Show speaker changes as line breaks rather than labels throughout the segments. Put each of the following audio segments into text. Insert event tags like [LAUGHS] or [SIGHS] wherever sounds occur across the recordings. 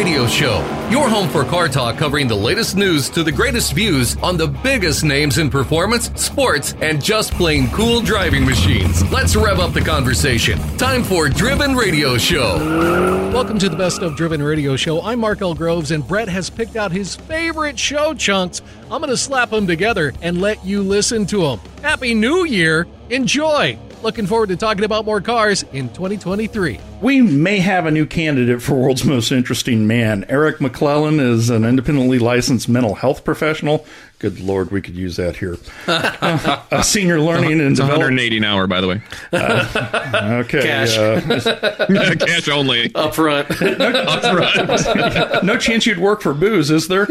Radio Show, your home for car talk covering the latest news to the greatest views on the biggest names in performance, sports, and just plain cool driving machines. Let's rev up the conversation. Time for Driven Radio Show.
Welcome to the Best of Driven Radio Show. I'm Mark L. Groves, and Brett has picked out his favorite show chunks. I'm going to slap them together and let you listen to them. Happy New Year! Enjoy! Looking forward to talking about more cars in 2023.
We may have a new candidate for World's Most Interesting Man. Eric McClellan is an independently licensed mental health professional. Good Lord, we could use that here. Uh, [LAUGHS] a senior learning and
It's
development.
180 an hour, by the way.
Okay.
Cash.
uh, [LAUGHS]
Cash only.
Up front.
no chance you'd work for booze, is there?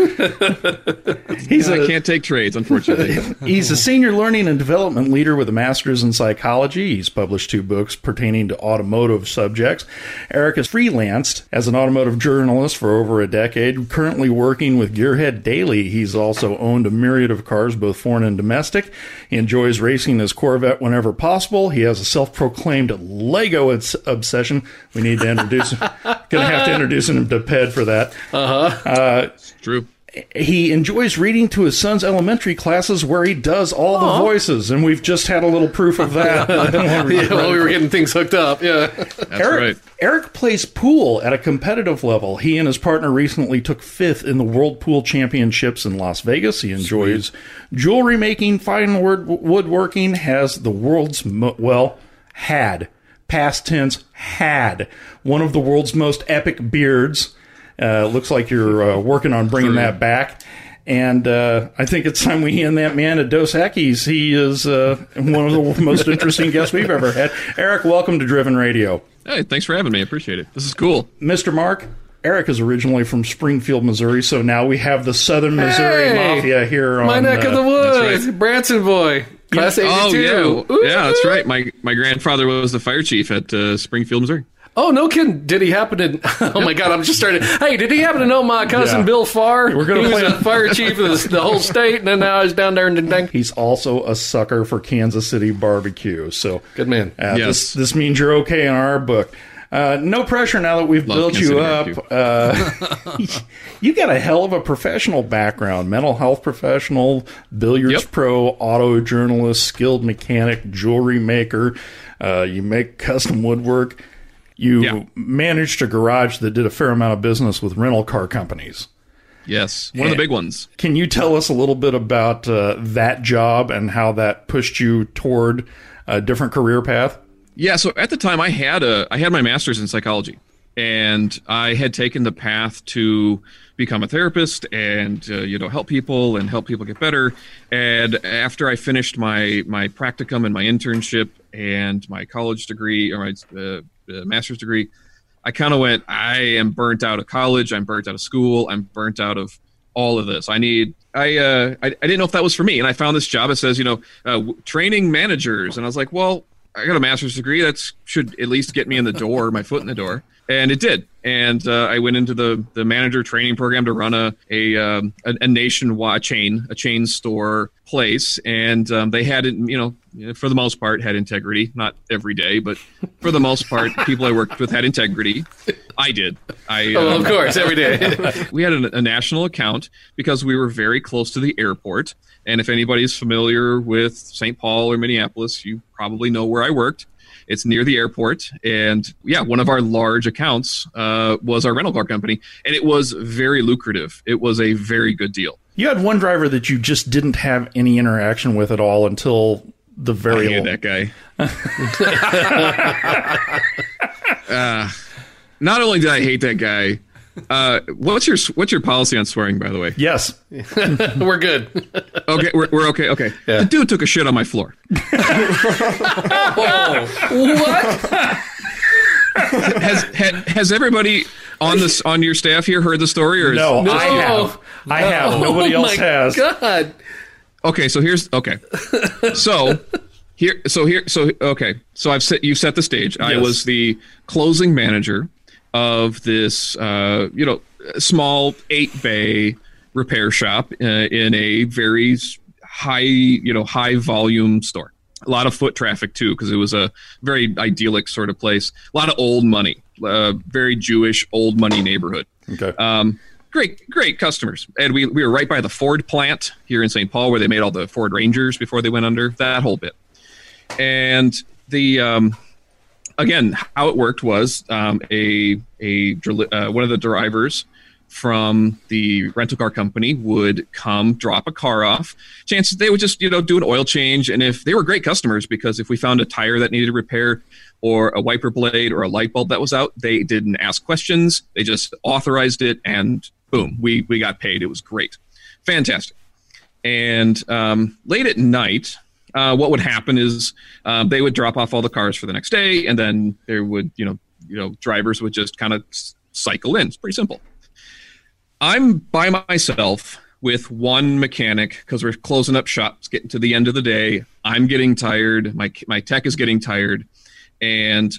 He's
I
a
can't take trades, unfortunately. [LAUGHS]
He's a senior learning and development leader with a master's in psychology. He's published two books pertaining to automotive subjects. Eric has freelanced as an automotive journalist for over a decade, currently working with Gearhead Daily. He's also owned a myriad of cars, both foreign and domestic. He enjoys racing his Corvette whenever possible. He has a self-proclaimed Lego obs- obsession. We need to introduce him. [LAUGHS] Gonna have to introduce him to Ped for that Uh-huh. Uh huh.
True.
He enjoys reading to his son's elementary classes where he does all the voices, and we've just had a little proof of that. [LAUGHS]
yeah, well, [LAUGHS] we were getting things hooked up. Yeah.
That's
Eric,
right.
Eric plays pool at a competitive level. He and his partner recently took fifth in the World Pool Championships in Las Vegas. He enjoys jewelry making, fine wood, woodworking, has the world's, mo- well, had, past tense, had one of the world's most epic beards. Uh, looks like you're uh, working on bringing that back. And uh, I think it's time we hand that man a Dos Equis. He is uh, one of the most interesting guests we've ever had. Eric, welcome to Driven Radio.
Hey, thanks for having me. I appreciate it. This is cool.
Mr. Mark, Eric is originally from Springfield, Missouri, so now we have the Southern Missouri
Hey!
Mafia here on
My neck of
uh,
the woods.
right.
Branson boy. Class 82.
Oh yeah, yeah, that's right. My my grandfather was the fire chief at uh, Springfield, Missouri.
Oh, no kidding. Did he happen to. [LAUGHS] Oh, my God. I'm just starting. Hey, did he happen to know my cousin
Yeah.
Bill Farr?
We're gonna
he was
play-
a fire [LAUGHS] chief of the, the whole state, and then now he's down there in Ding.
He's also a sucker for Kansas City barbecue. So
Good man.
uh,
Yes.
this, this means you're okay in our book. Uh, no pressure now that we've
Love
built
Kansas
you
City
up. Uh, [LAUGHS] you got a hell of a professional background mental health professional, billiards
Yep.
pro, auto journalist, skilled mechanic, jewelry maker. Uh, you make custom woodwork. You
Yeah.
managed a garage that did a fair amount of business with rental car companies.
Yes, one of the big ones.
Can you tell us a little bit about uh, that job and how that pushed you toward a different career path?
Yeah, so at the time I had a I had my master's in psychology, and I had taken the path to become a therapist and uh, you know help people and help people get better. And after I finished my my practicum and my internship and my college degree or my uh, uh, master's degree, I kind of went. I am burnt out of college. I'm burnt out of school. I'm burnt out of all of this. I need. I, uh, I I didn't know if that was for me, and I found this job that says you know uh, training managers, and I was like, well, I got a master's degree. That should at least get me in the door, my foot in the door, and it did. And uh, I went into the the manager training program to run a a, um, a, a nationwide chain, a chain store place, and um, they had. You know, for the most part, had integrity. Not every day, but for the most part, [LAUGHS] people I worked with had integrity. I did. I
Oh,
um,
of course, every day. [LAUGHS]
we had a, a national account because we were very close to the airport. And if anybody's familiar with St. Paul or Minneapolis, you probably know where I worked. It's near the airport. And yeah, one of our large accounts uh, was our rental car company. And it was very lucrative. It was a very good deal.
You had one driver that you just didn't have any interaction with at all until the
I
very
hated
l-
that guy. [LAUGHS] uh, not only did I hate that guy, uh, what's your what's your policy on swearing, by the way?
Yes. [LAUGHS]
We're good.
Okay, we're, we're okay. Okay, the dude took a shit on my floor. [LAUGHS]
what?
has ha, has everybody on this on your staff here heard the story or is,
No,
No.
I have. I have. Nobody
oh
else
my
has.
God.
okay so here's okay so here so here so okay so i've set you set the stage i was the closing manager of this uh you know small eight bay repair shop uh, in a very high you know high volume store a lot of foot traffic too because it was a very idyllic sort of place. A lot of old money, uh, very Jewish old money neighborhood.
Okay.
Um, great, great customers, and we we were right by the Ford plant here in St. Paul where they made all the Ford Rangers before they went under. That whole bit, and the um, again how it worked was um, a a uh, one of the drivers from the rental car company would come drop a car off. Chances they would just you know do an oil change and if they were great customers because if we found a tire that needed repair or a wiper blade or a light bulb that was out they didn't ask questions. They just authorized it and boom we we got paid. It was great. Fantastic. And um, late at night uh, what would happen is um, they would drop off all the cars for the next day and then there would you know you know drivers would just kind of cycle in it's pretty simple I'm by myself with one mechanic because we're closing up shop. It's getting to the end of the day. I'm getting tired. My my tech is getting tired, and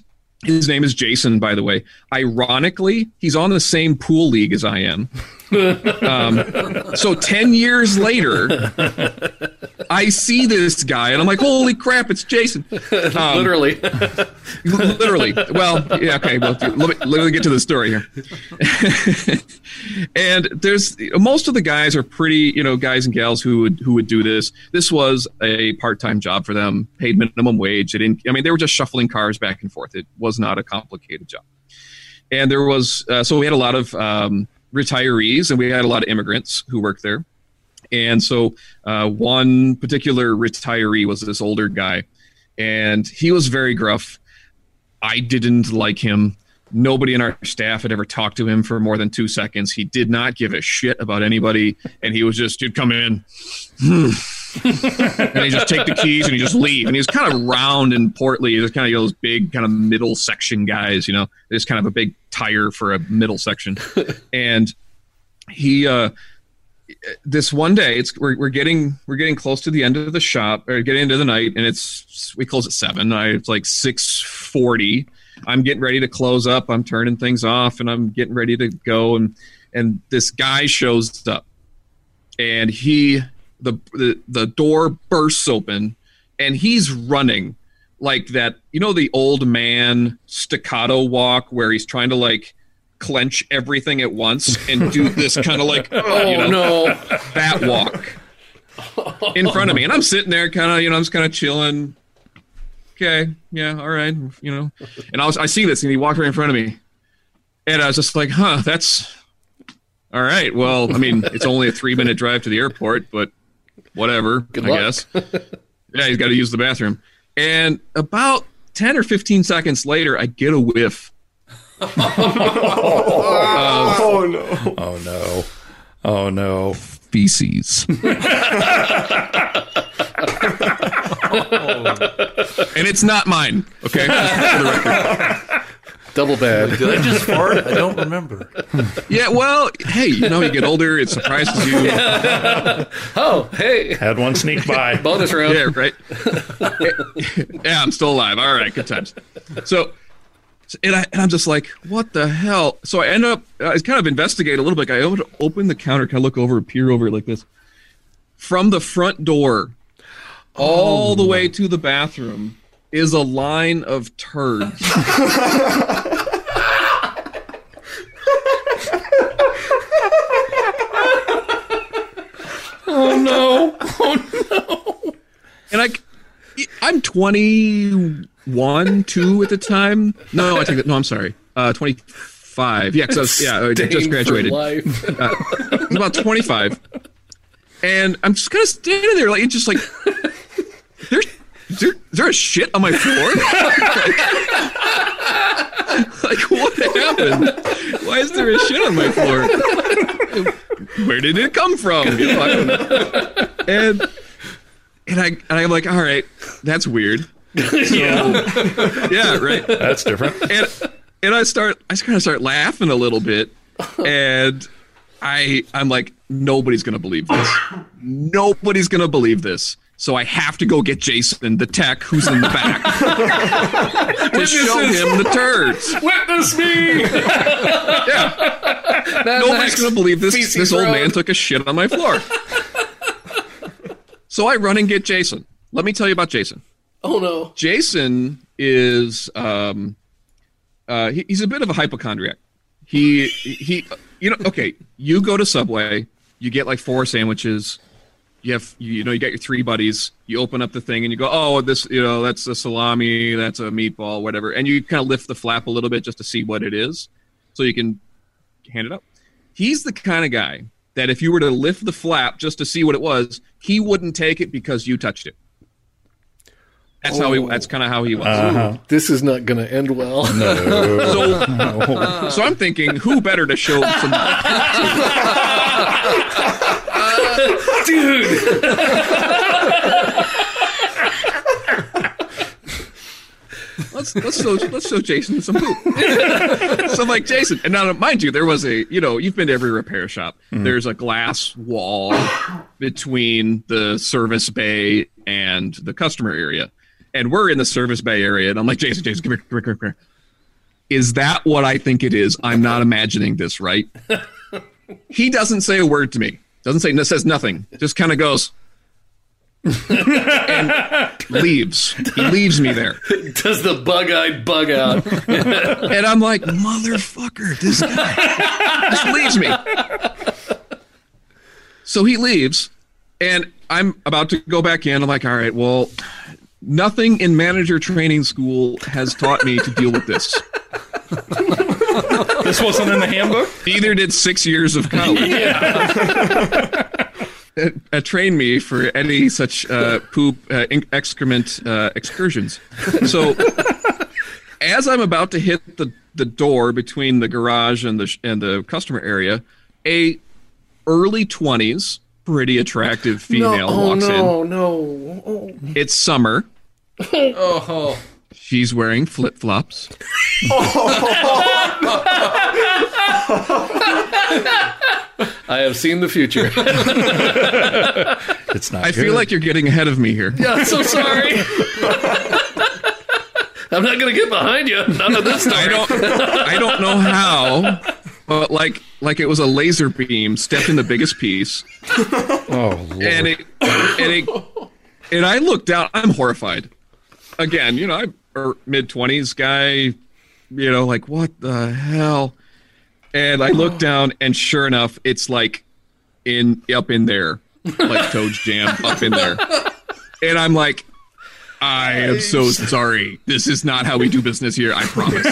his name is Jason, by the way. Ironically, he's on the same pool league as I am. Um, so 10 years later, I see this guy and I'm like, holy crap, it's Jason.
Um, literally. [LAUGHS]
literally. Well, yeah, okay. Well, let me, let me get to the story here. [LAUGHS] and there's most of the guys are pretty, you know, guys and gals who would who would do this. This was a part-time job for them, paid minimum wage. They didn't I mean, they were just shuffling cars back and forth. It was not a complicated job. And there was uh, so we had a lot of um, retirees and we had a lot of immigrants who worked there. And so uh, one particular retiree was this older guy, and he was very gruff. I didn't like him. Nobody in our staff had ever talked to him for more than two seconds. He did not give a shit about anybody, and he was just, he'd come in, [SIGHS] and he just take the keys and he just leave. And he was kind of round and portly. He was kind of you know, those big kind of middle section guys, you know, just kind of a big tire for a middle section. [LAUGHS] and he, uh, this one day it's we're, we're getting we're getting close to the end of the shop or getting into the night and it's we close at seven. I, it's like 640 i'm getting ready to close up. I'm turning things off and i'm getting ready to go and and this guy shows up. And he the the, the door bursts open and he's running like that you know the old man staccato walk where he's trying to like clench everything at once and do this [LAUGHS] kind of like
oh
you know,
no.
that walk in front of me. And i'm sitting there kind of you know i'm just kind of chilling. Okay yeah all right you know. And i was i see this and he walked right in front of me. And i was just like huh that's all right well i mean it's only a three minute drive to the airport but whatever
Good
i
luck.
guess. Yeah he's got to use the bathroom and about 10 or 15 seconds later i get a whiff [LAUGHS]
Oh no.
Oh no. Oh no.
feces. [LAUGHS] and it's not mine, okay? [LAUGHS] For the record.
double bad
Did I just [LAUGHS] fart? I don't remember.
Yeah, well, hey, you know, you get older, it surprises you. Yeah, [LAUGHS]
oh hey
Had one sneak by. [LAUGHS]
bonus round
right? yeah, I'm still alive. All right, good times. So, and, I, and I'm just like, what the hell? So I end up, I kind of investigate a little bit. I open- open the counter, kind of look over, peer over it like this. From the front door all the oh. way to the bathroom is a line of turds.
Oh no.
and I, I'm 21, two at the time. No, I take that. No, I'm sorry. Uh, 25. Yeah, because I was, yeah, I just graduated.
life.
I was about 25. And I'm just kind of standing there, like, just like, there's, is there, is there a shit on my floor? [LAUGHS] [LAUGHS] like, what happened? Why is there a shit on my floor? [LAUGHS] Where did it come from? You know, I don't know. And and I and I'm like, all right, that's weird.
yeah
Yeah, right.
That's different.
And and I start I kind of start laughing a little bit, and I I'm like, nobody's gonna believe this. Nobody's gonna believe this. So I have to go get Jason, the tech, who's in the back, [LAUGHS] to show him the turds.
witness me
Yeah, nobody's gonna believe this. This old man took a shit on my floor. so I run and get Jason. Let me tell you about Jason.
Oh no.
Jason is um, uh, he, he's a bit of a hypochondriac. He he you know okay, you go to Subway, you get like four sandwiches. You have you know you got your three buddies. You open up the thing and you go, oh, this you know that's a salami, that's a meatball, whatever, and you kind of lift the flap a little bit just to see what it is, so you can hand it up. He's the kind of guy that if you were to lift the flap just to see what it was, he wouldn't take it because you touched it. That's how he. That's kind of how he was.
Uh-huh.
This is not going to end well. No. [LAUGHS]
So, so I'm thinking, who better to show some? [LAUGHS] [LAUGHS]
Dude.
Let's let's show let's show Jason some poop. [LAUGHS] so I'm like Jason, and now mind you, there was a you know you've been to every repair shop. Mm-hmm. There's a glass wall between the service bay and the customer area, and we're in the service bay area, and I'm like Jason, Jason, come here, come here, come here. Is that what I think it is? I'm not imagining this, right? [LAUGHS] he doesn't say a word to me. Doesn't say says nothing. Just kind of goes and leaves. He leaves me there.
Does the bug eyed bug out? [LAUGHS]
And I'm like, motherfucker, this guy just leaves me. So he leaves, and I'm about to go back in. I'm like, all right, well, nothing in manager training school has taught me to deal with this. [LAUGHS]
This wasn't in the handbook?
Neither did six years of college. [LAUGHS] uh, uh, train me for any such uh, poop uh, in- excrement uh, excursions. So, as I'm about to hit the, the door between the garage and the sh- and the customer area, a early twenties, pretty attractive female
no, oh,
walks
no, no. Oh.
in. It's summer. [LAUGHS]
oh.
She's wearing flip flops. [LAUGHS]
I have seen the future.
It's not
I feel like you're getting ahead of me here.
Yeah, I'm so sorry. I'm not going to get behind you. None of this
I don't I don't know how, but like like it was a laser beam stepped in the biggest piece,
Oh, Lord.
and it and it and I looked down. I'm horrified. Again, you know, I'm a mid twenties guy. You know, like what the hell? And I look oh. down, and sure enough, it's like in up in there, like Toad's Jam [LAUGHS] up in there, and I'm like. I am so sorry. This is not how we do business here. I promise.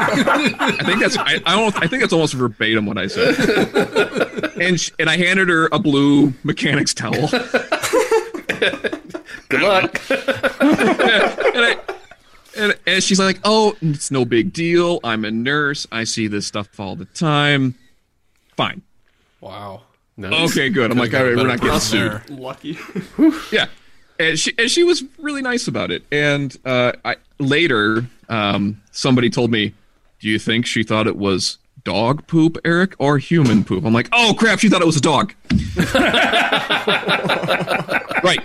I think that's I, I don't I think that's almost verbatim what I said. And sh- and I handed her a blue mechanic's towel. [LAUGHS]
Good luck. [LAUGHS]
and, I, and, and she's like, "Oh, it's no big deal. I'm a nurse. I see this stuff all the time. Fine.
Wow. Nice.
Okay, good. I'm like, all right, we're not getting sued.
Lucky. [LAUGHS]
Yeah, and she and she was really nice about it. And uh, I later, um, somebody told me, "Do you think she thought it was dog poop, Eric, or human poop?" I'm like, "Oh crap, she thought it was a dog." [LAUGHS] right.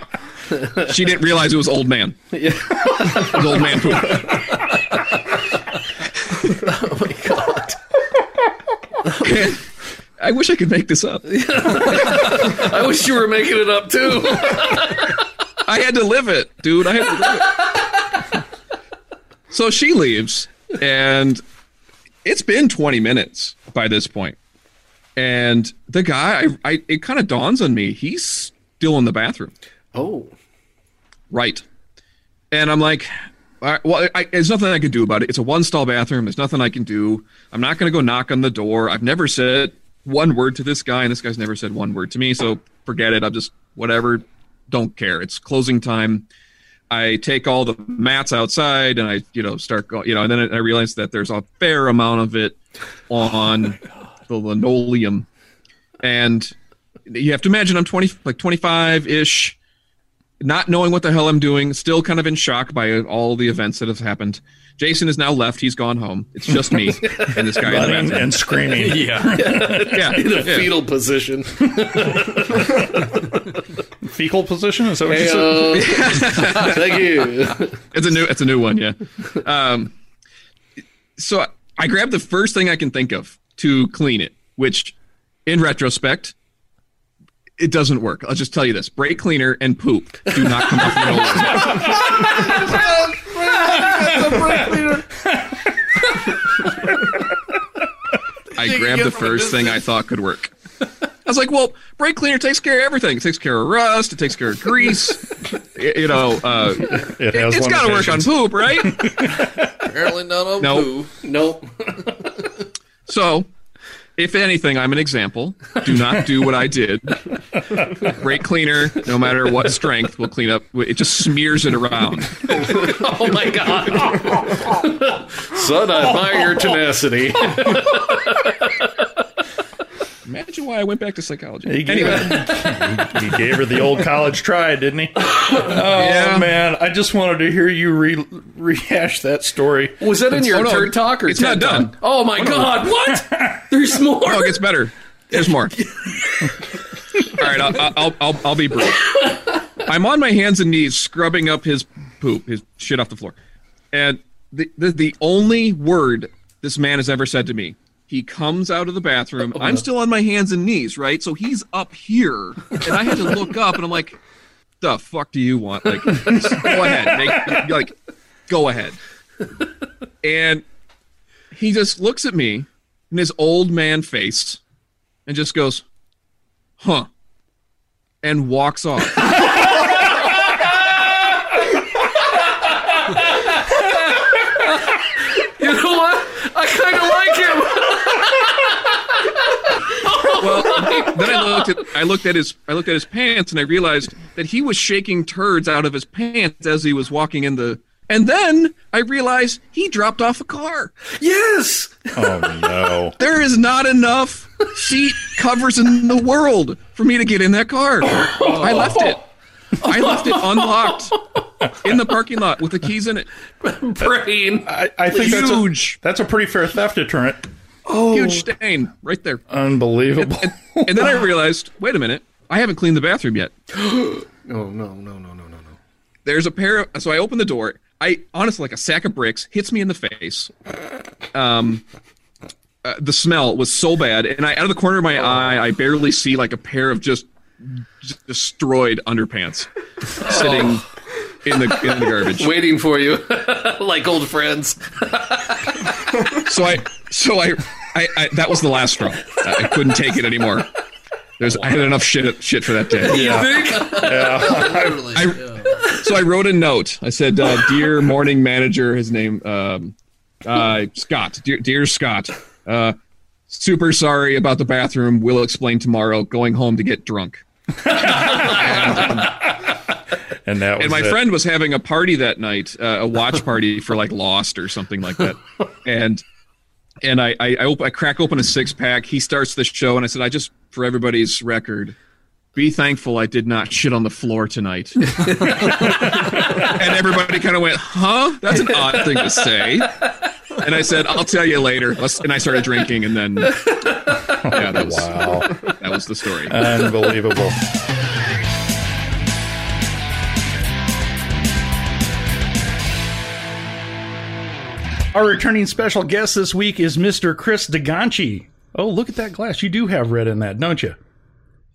She didn't realize it was old man. It was old man poop.
Oh my god.
I wish I could make this up. [LAUGHS]
I wish you were making it up too. [LAUGHS]
I had to live it, dude. I had to live it. So she leaves, and it's been 20 minutes by this point. And the guy, I, I it kind of dawns on me, he's still in the bathroom.
Oh.
Right. And I'm like, right, well, I, there's nothing I can do about it. It's a one stall bathroom. There's nothing I can do. I'm not going to go knock on the door. I've never said one word to this guy, and this guy's never said one word to me. So forget it. I'm just, whatever, don't care. It's closing time. I take all the mats outside and I, you know, start going, you know, and then I realize that there's a fair amount of it on [LAUGHS] oh the linoleum. And you have to imagine I'm 20, like 25 ish not knowing what the hell I'm doing, still kind of in shock by all the events that have happened. Jason is now left. He's gone home. It's just me and this guy in the
running
bathroom.
and screaming. [LAUGHS]
Yeah.
Yeah, [LAUGHS]
In a
yeah.
fetal position. [LAUGHS]
Fecal position? Is that what you said?
Heyo. Thank you.
It's a new. It's a new one. Yeah. Um, so I- I grabbed the first thing I can think of to clean it, which, in retrospect, it doesn't work. I'll just tell you this: brake cleaner and poop do not come off the roller. I grabbed the first thing I thought could work. I was like, well, brake cleaner takes care of everything. It takes care of rust. It takes care of grease. Y- you know, uh,
It has
it's got to work on poop, right?
Apparently not on
Nope.
poo. Nope.
So, if anything, I'm an example. Do not do what I did. Brake cleaner, no matter what strength, will clean up. It just smears it around. [LAUGHS]
Oh my god. Son, I admire your tenacity. [LAUGHS]
Imagine why I went back to psychology.
He gave,
Anyway,
he gave her the old college try, didn't he? Oh
Yeah.
man, I just wanted to hear you re- rehash that story.
Was that in your
Oh, no,
talk or
it's not
TED
done.
Talk? Oh my god, what? There's [LAUGHS] more.
oh, it gets better. There's more. [LAUGHS] All right, I'll, I'll, I'll, I'll be brief. I'm on my hands and knees scrubbing up his poop, his shit off the floor. And the, the, the only word this man has ever said to me, he comes out of the bathroom. Oh, I'm still on my hands and knees, right? So he's up here. And I had to look up and I'm like, the fuck do you want? Like, [LAUGHS] go ahead. Make, like, go ahead. And he just looks at me in his old man face and just goes, huh, and walks off.
You know what? I kind of like him.
Well, [LAUGHS] then I looked at I looked at his I looked at his pants and I realized that he was shaking turds out of his pants as he was walking in the. And then I realized he dropped off a car.
Yes.
Oh no! [LAUGHS]
There is not enough seat covers in the world for me to get in that car. I left it. I left it unlocked in the parking lot with the keys in it. [LAUGHS]
Brain.
I, I think that's a, that's a pretty fair theft deterrent.
Huge stain right there.
Unbelievable.
And, and then I realized, wait a minute, I haven't cleaned the bathroom yet. [GASPS]
Oh no no no no no no.
There's a pair of so I open the door. I honestly like a sack of bricks hits me in the face. Um, uh, the smell was so bad, and I out of the corner of my eye, I barely see like a pair of just, just destroyed underpants sitting [LAUGHS] in the in the garbage.
Waiting for you, [LAUGHS] like old friends.
So I so I, I, I that was the last straw. I, I couldn't take it anymore. There's I had enough shit shit for that day.
You think? Literally. [LAUGHS]
I- so I wrote a note. I said, uh, "Dear morning manager, his name um, uh, Scott. Dear, dear Scott, uh, super sorry about the bathroom. We'll explain tomorrow. Going home to get drunk." [LAUGHS]
and that was
And my
it.
friend was having a party that night, uh, a watch party for like Lost or something like that. And and I I, I, op- I crack open a six pack. He starts the show, and I said, "I just for everybody's record." Be thankful I did not shit on the floor tonight. [LAUGHS] and everybody kind of went, huh? That's an odd thing to say. And I said, I'll tell you later. Let's, and I started drinking, and then, yeah, that was,
Wow,
that was the story.
unbelievable. Our returning special guest this week is Mr. Chris DeGanchi. Oh, look at that glass. You do have red in that, don't you?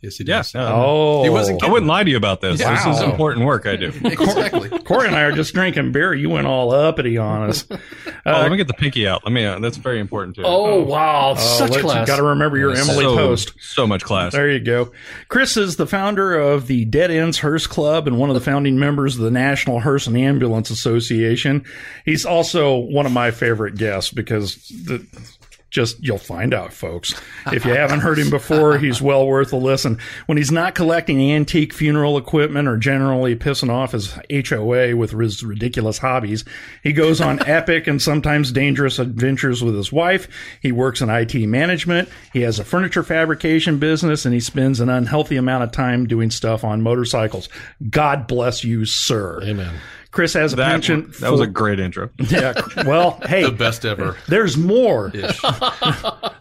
Yes, he
Yeah.
does.
no,
Oh,
He wasn't
I wouldn't lie to you about this. This is important work I do. [LAUGHS]
exactly.
Corey and I are just drinking beer. You went all uppity on us. [LAUGHS]
oh, let me get the pinky out. Let me. Uh, that's very important too.
Oh wow, such class.
Got to remember your Emily
so,
Post.
So much class.
There you go. Chris is the founder of the Dead Ends Hearse Club and one of the founding members of the National Hearse and Ambulance Association. He's also one of my favorite guests because the, just you'll find out, folks. If you haven't heard him before, he's well worth a listen. When he's not collecting antique funeral equipment or generally pissing off his HOA with his ridiculous hobbies, he goes on [LAUGHS] epic and sometimes dangerous adventures with his wife. He works in IT management. He has a furniture fabrication business and he spends an unhealthy amount of time doing stuff on motorcycles. God bless you, sir.
Amen.
Chris has a
That,
penchant.
that was a
for-
great intro. [LAUGHS]
yeah. Well, hey,
The best ever.
there's more. [LAUGHS]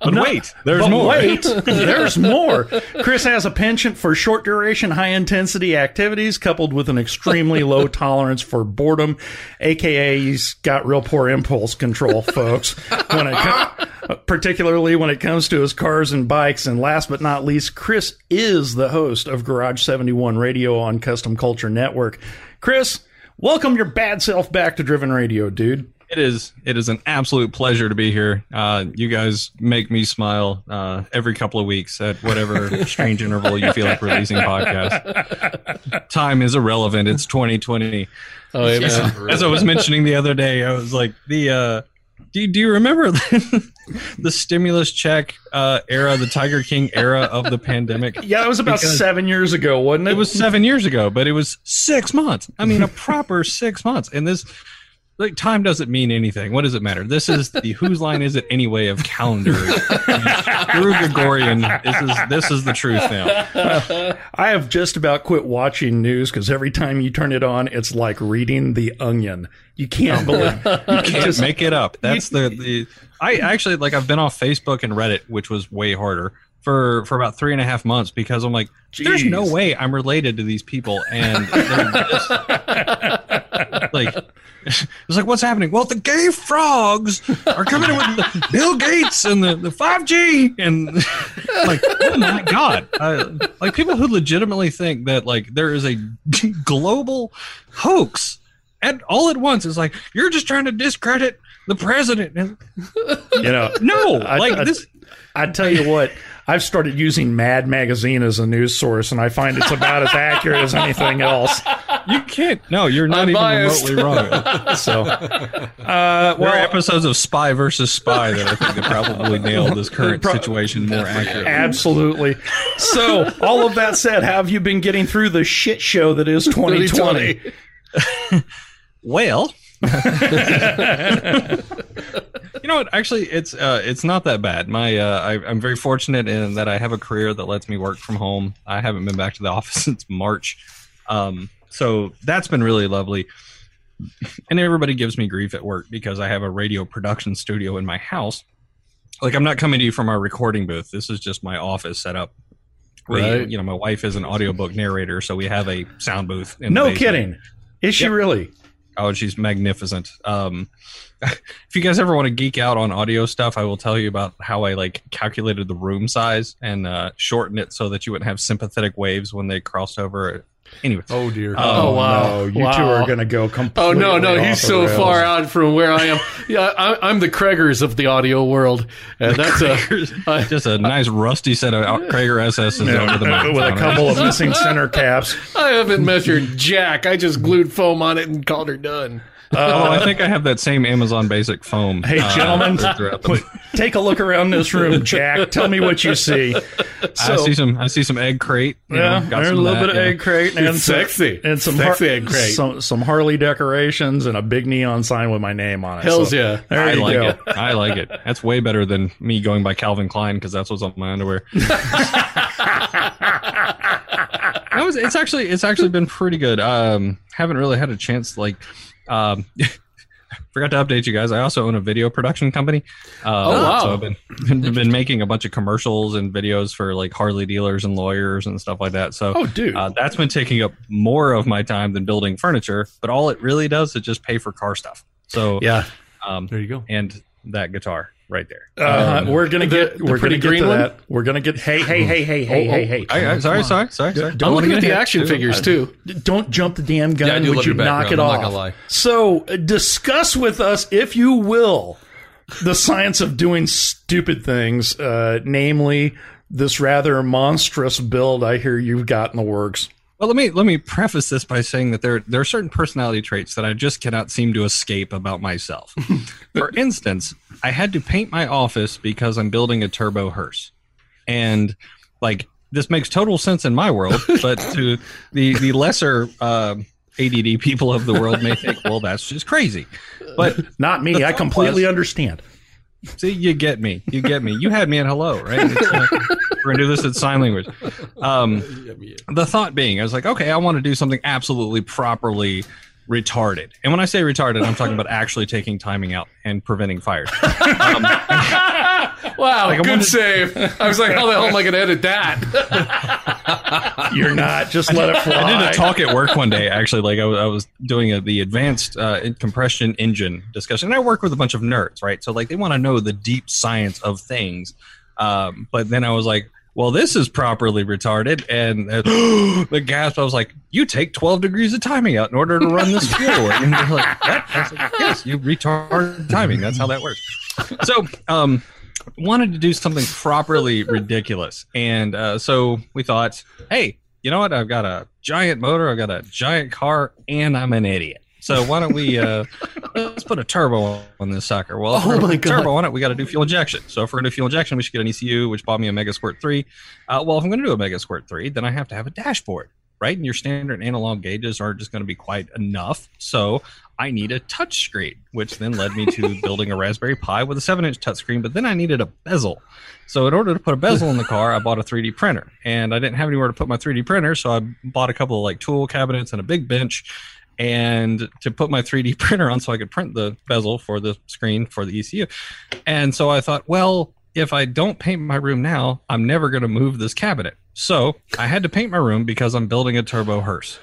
But wait, there's
But
more.
wait, [LAUGHS] there's more. Chris has a penchant for short duration, high intensity activities coupled with an extremely low tolerance for boredom, aka he's got real poor impulse control, folks. When it co- particularly when it comes to his cars and bikes. And last but not least, Chris is the host of Garage 71 Radio on Custom Culture Network. Chris, welcome your bad self back to Driven Radio, dude.
It is. It is an absolute pleasure to be here. Uh, you guys make me smile uh, every couple of weeks at whatever [LAUGHS] strange interval you feel like releasing podcasts. Time is irrelevant. It's 2020.
Oh, amen.
As I was mentioning the other day, I was like, the uh, do you, do you remember [LAUGHS] the stimulus check uh, era, the Tiger King era of the pandemic? [LAUGHS]
Yeah, it was about
Because-
seven years ago, wasn't it?
It was seven years ago, but it was six months. I mean, a proper six months. And this, like, time doesn't mean anything. What does it matter? This is the whose line is it anyway of calendar. Screw Gregorian. This is this is the truth now.
I have just about quit watching news because every time you turn it on, it's like reading The Onion. You can't oh. believe
You can't make it up. That's the [LAUGHS] the. I actually like. I've been off Facebook and Reddit, which was way harder. For, for about three and a half months because I'm like, there's no way I'm related to these people, and just, [LAUGHS] like [LAUGHS] it's like what's happening well the gay frogs are coming in with the [LAUGHS] bill gates and the, the 5g and [LAUGHS] like oh my god uh, like people who legitimately think that like there is a global hoax at all at once is like you're just trying to discredit the president and
you know.
no
I-
like
I-
this
I tell you what, I've started using Mad Magazine as a news source, and I find it's about as accurate as anything else.
you can't no you're not even
Unbiased.
remotely wrong
So, uh,
there are episodes of spy versus spy that i think that probably nailed this current
Pro-
situation more accurately
absolutely. So, all of that said, how have you been getting through the shit show that is [LAUGHS] 2020? [LAUGHS]
Well, [LAUGHS] you know what? Actually, it's uh, it's not that bad. My uh, I, I'm very fortunate in that I have a career that lets me work from home. I haven't been back to the [LAUGHS] office since March, um, so that's been really lovely. And everybody gives me grief at work because I have a radio production studio in my house. Like I'm not coming to you from our recording booth. This is just my office set up.
Right.
You know, my wife is an audiobook narrator, so we have a sound booth. In
No kidding. Is she
Yep.
really?
Oh, she's magnificent. Um, [LAUGHS] if you guys ever want to geek out on audio stuff, I will tell you about how I like calculated the room size and uh, shortened it so that you wouldn't have sympathetic waves when they crossed over. Anyway,
Oh dear.
Um, oh, wow.
no, you
Wow.
two are going to go completely.
Oh no, no,
off
he's so
rails.
far out from where I am. Yeah, I, I'm the Cragars of the audio world, uh, and that's a. I, uh,
just a nice rusty set of out- Cragar SS's over the
Yeah, with a couple of missing center [LAUGHS] caps.
I haven't measured jack. I just glued foam on it and called her done.
Oh, I think I have that same Amazon Basic foam.
Hey,
uh,
gentlemen,
throughout the-
take a look around this room, [LAUGHS] Jack. Tell me what you see.
I see some. I see some egg crate. you know,
Yeah,
got
there's a little
that,
bit of
yeah.
egg crate and
It's
some,
sexy.
and some
Sexy
Har-
egg crate.
some some Harley decorations and a big neon sign with my name on it.
Hells
So,
yeah.
There
I
you
like
go.
it. I like it. That's way better than me going by Calvin Klein because that's what's on my underwear. [LAUGHS] That was, it's actually it's actually been pretty good. Um, haven't really had a chance like. Um, [LAUGHS] forgot to update you guys. I also own a video production company. Uh,
Oh, wow.
So I've been been, [LAUGHS] been making a bunch of commercials and videos for like Harley dealers and lawyers and stuff like that. So
Oh, dude.
uh, that's been taking up more of my time than building furniture. But all it really does is just pay for car stuff. So
Yeah.
um,
There you go.
and that guitar right there.
Uh, we're gonna get
the
we're gonna
pretty
get to
one?
that. We're gonna get hey hey hey hey hey
Oh,
hey
oh.
hey.
I, I, sorry, sorry, sorry, sorry.
I'm looking at the action
Too.
figures too.
Don't jump the damn gun.
Yeah, I do
Would you knock it
I'm not
off?
gonna lie.
So uh, discuss with us, if you will, the science of doing stupid things, uh, namely this rather monstrous build I hear you've got in the works.
Well, let me let me preface this by saying that there there are certain personality traits that I just cannot seem to escape about myself. [LAUGHS] For instance, I had to paint my office because I'm building a turbo hearse, and like this makes total sense in my world, [LAUGHS] but to the the lesser uh, ADD people of the world may think, well, that's just crazy. But [LAUGHS]
Not me. I completely understand.
See, you get me. You get me. You had me at hello, right? It's, uh, we're gonna do this in sign language. Um, the thought being, I was like, okay, I want to do something absolutely properly retarded. And when I say retarded, I'm talking about actually taking timing out and preventing fires. [LAUGHS] Um,
Wow,
Like,
good
wanted-
save. I was like, how the hell am I going to edit that? [LAUGHS]
You're not. Just let it fly.
I did a talk at work one day. Actually, like I, was- I was doing a, the advanced uh, compression engine discussion, and I work with a bunch of nerds, right? So like they want to know the deep science of things. Um, but then I was like, well, this is properly retarded, and uh, [GASPS] the gasp. I was like, you take twelve degrees of timing out in order to run this fuel, and they're like, what? I was like, yes, you retard timing. That's how that works. So, um, wanted to do something properly [LAUGHS] ridiculous, and uh, so we thought, hey, you know what? I've got a giant motor, I've got a giant car, and I'm an idiot. So why don't we uh, [LAUGHS] let's put a turbo on this sucker? Well, if
Oh
we're
my
a turbo on it, we got to do fuel injection. So if we're gonna do fuel injection, we should get an ECU, which bought me a MegaSquirt three. Uh, well, if I'm gonna do a MegaSquirt three, then I have to have a dashboard, right? And your standard analog gauges aren't just gonna be quite enough. So I need a touch screen, which then led me to [LAUGHS] building a Raspberry Pi with a seven inch touchscreen. But then I needed a bezel. So in order to put a bezel in the car, I bought a 3D printer, and I didn't have anywhere to put my 3D printer, so I bought a couple of like tool cabinets and a big bench, and to put my 3D [LAUGHS] printer on, so I could print the bezel for the screen for the ECU. And so I thought, well, if I don't paint my room now, I'm never going to move this cabinet. So I had to paint my room because I'm building a turbo hearse.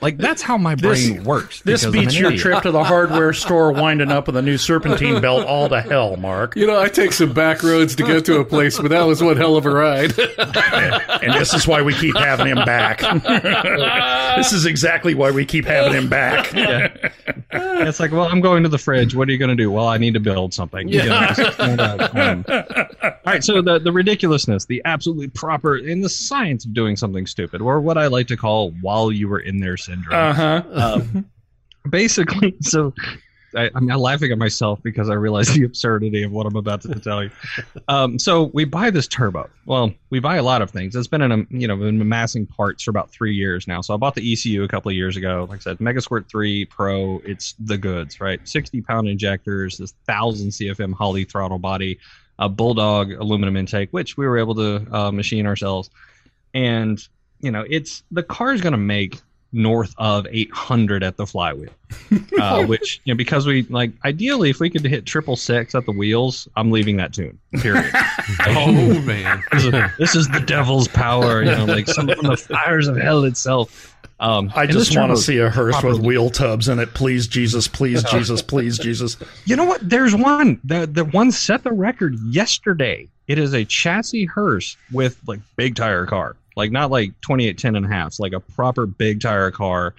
Like that's how my brain works.
This beats your
idiot.
trip to the hardware store winding up with a new serpentine belt all to hell, Mark.
You know, I take some back roads to get to a place, but that was one hell of a ride.
And this is why we keep having him back. [LAUGHS] this is exactly why we keep having him back.
Yeah. [LAUGHS] It's like, well, I'm going to the fridge. What are you going to do? Well, I need to build something. You know, just kind of, [LAUGHS] um, all right. So the, the ridiculousness, the absolutely proper, in the science of doing something stupid, or what I like to call while you were in there syndrome.
Uh huh.
Um, basically, [LAUGHS] so I, I'm now laughing at myself because I realize the absurdity of what I'm about to tell you. Um, so we buy this turbo. Well, we buy a lot of things. It's been in a you know been amassing parts for about three years now. So I bought the ECU a couple of years ago. Like I said, MegaSquirt Three Pro. It's the goods, right? 60 pound injectors, this thousand CFM Holley throttle body, a Bulldog aluminum intake, which we were able to uh, machine ourselves, and you know it's the car is going to make north of 800 at the flywheel uh, [LAUGHS] which you know because we like ideally if we could hit triple six at the wheels i'm leaving that tune period [LAUGHS]
Oh man. [LAUGHS]
this, is, this is the devil's power you know like some from the fires of hell itself um
I just want to see a hearse with wheel tubs in it. Please, Jesus. Please, Jesus. Please, Jesus.
you know what there's one the the one set the record yesterday it is a chassis hearse with like big tire car like not like 2810 and a half like a proper big tire car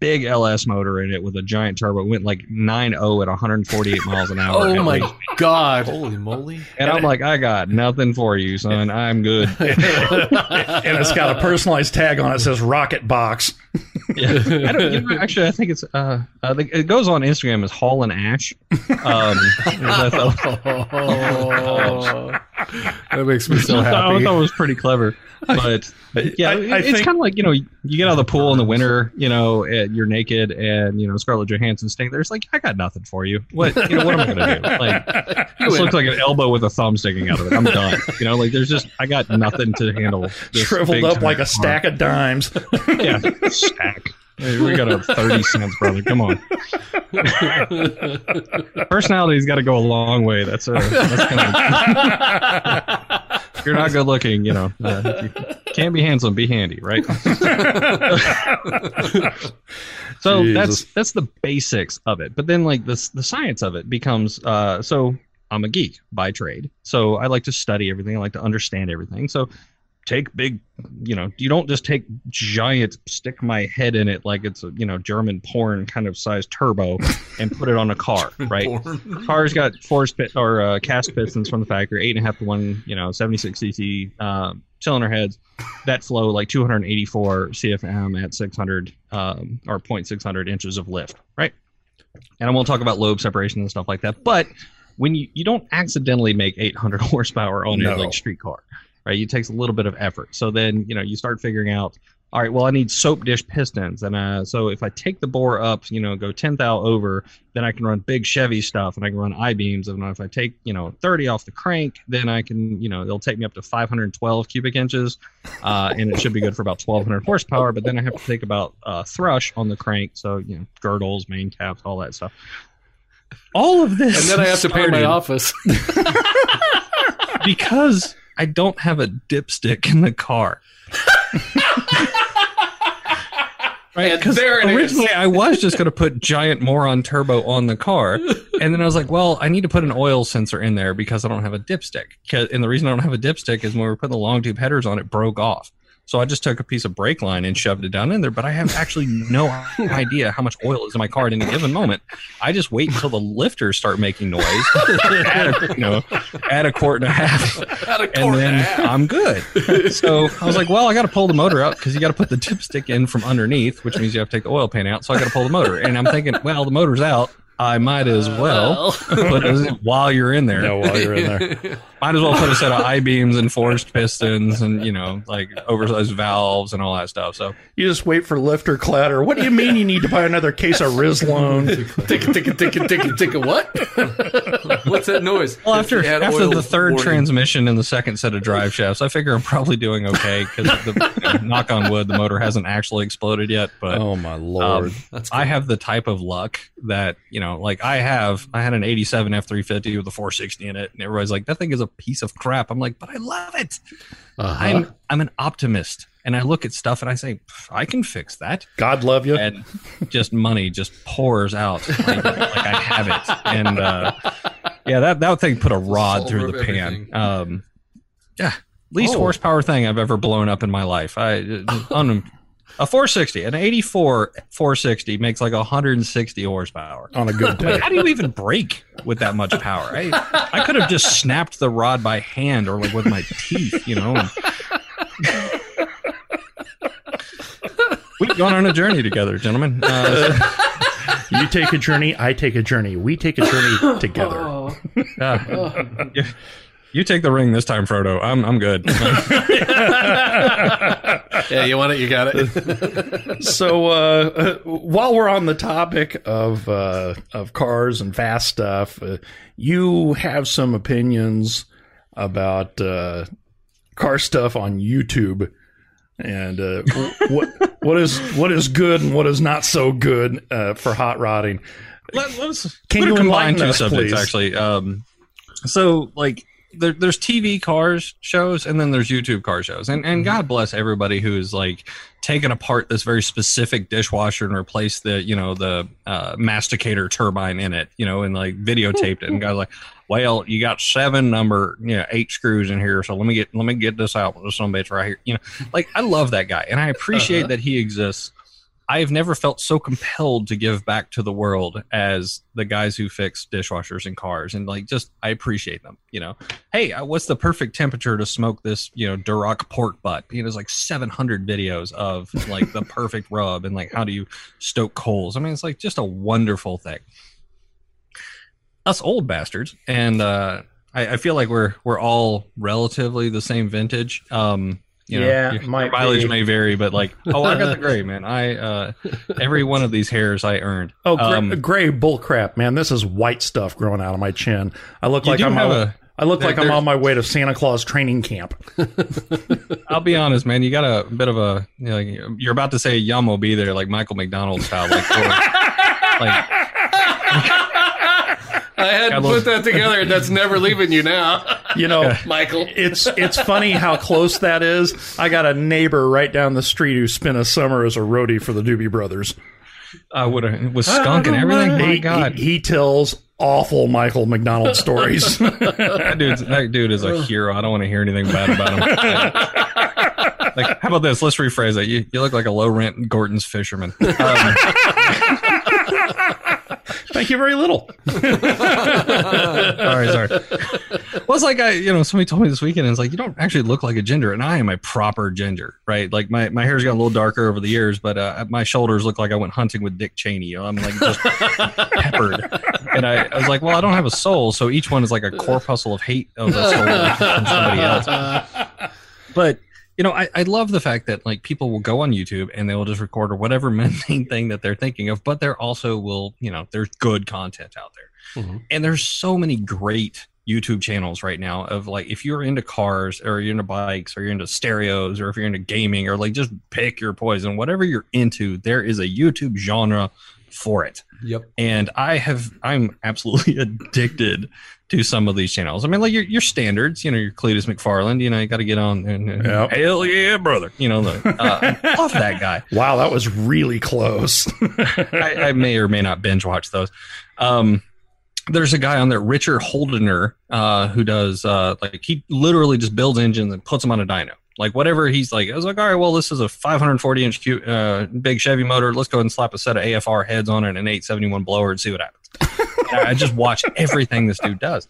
big ls motor in it with a giant turbo it went like 9.0 at 148 miles an [LAUGHS] hour
oh my god.
Holy moly.
and i'm like i got nothing for you son i'm good [LAUGHS]
And it's got a personalized tag on it that says Rocket Box. [LAUGHS]
Yeah. I don't, you know, actually, I think it's uh, uh, the- it goes on Instagram as Hall and Ash. Um, I
Oh, that makes me so happy.
I thought it was pretty clever, [LAUGHS] but yeah,
I- I
it's kind of like you know you get out of the pool in the winter, you know, and you're naked, and you know Scarlett Johansson staying there. It's like I got nothing for you. What you know? What am I gonna do? [LAUGHS] Like this looks like an elbow with a thumb sticking out of it. I'm done. You know, like there's just I got nothing to handle.
Shriveled up like a stack of dimes. [LAUGHS]
Yeah, stack. Hey, we got a 30 cents, brother. Come on. Personality's got to go a long way. That's a. That's kind of. You're not good looking, you know, [LAUGHS] uh, you can't be handsome, be handy, right? [LAUGHS] so that's
Jesus.
that's the basics of it. But then, like this, the science of it becomes. Uh, so I'm a geek by trade, so I like to study everything. I like to understand everything. So take big you know you don't just take giant stick my head in it like it's a you know german porn kind of size turbo and put it on a [LAUGHS] car right? car's got force pit or uh, cast pistons from the factory eight and a half to one you know 76 cc um, cylinder heads that flow like 284 cfm at 600 um, or 0.600 inches of lift right? And i won't talk about lobe separation and stuff like that but when you you don't accidentally make 800 [LAUGHS] horsepower on
No.
a like street car right? It takes a little bit of effort. So then, you know, you start figuring out all right, well, I need soap dish pistons, and uh, so if I take the bore up, you know, go ten thou over, then I can run big Chevy stuff, and I can run I beams, and if I take you know thirty off the crank, then I can you know it'll take me up to five hundred twelve cubic inches, uh, and it should be good for about twelve hundred horsepower. But then I have to think about uh, thrust on the crank, so you know girdles, main caps, all that stuff. All of this,
And then I have to pay my office. [LAUGHS]
because I don't have a dipstick in the car. [LAUGHS] right? Because
there it is.
originally I was just going to put giant moron turbo on the car, and then I was like, well, I need to put an oil sensor in there because I don't have a dipstick. And the reason I don't have a dipstick is when we were putting the long tube headers on, it broke off. So I just took a piece of brake line and shoved it down in there, but I have actually no [LAUGHS] idea how much oil is in my car at any given moment. I just wait until the lifters start making noise, [LAUGHS] add a, you know, add a quart and a half, [LAUGHS] and then I'm good. So I was like, well, I got to pull the motor out because you got to put the dipstick in from underneath, which means you have to take the oil pan out. So I got to pull the motor, and I'm thinking, well, the motor's out. I might as well [LAUGHS] put it while you're in there.
No, while you're in there. [LAUGHS]
Might as well put a set of I beams and forced pistons and you know like oversized valves and all that stuff. So
You just wait for lifter clatter. What do you mean you need to buy another case of Rislone? [LAUGHS]
Ticka, ticka, ticka, ticka, ticka, what? What's that noise?
well, after after the third
warning.
transmission and the second set of drive shafts, I figure I'm probably doing okay because the knock on wood, the motor hasn't actually exploded yet. But
Oh my lord!
Um,
That's
I have the type of luck that you know, like I have. I had an '87 F350 with a 460 in it, and everybody's like, "That thing is a piece of crap." I'm like, "But I love it."
Uh-huh.
I'm I'm an optimist, and I look at stuff and I say, "I can fix that,"
God love you.
and just money just pours out like, like I have it, and uh, yeah, that that thing put a rod
Solver
through the pan. Um, yeah, least
Oh.
horsepower thing I've ever blown up in my life. I [LAUGHS] un, a 460, an 84 460 makes like 160 horsepower.
on a good [LAUGHS] day.
How do you even brake with that much power? I, I could have just snapped the rod by hand or like with my teeth, you know. and- [LAUGHS] We've gone on a journey together, gentlemen. Uh, [LAUGHS]
You take a journey, I take a journey. We take a journey together.
uh, you, you take the ring this time, Frodo. I'm I'm good.
Yeah, you want it? You got it. [LAUGHS]
So uh, uh, while we're on the topic of uh, of cars and fast stuff, uh, you have some opinions about uh, car stuff on YouTube, and uh, what what is what is good and what is not so good uh, for hot rodding.
Let, us
Can
we're
you
combine
enlighten
two
us,
subjects
please?
actually. Um, so like there, there's TV cars shows and then there's YouTube car shows, and
Mm-hmm.
and God bless everybody who's like taken apart this very specific dishwasher and replaced the you know the uh, masticator turbine in it, you know, and like videotaped it and got like. Well, you got seven number, you know, eight screws in here. So let me get let me get this out. This some bitch right here. You know, like I love that guy, and I appreciate
Uh-huh.
that he exists. I have never felt so compelled to give back to the world as the guys who fix dishwashers and cars, and like just I appreciate them. You know, hey, uh, what's the perfect temperature to smoke this? You know, Duroc pork butt. You know, there's like 700 videos of like the perfect [LAUGHS] rub and like how do you stoke coals. I mean, it's like just a wonderful thing. Us old bastards, and uh, I, I feel like we're we're all relatively the same vintage. Um, you know,
Yeah,
your, your mileage
be.
may vary, but like, oh, I got the [LAUGHS] gray man. I uh, every one of these hairs I earned.
Oh, gray,
Um,
gray bull crap, man! This is white stuff growing out of my chin. I look like I'm on,
a-
I look
there-
like I'm on my way to Santa Claus training camp. [LAUGHS]
I'll be honest, man. You got a bit of a you know, you're about to say Yum will be there, like Michael McDonald style, like, or, [LAUGHS] like
I had to
Got a little-
put that together, and that's never leaving you now,
You know, [LAUGHS]
Michael.
it's it's funny how close that is. I got a neighbor right down the street who spent a summer as a roadie for the Doobie Brothers.
I would have was skunk and everything. My
he,
God,
he, he tells awful Michael McDonald stories. [LAUGHS] [LAUGHS]
that dude's that dude is a hero. I don't want to hear anything bad about him. like, how about this? Let's rephrase it. You, you look like a low rent Gorton's fisherman. Um,
Thank you very little.
sorry, sorry. Well, it's like I, you know, somebody told me this weekend, it's like you don't actually look like a ginger, and I am a proper ginger, right? Like my my hair's gotten a little darker over the years, but uh, my shoulders look like I went hunting with Dick Cheney. I'm like just peppered, and I, I was like, well, I don't have a soul, so each one is like a corpuscle of hate of a soul from somebody else. But you know, I, I love the fact that like people will go on YouTube and they will just record or whatever [LAUGHS] mundane thing that they're thinking of, but there also will, you know, there's good content out there.
Mhm.
And there's so many great YouTube channels right now of like if you're into cars or you're into bikes or you're into stereos or if you're into gaming or like just pick your poison, whatever you're into, there is a YouTube genre for it
Yep.
and I have I'm absolutely [LAUGHS] addicted to some of these channels. I mean, like your your standards, you know, your Cleetus McFarland, you know, you got to get on and, and
Yep.
hell yeah, brother, you know, the, uh, I love [LAUGHS] that guy.
Wow, that was really close. [LAUGHS]
I, I may or may not binge watch those. Um, there's a guy on there, Richard Holdener, uh, who does uh, like he literally just builds engines and puts them on a dyno. Like whatever he's like, I was like, all right, well, this is a 540 inch cu- uh, big Chevy motor. Let's go ahead and slap a set of AFR heads on it and an 871 blower and see what happens. I just watch everything this dude does.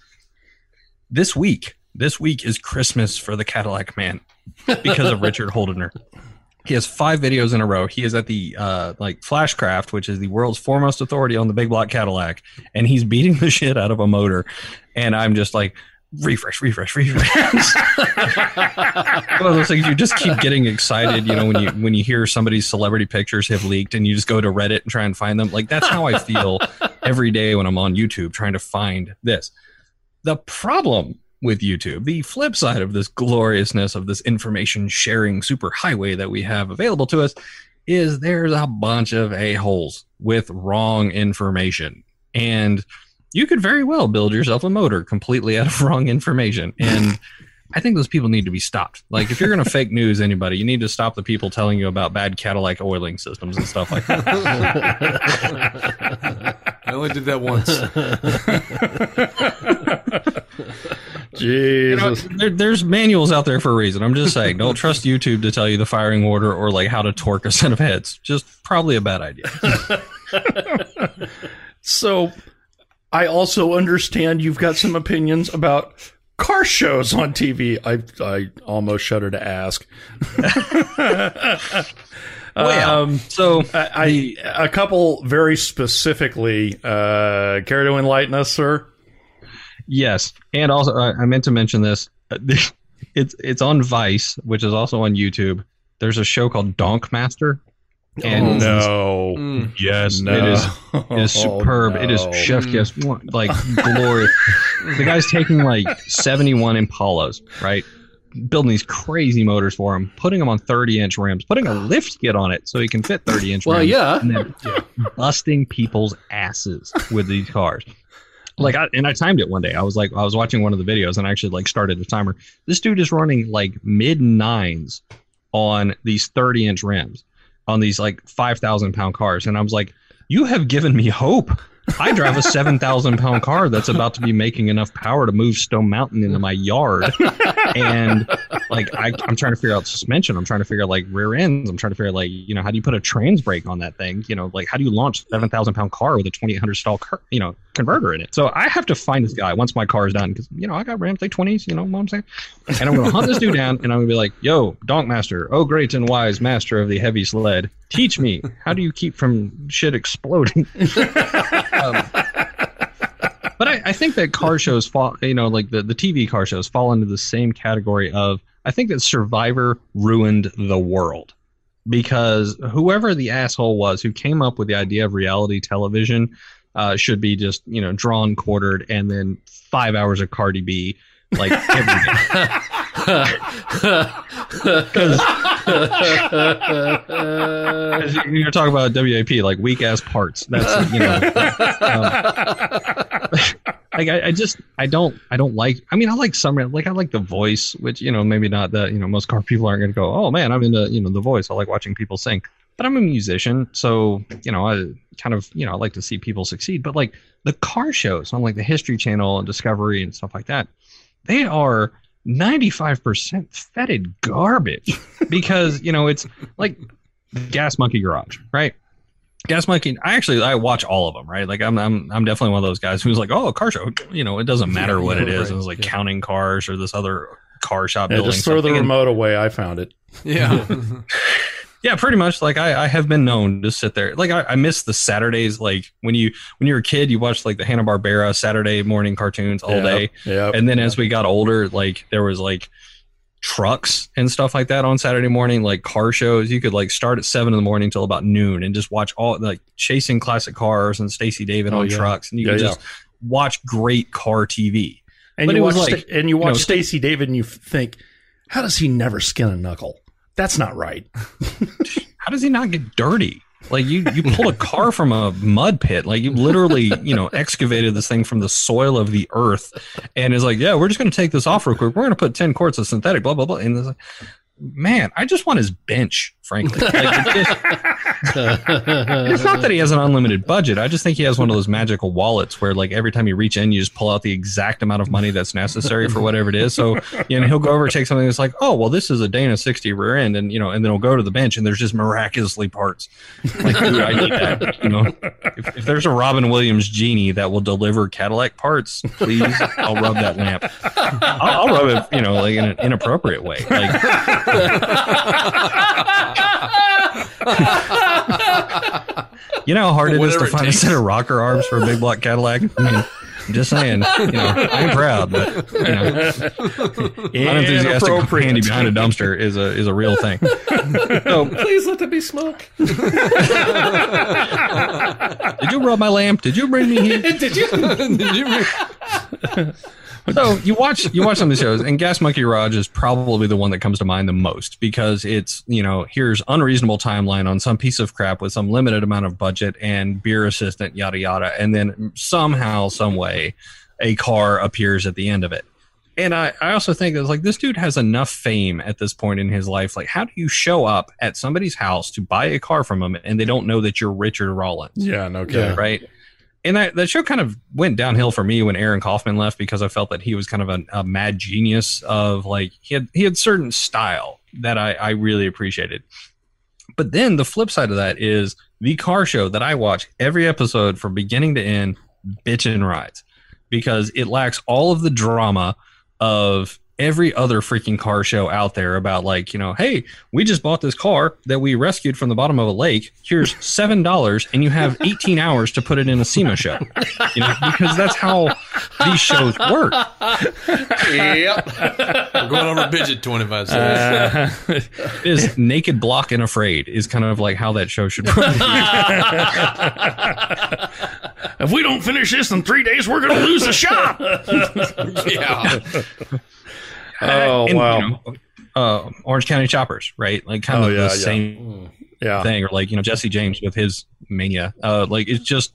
This week, this week is Christmas for the Cadillac man because of Richard Holdener. He has five videos in a row. He is at the uh, like Flashcraft, which is the world's foremost authority on the big block Cadillac, and he's beating the shit out of a motor. And I'm just like, refresh, refresh, refresh. One of those things you just keep getting excited, you know, when you when you hear somebody's celebrity pictures have leaked, and you just go to Reddit and try and find them. Like that's how I feel every day when I'm on YouTube trying to find this. The problem with YouTube, the flip side of this gloriousness of this information sharing superhighway that we have available to us, is there's a bunch of a-holes with wrong information. And you could very well build yourself a motor completely out of [LAUGHS] wrong information. And I think those people need to be stopped. Like, if you're going to fake news anybody, you need to stop the people telling you about bad Cadillac oiling systems and stuff like that.
I only did that once. [LAUGHS]
You know,
Jesus.
there, there's manuals out there for a reason. I'm just saying, don't trust YouTube to tell you the firing order or like how to torque a set of heads. Just probably a bad idea. [LAUGHS]
So, I also understand you've got some opinions about car shows on TV. I I almost shudder to ask. [LAUGHS]
Well,
Um,
so
I, I a couple very specifically. Uh, care to enlighten us, sir?
Yes, and also I, I meant to mention this. Uh, [LAUGHS] It's it's on Vice, which is also on YouTube. There's a show called Donk Master, and
no,
Mm.
yes,
no,
it is [LAUGHS] it is
Oh,
superb. It is
no.
chef kiss, like glory. the guy's taking like 71 Impalas, right? Building these crazy motors for him, putting them on 30 inch rims, putting a lift kit on it so he can fit 30 inch
Well,
rims.
yeah.
and then busting people's asses with these cars. Like, I, and I timed it one day. I was like, I was watching one of the videos and I actually like started the timer. This dude is running like mid nines on these 30 inch rims on these like 5,000 pound cars. And I was like, you have given me hope. I drive a 7,000 pound car that's about to be making enough power to move Stone Mountain into my yard. And like, I, I'm trying to figure out suspension. I'm trying to figure out like rear ends. I'm trying to figure out like, you know, how do you put a trans brake on that thing? You know, like how do you launch a 7,000 pound car with a 2800 stall, car, you know, converter in it? So I have to find this guy once my car is done because, you know, I got Ramsey 20s, you know what I'm saying? And I'm going to hunt this dude down and I'm going to be like, yo, Donk Master, oh great and wise master of the heavy sled, teach me, how do you keep from shit exploding? [LAUGHS] Um, but I, I think that car shows fall, you know, like the, the TV car shows fall into the same category of I think that Survivor ruined the world because whoever the asshole was who came up with the idea of reality television uh, should be just you know drawn, quartered, and then five hours of Cardi B like every day. [LAUGHS] Because you're talking about WAP, like weak ass parts. That's you know, um, like I, I just I don't I don't like. I mean, I like some like I like the voice, which you know maybe not that you know most car people aren't going to go. Oh man, I'm into you know the voice. I like watching people sing. But I'm a musician, so you know I kind of you know I like to see people succeed. But like the car shows on like the History Channel and Discovery and stuff like that, they are 95% fetid garbage because you know it's like gas monkey garage right gas monkey i actually i watch all of them right like i'm i'm, I'm definitely one of those guys who's like oh a car show you know it doesn't matter what it is
Right,
it was like
yeah.
counting cars or this other car shop
Yeah,
building
just throw the
something. And-
remote away. I found it.
Yeah. [LAUGHS] [LAUGHS]
yeah pretty much like i i have been known to sit there like i, I miss the saturdays like when you when you were a kid you watched like the hanna-barbera saturday morning cartoons all day
Yeah.
and then as we got older like there was like trucks and stuff like that on Saturday morning, like car shows. You could like start at seven in the morning till about noon and just watch all like chasing classic cars and Stacy David
Oh,
on
yeah.
trucks, and you
Yeah,
could
yeah.
just watch great car TV.
And
But
you watch
like,
and you watch
know,
Stacy David and you think, how does he never skin a knuckle? That's not right. [LAUGHS]
How does he not get dirty? Like you, you pulled a car from a mud pit. Like you literally, you know, excavated this thing from the soil of the earth, and is like, yeah, we're just going to take this off real quick. We're going to put ten quarts of synthetic, blah blah blah. And it's like, man, I just want his bench, frankly. [LAUGHS] Like, it just, it's not that he has an unlimited budget. I just think he has one of those magical wallets where, like, every time you reach in, you just pull out the exact amount of money that's necessary for whatever it is. So, you know, he'll go over and take something that's like, oh, well, this is a Dana 60 rear end, and you know, and then he'll go to the bench and there's just miraculously parts. Like, dude, I need that. You know, if, if there's a Robin Williams genie that will deliver Cadillac parts, please, I'll rub that lamp. I'll, I'll rub it, you know, like in an inappropriate way. Like, [LAUGHS] [LAUGHS] you know how hard it is
Whatever
to
it
find a set of rocker arms for a big block Cadillac. I mean, I'm just saying, you know, I'm proud, but you know, [LAUGHS] unenthusiastic handy behind a dumpster is a is a real thing. So,
Please let there be smoke.
did you rub my lamp? Did you bring me here? [LAUGHS]
Did you? Did you?
So you watch you watch some of the shows, and Gas Monkey Garage is probably the one that comes to mind the most because it's you know here's unreasonable timeline on some piece of crap with some limited amount of budget and beer assistant yada yada, and then somehow some way a car appears at the end of it. And I, I also think it's like this dude has enough fame at this point in his life. Like, how do you show up at somebody's house to buy a car from them and they don't know that you're Richard Rawlings?
Yeah, no kidding.
right? And that, that show kind of went downhill for me when Aaron Kaufman left because I felt that he was kind of a, a mad genius of like he had he had certain style that I, I really appreciated. But then the flip side of that is the car show that I watch every episode from beginning to end, bitchin' rides, because it lacks all of the drama of every other freaking car show out there about like you know hey we just bought this car that we rescued from the bottom of a lake here's [LAUGHS] seven dollars and you have 18 hours to put it in a SEMA show you know because that's how these shows work
Yep.
We're going over budget 25 uh, cents. [LAUGHS]
is naked block and afraid is kind of like how that show should work [LAUGHS]
If we don't finish this in three days, we're going to lose the shop.
yeah.
Oh
And,
wow!
you know, uh, Orange County Choppers, right? Like kind
Oh,
of
yeah,
the
yeah.
same
yeah,
thing, or like you know Jesse James with his mania. Uh, like it's just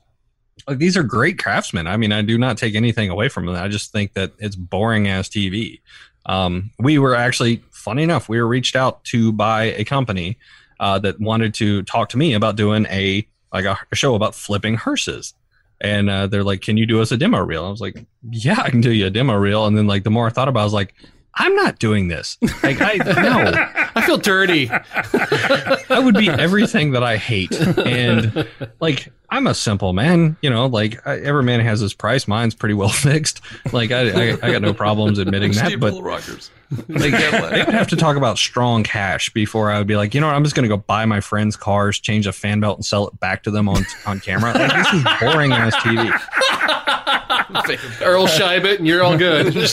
like these are great craftsmen. I mean, I do not take anything away from them. I just think that it's boring ass TV. Um, we were actually, funny enough, we were reached out to by a company uh, that wanted to talk to me about doing a like a, a show about flipping hearses. And uh, they're like, "Can you do us a demo reel?" I was like, "Yeah, I can do you a demo reel." And then like the more I thought about, it, I was like, "I'm not doing this. Like, I no." [LAUGHS]
I feel dirty. [LAUGHS]
I would be everything that I hate. And like, I'm a simple man, you know, like I, every man has his price. Mine's pretty well [LAUGHS] fixed. Like I, I, I got no problems admitting that, but
Bull Rockers.
like, they would have to talk about strong cash before I would be like, you know what, I'm just going to go buy my friends' cars, change a fan belt and sell it back to them on, on camera. Like, this is boring ass TV. [LAUGHS]
Earl Scheibit, and you're all good. [LAUGHS]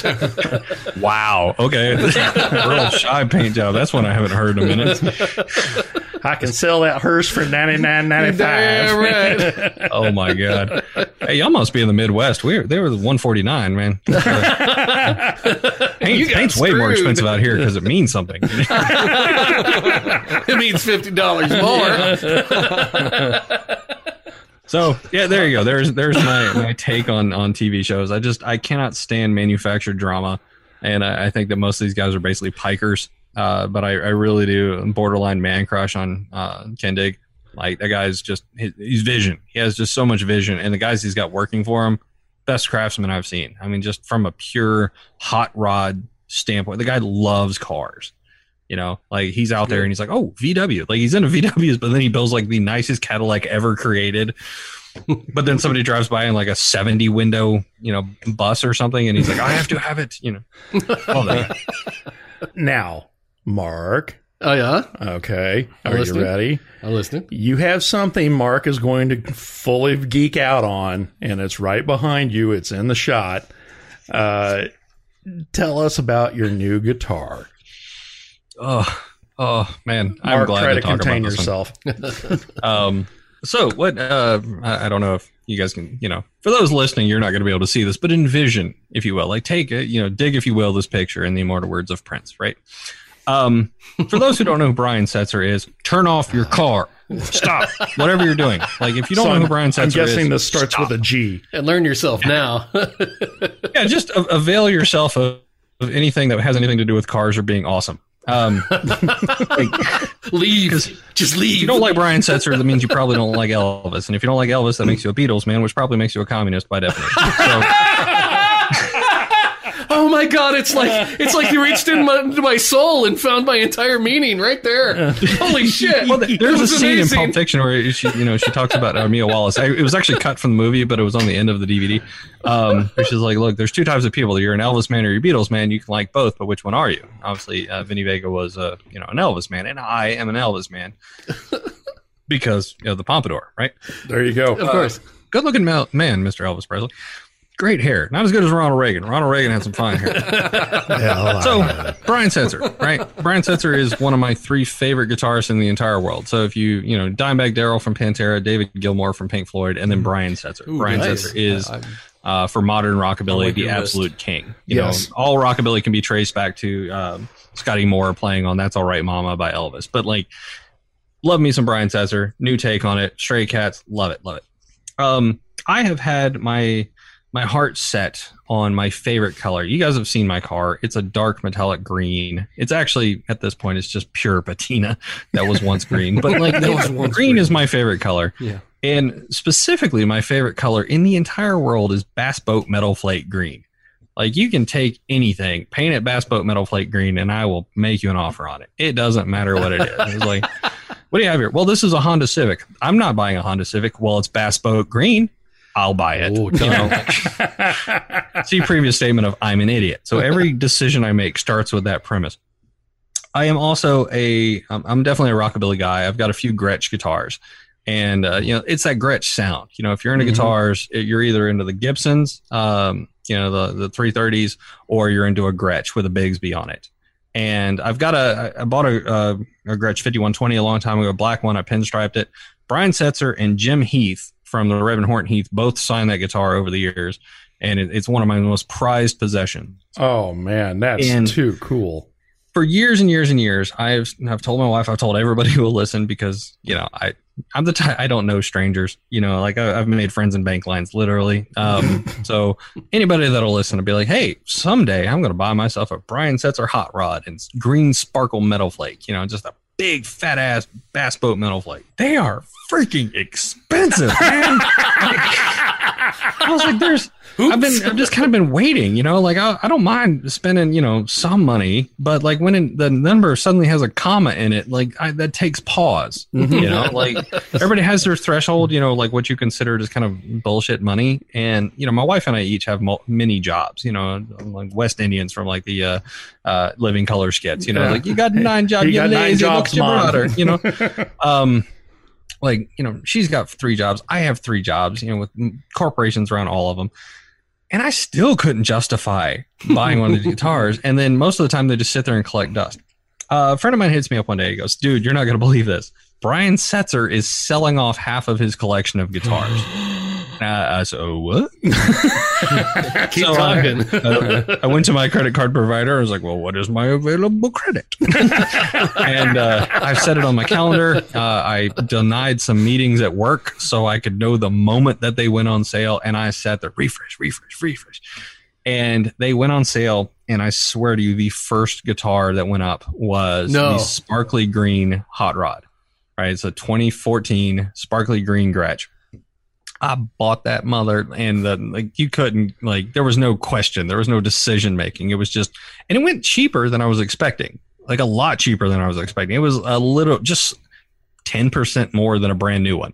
Wow. Okay. Real shy paint job. That's one I haven't heard in a minute.
I can sell that hearse for ninety nine ninety
Damn
five.
right. [LAUGHS]
Oh my god! Hey, y'all must be in the Midwest. We're they were the 149, man. Paint,
got
paint's way more expensive out here because it means something.
It means fifty dollars more.
So yeah, there you go. There's there's my, my take on on TV shows. I just I cannot stand manufactured drama, and I, I think that most of these guys are basically pikers. Uh, but I, I really do borderline man crush on uh, Kindig. Like that guy's just his, he's vision. He has just so much vision, and the guys he's got working for him, best craftsman I've seen. I mean, just from a pure hot rod standpoint, the guy loves cars. You know, like he's out there and he's like, oh, VW. Like he's into [LAUGHS] VWs, but then he builds like the nicest Cadillac ever created. [LAUGHS] but then somebody drives by in like a 70 window, you know, bus or something, and he's like, I have to have it, you know. [LAUGHS] All that.
Now, Mark.
Oh yeah,
Okay,
I'm
are you ready?
I'm listening.
You have something Mark is going to fully geek out on, and it's right behind you. It's in the shot. Uh, tell us about your new guitar.
Oh, oh man, I'm
Mark,
glad
try
to,
to
talk
contain
about this one.
yourself. [LAUGHS]
Um, so what? Uh, I, I don't know if you guys can, you know, for those listening, you're not going to be able to see this, but envision, if you will, like take it, you know, dig, if you will, this picture in the immortal words of Prince, right? Um, for those who don't know who Brian Setzer is, turn off your car. Stop. Whatever you're doing. Like if you don't
So
know
I'm,
who Brian Setzer
I'm
is,
guessing this starts
stop.
with a G.
And learn yourself now. [LAUGHS]
yeah, just avail yourself of, of anything that has anything to do with cars or being awesome. Um, [LAUGHS]
leave. Just leave.
if you don't like Brian Setzer, that means you probably don't like Elvis. And if you don't like Elvis, that makes you a Beatles man, which probably makes you a communist by definition. So,
my god, it's like it's like you reached in my, into my soul and found my entire meaning right there. Holy shit!
well, there's a scene
amazing.
in Pulp Fiction where she, you know, she talks about uh, Mia Wallace. I, it was actually cut from the movie, but it was on the end of the DVD. Um, where she's like, "Look, there's two types of people. You're an Elvis man or you're a Beatles man. You can like both, but which one are you?" Obviously, uh, Vinny Vega was, uh, you know, an Elvis man, and I am an Elvis man because you know the pompadour, right?
There you go.
Of course.
Good looking man, Mr. Elvis Presley. Great hair. Not as good as Ronald Reagan. Ronald Reagan had some fine hair. [LAUGHS] so, Brian Setzer, right? Brian Setzer is one of my three favorite guitarists in the entire world. So, if you, you know, Dimebag Darrell from Pantera, David Gilmour from Pink Floyd, and then Brian Setzer.
Ooh,
Brian
nice.
Setzer is,
I-
uh, for modern rockabilly,
like
the
your list.
absolute king. You
Yes.
know, all rockabilly can be traced back to um, Scotty Moore playing on "That's All Right, Mama" by Elvis. But like, love me some Brian Setzer. New take on it. Stray Cats, love it, love it. Um, I have had my my heart set on my favorite color. You guys have seen my car. It's a dark metallic green. It's actually at this point it's just pure patina [LAUGHS] that was once green. But like
That was
green
green.
is my favorite color.
Yeah.
And specifically my favorite color in the entire world is bass boat metal flake green. Like you can take anything, paint it bass boat metal flake green, and I will make you an offer on it. It doesn't matter what it is. It's like, [LAUGHS] what do you have here? Well, this is a Honda Civic. I'm not buying a Honda Civic. Well, it's bass boat green. I'll buy it.
Oh,
You know? [LAUGHS] See previous statement of I'm an idiot. So every [LAUGHS] decision I make starts with that premise. I am also a I'm I'm definitely a rockabilly guy. I've got a few Gretsch guitars. And uh, you know, it's that Gretsch sound. You know, if you're into
Mhm.
guitars, it- you're either into the Gibsons, um, you know, the the 330s, or you're into a Gretsch with a Bigsby on it. And I've got a I bought a, a, a Gretsch 5120 a long time ago, a black one. I pinstriped it. Brian Setzer and Jim Heath from the Reverend Horton Heat both signed that guitar over the years, and it, it's one of my most prized possessions.
Oh man, that's
And-
too cool.
For years and years and years, I've I've told my wife, I've told everybody [LAUGHS] who will listen because you know I I'm the type I don't know strangers. You know, like I, I've made friends in bank lines, literally. Um, [LAUGHS] so anybody that'll listen will be like, hey, someday I'm going to buy myself a Brian Setzer hot rod and green sparkle metal flake. You know, just a big fat ass bass boat metal flake. They are freaking expensive, man. [LAUGHS] I was like, there's. I've been, I've just kind of been waiting, you know, like I, I don't mind spending, you know, some money, but like when it, the number suddenly has a comma in it, like I, that takes pause, you know, [LAUGHS] like everybody has their threshold, you know, like what you consider just kind of bullshit money. And, you know, my wife and I each have mul- many jobs, you know, like West Indians from like the, uh, uh, living color skits, you know,
Yeah.
like you got nine [LAUGHS] jobs,
You
you,
got nine
lazy, look
jobs,
at your
Mom.
brother, you know, um, like you know she's got three jobs. I have three jobs you know with corporations around all of them and i still couldn't justify [LAUGHS] buying one of the guitars. And then most of the time they just sit there and collect dust. Uh, a friend of mine hits me up one day. He goes dude you're not going to believe this. Brian setzer is selling off half of his collection of guitars [GASPS] [GASPS] [GASPS] uh, so what [LAUGHS] [LAUGHS]
Keep
So, uh,
talking.
uh, I went to my credit card provider. I was like, "Well, what is my available credit?" [LAUGHS] and uh, I've set it on my calendar. Uh, I denied some meetings at work so I could know the moment that they went on sale, and I set the refresh, refresh, refresh, and they went on sale. And I swear to you, the first guitar that went up was
No.
the sparkly green hot rod. Right, it's a 2014 sparkly green Gretsch. I bought that mother, and the like you couldn't like there was no question, there was no decision making. It was just, and it went cheaper than I was expecting, like a lot cheaper than I was expecting. It was a little, just ten percent more than a brand new one,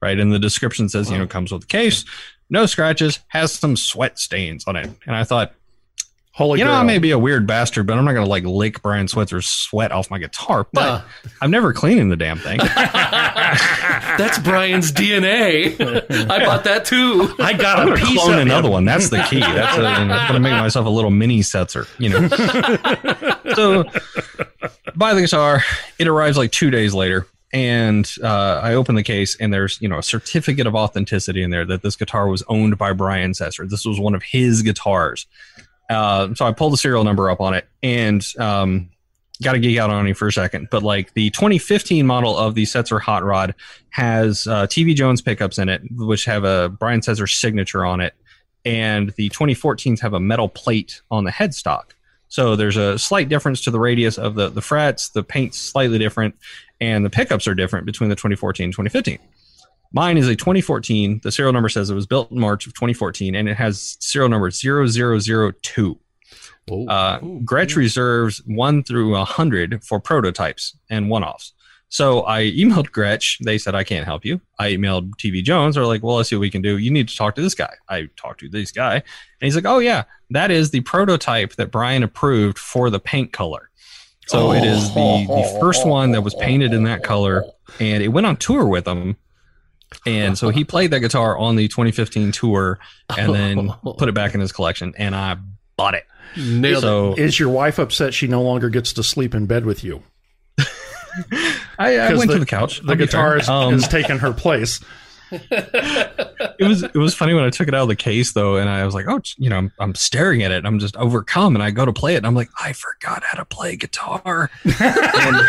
right? And the description says, you know, comes with a case, no scratches, has some sweat stains on it, and I thought,
Holy
you know. I may be a weird bastard, but I'm not gonna like lick Brian Swetzer's sweat off my guitar, but
Nah.
I'm never cleaning the damn thing. [LAUGHS]
That's Brian's DNA. I bought that too.
I got
I'm
a
gonna
piece
clone
of
another
him.
one. That's the key. That's a, I'm gonna make myself a little mini Setzer. You know. [LAUGHS] so buy the guitar. It arrives like two days later, and uh, I open the case, and there's you know a certificate of authenticity in there that this guitar was owned by Brian Setzer. This was one of his guitars. Uh, so I pulled the serial number up on it, and um, got to geek out on you for a second. But like the 2015 model of the Setzer Hot Rod has uh, TV Jones pickups in it, which have a Brian Setzer signature on it, and the 2014s have a metal plate on the headstock. So there's a slight difference to the radius of the, the frets, the paint's slightly different, and the pickups are different between the 2014 and 2015. Mine is a 2014. The serial number says it was built in March of 2014, and it has serial number 0002. Uh, Gretsch reserves 1 through 100 for prototypes and one offs. So I emailed Gretsch. They said, I can't help you. I emailed TV Jones. They're like, well, let's see what we can do. You need to talk to this guy. I talked to this guy. And he's like, oh, yeah, that is the prototype that Brian approved for the paint color. So it is the, the first one that was painted in that color. And it went on tour with him. And so he played that guitar on the 2015 tour and then [LAUGHS] put it back in his collection. And I bought it.
Nailed.
So
Is your wife upset she no longer gets to sleep in bed with you? [LAUGHS]
I, I
'Cause
went
the-
to the couch.
The
I'll
guitar
fair.
has,
Um,
has taken her place. [LAUGHS]
it was it was funny when I took it out of the case though, and I was like, oh, you know, I'm, I'm staring at it, and I'm just overcome, and I go to play it, and I'm like, I forgot how to play guitar. And- I'm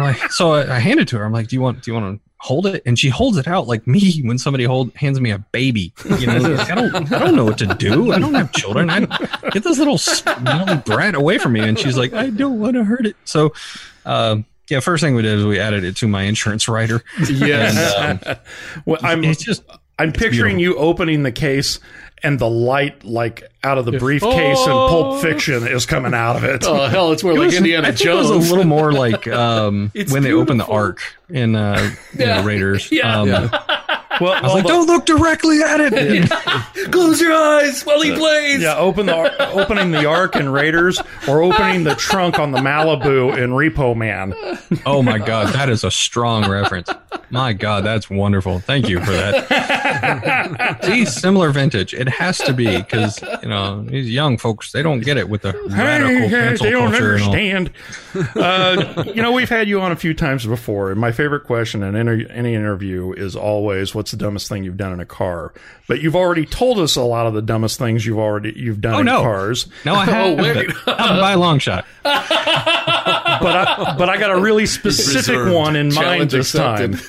like, so I, I hand it to her. I'm like, do you want do you want to hold it? And she holds it out like me [LAUGHS] when somebody hold hands me a baby. You know, like, I don't I don't know what to do. I don't have children. I get this little smelly brat away from me. And she's like, I don't want to hurt it. So. Um, yeah, first thing we did is we added it to my insurance writer.
Yes.
And, um,
Well, I'm
it's just
I'm picturing you opening the case and the light like out of the briefcase in
Oh.
Pulp Fiction is coming out of it. [LAUGHS]
oh hell, it's more
It
like
was-
Indiana
I think
Jones.
It was a little more like [LAUGHS] um,
It's
when they open the
beautiful.
Ark in uh, you know, Raiders. [LAUGHS]
Yeah.
Um,
Yeah.
Well,
I was like, don't look directly at it. [LAUGHS]
Close your eyes while he plays.
yeah, open the opening the Ark in Raiders or opening the trunk on the Malibu in Repo Man.
oh my God, that is a strong reference. My God, that's wonderful. Thank you for that. See, similar vintage. It has to be because you know these young folks they don't get it with the radical
Hey,
cancel
they don't
culture and all.
understand. uh, you know, we've had you on a few times before, and my favorite question in inter- any interview is always, "What's the dumbest thing you've done in a car?" But you've already told us a lot of the dumbest things you've already you've done
Oh,
in
no.
cars.
No, I [LAUGHS] haven't.
wait.
Not by a long shot.
But I, but I got a really specific
reserved.
one in mind
Challenge
this
accepted.
time.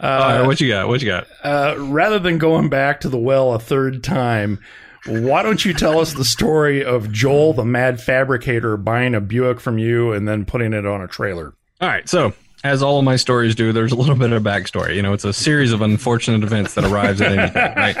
All right, what you got? What you got?
Uh, rather than going back to the well a third time, why don't you tell us the story of Joel, the mad fabricator, buying a Buick from you and then putting it on a trailer?
All right, so as all of my stories do, there's a little bit of a backstory. You know, it's a series of unfortunate events that arrives at anything, right?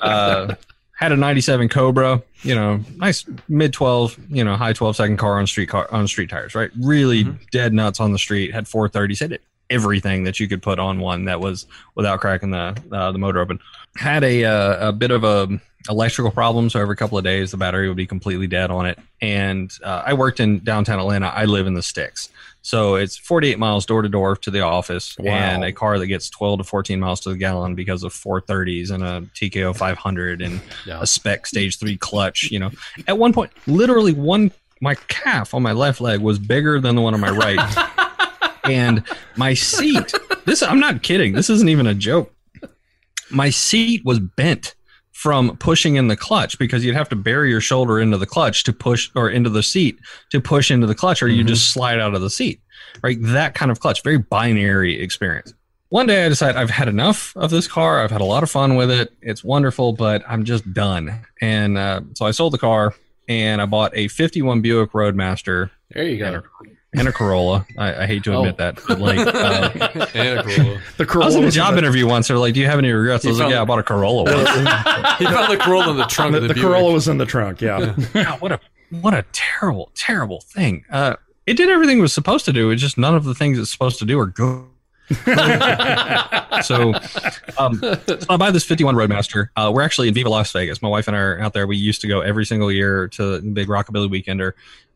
Uh, had a 97 Cobra, you know, nice mid 12, you know, high 12 second car on street car on street tires, right? Really dead nuts on the street. Had 430s, had everything that you could put on one that was without cracking the uh, the motor open. Had a uh, a bit of a electrical problem, so every couple of days the battery would be completely dead on it. And uh, I worked in downtown Atlanta. I live in the sticks. So it's 48 miles door to door to the office,
Wow.
and a car that gets 12 to 14 miles to the gallon because of 430s and a TKO 500 and
Yeah.
a spec stage three clutch. You know, at one point, literally one my calf on my left leg was bigger than the one on my right, [LAUGHS] and my seat. This I'm not kidding. This isn't even a joke. My seat was bent from pushing in the clutch because you'd have to bury your shoulder into the clutch to push or into the seat to push into the clutch or you just slide out of the seat right? That kind of clutch very binary experience. One day i decide i've had enough of this car. I've had a lot of fun with it. It's wonderful but i'm just done. And uh, so i sold the car and i bought a 51 buick roadmaster
There you go.
And a corolla I, I hate to admit
Oh.
that but like [LAUGHS] uh,
And a Corolla.
The
i
Corolla
was in a job
the,
interview once they're like do you have any regrets i was like
found-
yeah i bought a corolla once. [LAUGHS]
He found the Corolla in the trunk
the,
of the,
the Corolla was in the trunk. Yeah. [LAUGHS]
God, what a what a terrible, terrible thing. Uh, it did everything it was supposed to do. It's just none of the things it's supposed to do are good. so, um, so I buy this 51 Roadmaster. Uh, we're actually in Viva Las Vegas. My wife and I are out there. We used to go every single year to the big Rockabilly Weekender.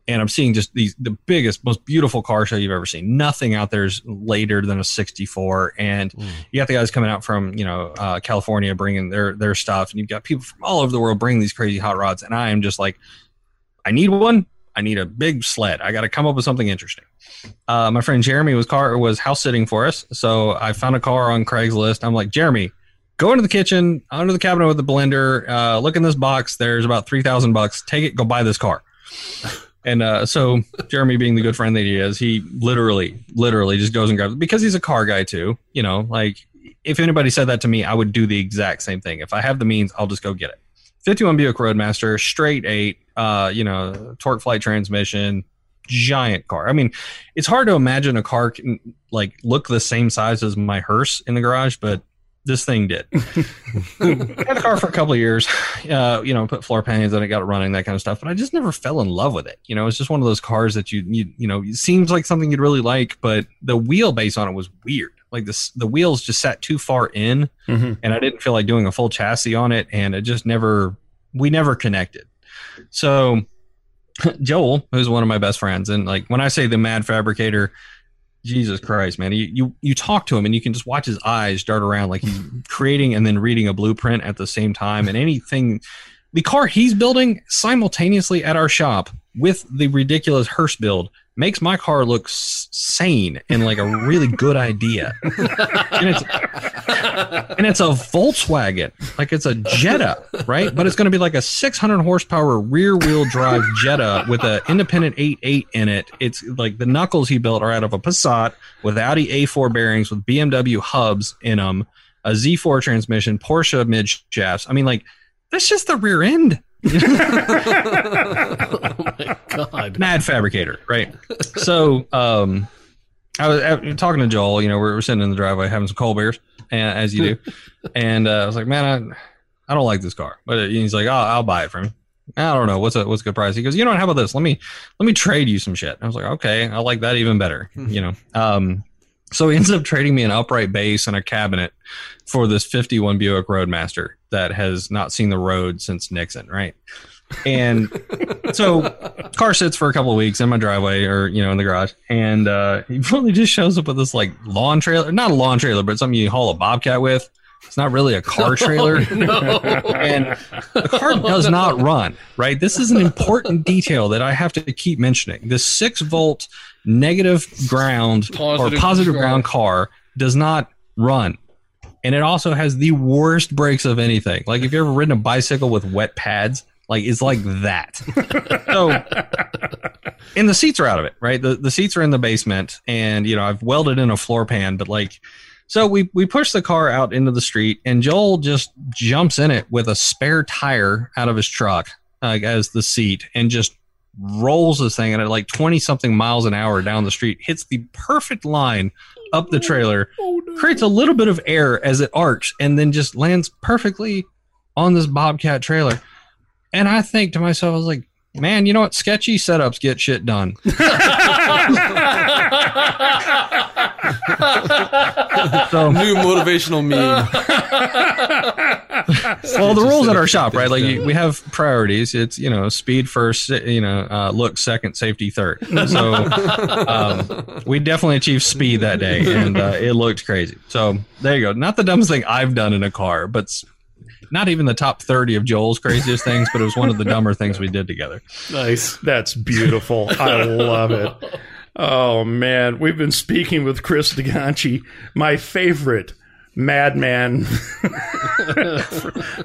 And I'm seeing just these the biggest, most beautiful car show you've ever seen. Nothing out there is later than a 64. And you got the guys coming out from you know uh, California bringing their their stuff, and you've got people from all over the world bringing these crazy hot rods. And I am just like, I need one. I need a big sled. I got to come up with something interesting. Uh, my friend Jeremy was car was house sitting for us, so I found a car on Craigslist. I'm like, Jeremy, go into the kitchen, under the cabinet with the blender. Uh, look in this box. There's about three thousand bucks. Take it. Go buy this car. And uh, so Jeremy, being the good friend that he is, he literally, literally just goes and grabs it because he's a car guy too. You know, like if anybody said that to me, I would do the exact same thing. If I have the means, I'll just go get it. 51 Buick Roadmaster, straight eight, uh, you know, TorqueFlite transmission, giant car. I mean, it's hard to imagine a car can like look the same size as my hearse in the garage, but this thing did. [LAUGHS] had a car for a couple of years, uh, you know, put floor pans on it, got it running, that kind of stuff. But I just never fell in love with it. You know, it's just one of those cars that you, you, you know, it seems like something you'd really like, but the wheelbase on it was weird. Like this, the wheels just sat too far in,
Mhm.
and I didn't feel like doing a full chassis on it, and it just never, we never connected. So [LAUGHS] Joel, who's one of my best friends, and like when I say the mad fabricator, Jesus Christ, man, you, you you talk to him and you can just watch his eyes dart around like he's [LAUGHS] creating and then reading a blueprint at the same time. And anything, the car he's building simultaneously at our shop with the ridiculous hearse build makes my car look sane and like a really good idea. and it's [LAUGHS] and it's a Volkswagen, like it's a Jetta, right? But it's going to be like a 600 horsepower rear wheel drive Jetta with an independent 8.8 in it. It's like the knuckles he built are out of a Passat with Audi A4 bearings with BMW hubs in them, a Z4 transmission, Porsche mid shafts. I mean, like that's just the rear end.
Oh my god.
Mad fabricator, right? So, um, I was uh, talking to Joel. You know, we're, we're sitting in the driveway having some cold beers, and as you do. [LAUGHS] and uh, I was like, man, I, I don't like this car. But he's like, I'll, I'll buy it from you. I don't know what's a what's a good price. He goes, you know what? How about this? Let me let me trade you some shit. I was like, okay, I like that even better. You know. Um, so he ends up trading me an upright base and a cabinet for this 51 Buick Roadmaster that has not seen the road since Nixon, right? And so car sits for a couple of weeks in my driveway or you know in the garage and uh he really just shows up with this like lawn trailer not a lawn trailer but something you haul a bobcat with. It's not really a car [LAUGHS] trailer. and the car does not run right? This is an important detail that i have to keep mentioning. This six volt negative ground or
Positive
positive
ground.
car does not run and it also has the worst brakes of anything like if you've ever ridden a bicycle with wet pads like it's like that [LAUGHS] so and the seats are out of it, right? The the seats are in the basement, and you know I've welded in a floor pan, but like, so we we push the car out into the street, and Joel just jumps in it with a spare tire out of his truck like as the seat, and just rolls this thing at like twenty something miles an hour down the street, hits the perfect line up the trailer, [LAUGHS] oh, creates a little bit of air as it arcs, and then just lands perfectly on this Bobcat trailer. And I think to myself, I was like, man, you know what? Sketchy setups get shit done. [LAUGHS] [LAUGHS] [LAUGHS] so,
New motivational meme. [LAUGHS]
well, the rules at our shop, right? Like
things done.
we have priorities. It's you know speed first, you know uh, look second, safety third. So um, we definitely achieved speed that day, and uh, it looked crazy. So there you go. Not the dumbest thing I've done in a car, but not even the top thirty of Joel's craziest things, but it was one of the dumber things we did together.
nice.
That's beautiful. I love it. Oh man, we've been speaking with Chris DeGanchi, my favorite madman [LAUGHS]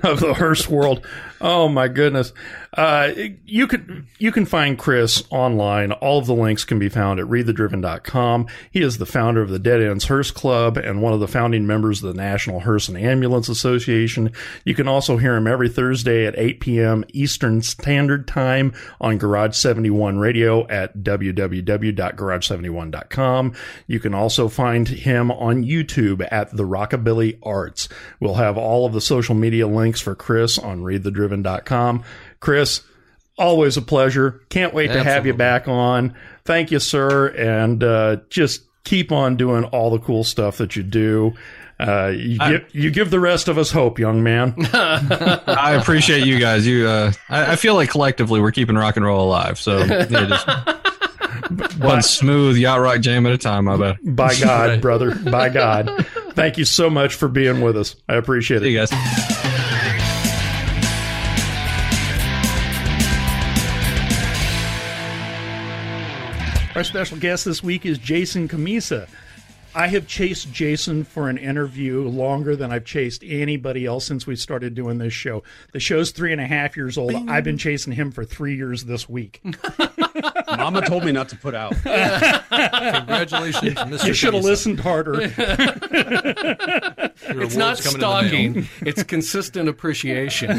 of the hearse world. Oh my goodness. Uh, you could you can find Chris online. All of the links can be found at readthedriven.com. He is the founder of the Dead Ends Hearse Club and one of the founding members of the National Hearse and Ambulance Association. You can also hear him every Thursday at 8 p.m. Eastern Standard Time on Garage 71 Radio at www.garage71.com. You can also find him on YouTube at The Rockabilly Arts. We'll have all of the social media links for Chris on readthedriven.com. Chris, always a pleasure. Can't wait to have you back on. Thank you, sir. And uh, just keep on doing all the cool stuff that you do. Uh, you, give, you give the rest of us hope, young man. [LAUGHS]
I appreciate you guys. You, uh, I, I feel like collectively we're keeping rock and roll alive. So yeah, just [LAUGHS] one smooth yacht rock jam at a time. I bet.
By [LAUGHS] God, brother. By God. Thank you so much for being with us. I appreciate
See
it.
you guys.
Our special guest this week is Jason Cammisa. I have chased Jason for an interview longer than I've chased anybody else since we started doing this show. The show's three and a half years old. I've been chasing him for three years this week. [LAUGHS]
Mama told me not to put out.
Congratulations, Mr.
You should have listened harder. [LAUGHS]
It's not
award's coming in the mail.
stalking. it's consistent appreciation.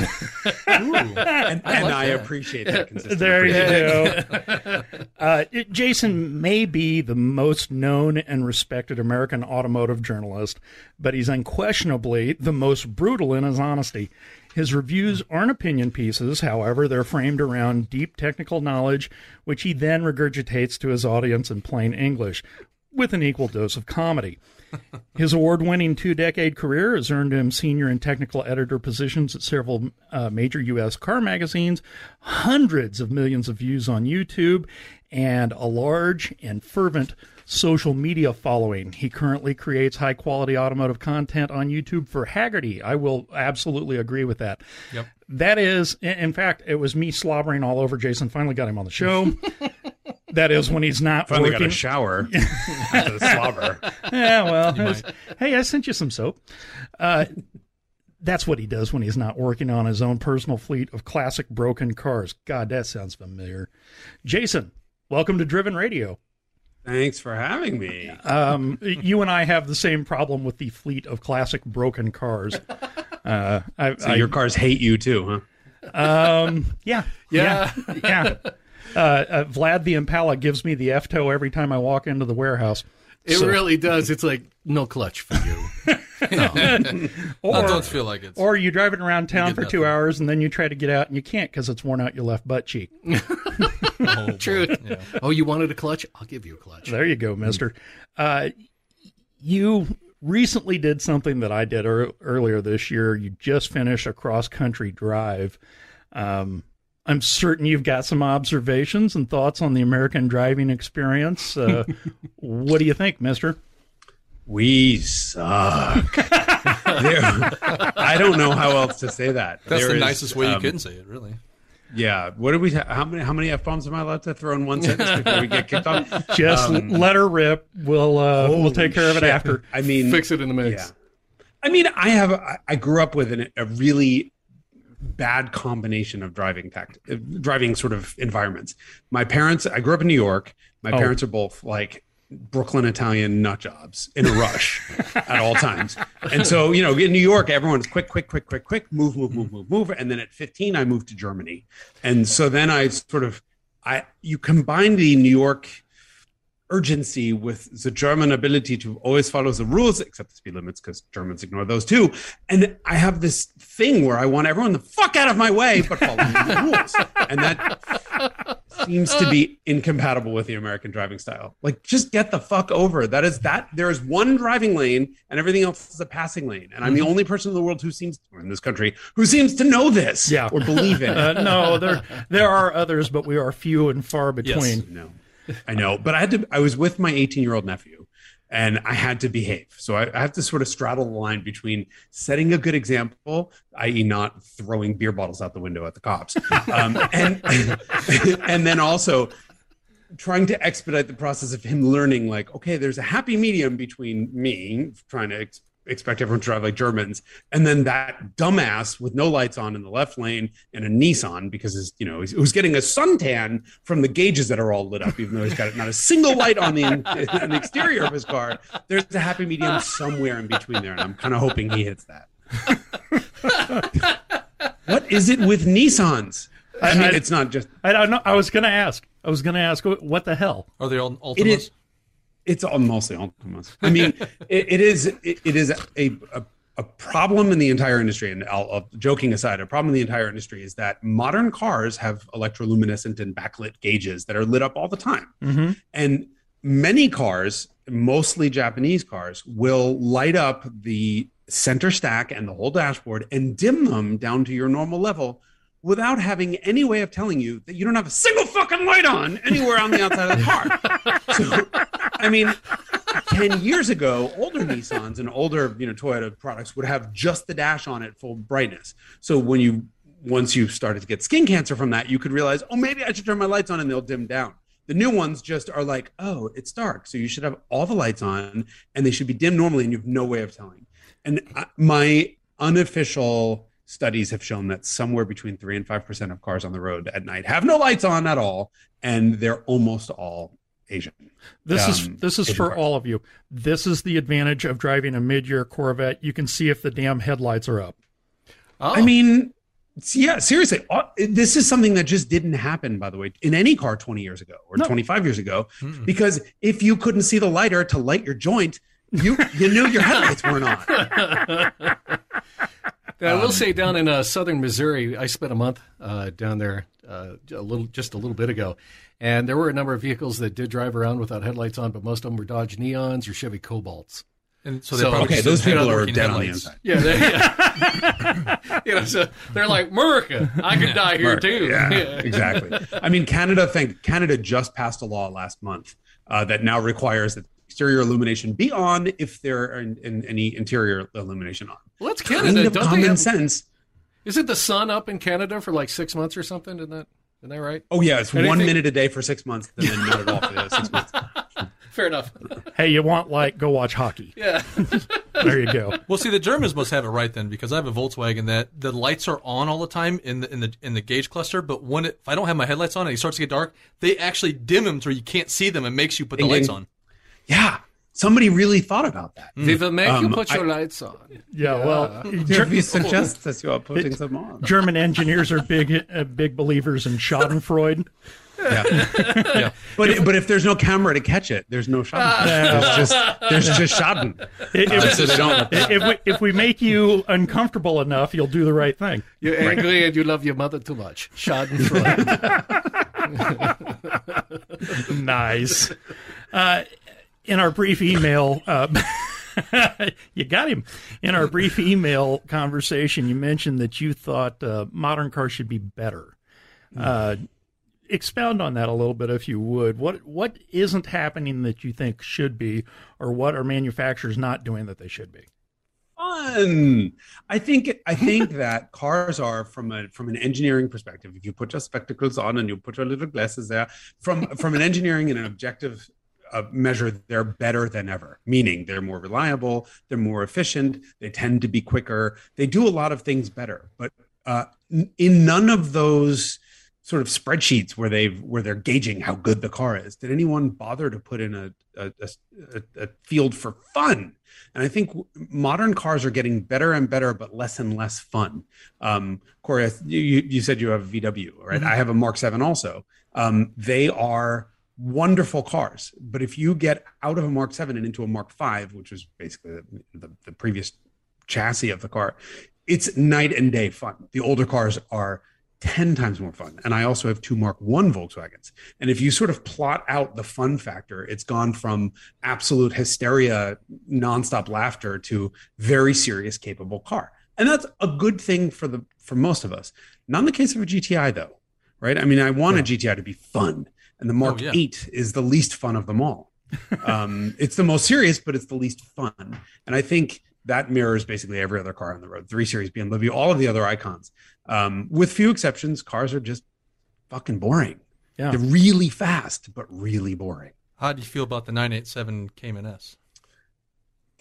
and, and I appreciate that consistency.
There you go. [LAUGHS] Uh, it- Jason may be the most known and respected American automotive journalist, but he's unquestionably the most brutal in his honesty. His reviews aren't opinion pieces, however, they're framed around deep technical knowledge, which he then regurgitates to his audience in plain English, with an equal dose of comedy. [LAUGHS] His award winning two decade career has earned him senior and technical editor positions at several uh, major U.S. car magazines, hundreds of millions of views on YouTube, and a large and fervent social media following. He currently creates high quality automotive content on YouTube for Hagerty. I will absolutely agree with that.
Yep.
That is, in- in fact, it was me slobbering all over Jason. Finally got him on the show. [LAUGHS] that is when he's not
Finally
working.
got a shower [LAUGHS] after the slobber.
Yeah, well, it's- hey, I sent you some soap. Uh, that's what he does when he's not working on his own personal fleet of classic broken cars. God, that sounds familiar. Jason, welcome to Driven Radio.
Thanks for having me.
Um, you and I have the same problem with the fleet of classic broken cars. [LAUGHS] Uh, I,
So
I-
your cars hate you too, huh?
um, [LAUGHS] yeah, yeah, yeah. Uh, uh, Vlad the Impala gives me the F toe every time I walk into the warehouse.
It
So-
really does. It's like no clutch for you. [LAUGHS] [LAUGHS]
Or,
I don't feel like it.
Or you driving around town for
that
two
thing.
hours and then you try to get out and you can't because it's worn out your left butt cheek. [LAUGHS]
Oh,
True.
Yeah.
Oh, you wanted a clutch? I'll give you a clutch.
There you go, mister. Uh, you recently did something that I did ear earlier this year. You just finished a cross country drive. Um, I'm certain you've got some observations and thoughts on the American driving experience. Uh, [LAUGHS] what do you think, mister?
We suck. [LAUGHS] There- I don't know how else to say that.
That's
There
the
is,
nicest way you
um,
can say it, really.
Yeah. What do we? How many? How many f bombs am I allowed to throw in one sentence [LAUGHS] before we get kicked off?
Just let her rip. We'll uh, we'll take care of it after.
I mean,
Fix it in the mix.
Yeah. I mean, I have. I- I grew up with an, a really bad combination of driving tact, uh, driving sort of environments. My parents. I grew up in New York. My
Oh.
parents are both like Brooklyn Italian nut jobs in a rush [LAUGHS] at all times. And so, you know, in New York, everyone's quick, quick, quick, quick, quick, move, move, move, move, move. And then at 15, I moved to Germany. And so then I sort of, I you combine the New York urgency with the German ability to always follow the rules, except the speed limits, because Germans ignore those too. And I have this thing where I want everyone the fuck out of my way, but follow the rules. And that seems to be incompatible with the American driving style. Like, just get the fuck over. That is that. There is one driving lane, and everything else is a passing lane. And I'm the only person in the world who seems, in this country, who seems to know this,
Yeah.
or believe in it. [LAUGHS]
Uh, no, there there are others, but we are few and far between.
Yes, No, I know, but I had to. I was with my 18 year old nephew, and I had to behave. So I, I have to sort of straddle the line between setting a good example, i.e., not throwing beer bottles out the window at the cops, [LAUGHS] um, and [LAUGHS] and then also trying to expedite the process of him learning. Like, okay, there's a happy medium between me trying to. Ex- expect everyone to drive like Germans, and then that dumbass with no lights on in the left lane and a Nissan because his, you know, he's, who's getting a suntan from the gauges that are all lit up, even though he's got not a single light on the, on the exterior of his car. There's a happy medium somewhere in between there, and I'm kind of hoping he hits that. what is it with Nissans? I mean,
I-
it's not just
I don't know. I was going to ask. I was going to ask, what the hell?
Are they all
Altimas? It's all mostly Altimas. I mean, [LAUGHS] it, it is. It, it is a, a a problem in the entire industry. And I'll, I'll- joking aside, a problem in the entire industry is that modern cars have electroluminescent and backlit gauges that are lit up all the time.
Mm-hmm.
And many cars, mostly Japanese cars, will light up the center stack and the whole dashboard and dim them down to your normal level without having any way of telling you that you don't have a single fucking light on anywhere on the outside of the car. [LAUGHS] So, I mean, 10 years ago, older Nissans and older, you know, Toyota products would have just the dash on at full brightness. So when you once you started to get skin cancer from that, you could realize, oh, maybe I should turn my lights on and they'll dim down. The new ones just are like, oh, it's dark, so you should have all the lights on, and they should be dim normally, and you have no way of telling. And uh, my unofficial studies have shown that somewhere between three and five percent of cars on the road at night have no lights on at all, and they're almost all Asian.
This
Um,
is this is
Asian
for
cars.
all of you. This is the advantage of driving a mid-year Corvette. You can see if the damn headlights are up.
Oh,
I mean, yeah, seriously, uh, this is something that just didn't happen, by the way, in any car 20 years ago or 25 years ago, because if you couldn't see the lighter to light your joint, you you knew your headlights weren't on. [LAUGHS]
I
Um,
will say, down in uh, southern Missouri, I spent a month uh, down there uh, a little, just a little bit ago, and there were a number of vehicles that did drive around without headlights on, but most of them were Dodge Neons or Chevy Cobalts.
And so they
So-
probably
Okay, those people are
working
dead on the inside.
Yeah, they, yeah. [LAUGHS] [LAUGHS] you know, so they're like America. I could die here too.
Yeah, exactly. I mean, Canada think Canada just passed a law last month uh, that now requires that exterior illumination be on if there are in, in any interior illumination on.
Well, that's
Kind
Canada.
of
Don't they
common
have,
sense.
isn't the sun up in Canada for like six months or something? Isn't that isn't that right?
Oh yeah, it's one minute a day for six months, and then not at all for the six months. [LAUGHS]
Fair enough.
Hey, you want light? Go watch hockey. [LAUGHS]
Yeah. [LAUGHS]
There you go.
Well, see, the Germans must have it right then, because I have a Volkswagen that the lights are on all the time in the in the in the gauge cluster. But when it, if I don't have my headlights on and it starts to get dark, they actually dim them so you can't see them and makes you put the
Ding,
lights
ding.
on.
Yeah, somebody really thought about that.
We will make you
Um,
put
I-
your lights on.
Yeah. Well,
We suggests that you are putting them on.
German engineers are big uh, big believers in Schadenfreude.
Yeah. [LAUGHS] yeah. But but if there's no camera to catch it, there's no shot. there's just there's just Schaden.
If,
So they don't.
if we if we make you uncomfortable enough, you'll do the right thing.
You're angry and you love your mother too much. Schadenfreude. [LAUGHS]
nice. Uh, in our brief email, uh, [LAUGHS] you got him. In our brief email conversation, you mentioned that you thought uh, modern cars should be better. Uh, expound on that a little bit, if you would. What what isn't happening that you think should be, or what are manufacturers not doing that they should be?
fun. I think I think [LAUGHS] that cars are from a from an engineering perspective. If you put your spectacles on and you put your little glasses there, from from an engineering and an objective uh, measure, they're better than ever. Meaning they're more reliable, they're more efficient, they tend to be quicker, they do a lot of things better. But uh, in none of those sort of spreadsheets where they've where they're gauging how good the car is, did anyone bother to put in a a, a, a field for fun? And I think modern cars are getting better and better, but less and less fun. Um, Corey, you, you you said you have a VW, right? I have a Mark 7 also. Um, they are wonderful cars, but if you get out of a Mark 7 and into a Mark 5, which was basically the, the, the previous chassis of the car, it's night and day fun. The older cars are 10 times more fun. And I also have two Mark 1 Volkswagens. And if you sort of plot out the fun factor, it's gone from absolute hysteria, nonstop laughter to very serious, capable car. And that's a good thing for the for most of us. Not in the case of a GTI though, right? I mean, I want a GTI to be fun. And the Mark
Oh, yeah.
8 is the least fun of them all. [LAUGHS] um, it's the most serious, but it's the least fun. And I think that mirrors basically every other car on the road 3 Series, BMW, all of the other icons. Um, with few exceptions, cars are just fucking boring.
Yeah.
They're really fast, but really boring.
How do you feel about the 987 Cayman S?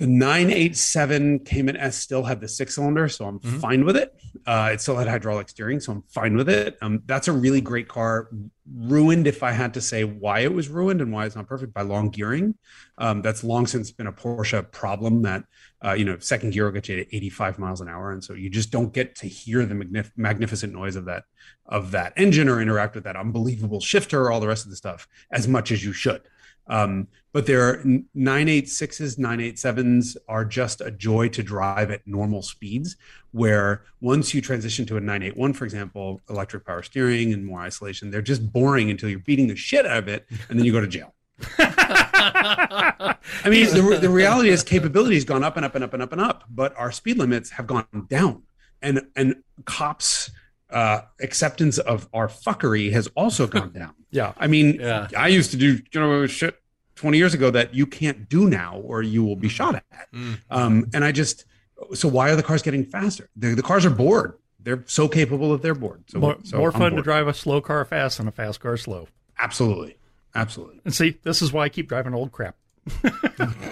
The 987 Cayman S still had the six cylinder, so I'm
Mhm.
fine with it. Uh, it still had hydraulic steering, so I'm fine with it. Um, that's a really great car. Ruined, if I had to say why it was ruined and why it's not perfect, by long gearing. Um, that's long since been a Porsche problem that, uh, you know, second gear will get you to 85 miles an hour. And so you just don't get to hear the magnif- magnificent noise of that, of that engine or interact with that unbelievable shifter, or all the rest of the stuff as much as you should. Um, but there their 986s, 987s are just a joy to drive at normal speeds. Where once you transition to a 981, for example, electric power steering and more isolation, they're just boring until you're beating the shit out of it and then you go to jail. [LAUGHS] I mean, the, the reality is capability has gone up and up and up and up and up, but our speed limits have gone down. And, and cops' uh, acceptance of our fuckery has also gone down. [LAUGHS]
Yeah.
I mean,
Yeah.
I used to do you know shit 20 years ago that you can't do now or you will be shot at.
Mm.
Um, and I just so why are the cars getting faster? The, the cars are bored. They're so capable that they're bored. So
More,
so
more fun to drive a slow car fast than a fast car slow.
Absolutely. Absolutely.
And see, this is why I keep driving old crap.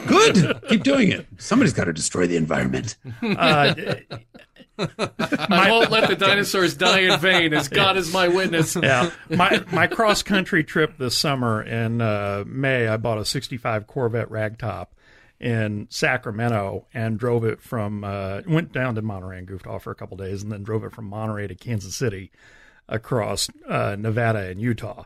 Good. [LAUGHS] Keep doing it. Somebody's got to destroy the environment.
Uh,
I won't let the dinosaurs die in vain, as God is my witness. [LAUGHS]
yeah, my my cross country trip this summer in uh, May, I bought a '65 Corvette ragtop in Sacramento and drove it from uh, went down to Monterey and goofed off for a couple days, and then drove it from Monterey to Kansas City across uh, Nevada and Utah.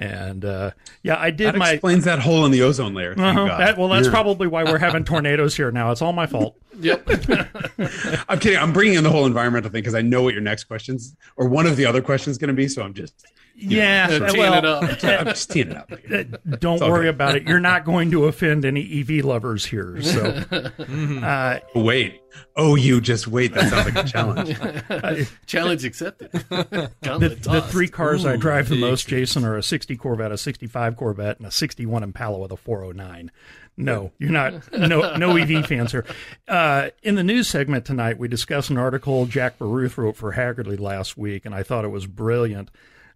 And uh, yeah, I did
That
my.
explains that hole in the ozone layer.
Uh-huh. That- well, that's
Yeah.
probably why we're having [LAUGHS] tornadoes here now. It's all my fault.
Yep. [LAUGHS]
I'm kidding. I'm bringing in the whole environmental thing because I know what your next questions or one of the other questions is going to be. So I'm just,
Yeah,
Teeing
well,
it up.
I'm just teeing it up.
Uh, Don't worry
good.
about it. You're not going to offend any EV lovers here. So, [LAUGHS] uh,
Wait. Oh, you just wait. That sounds like a challenge. [LAUGHS]
Challenge accepted.
the, the three cars I drive the most, Jason, are a 60 Corvette, a 65 Corvette, and a 61 Impala with a 409. No, you're not. No, no EV [LAUGHS] fans here. Uh, in the news segment tonight, we discussed an article Jack Baruth wrote for Hagerty last week, and I thought it was brilliant.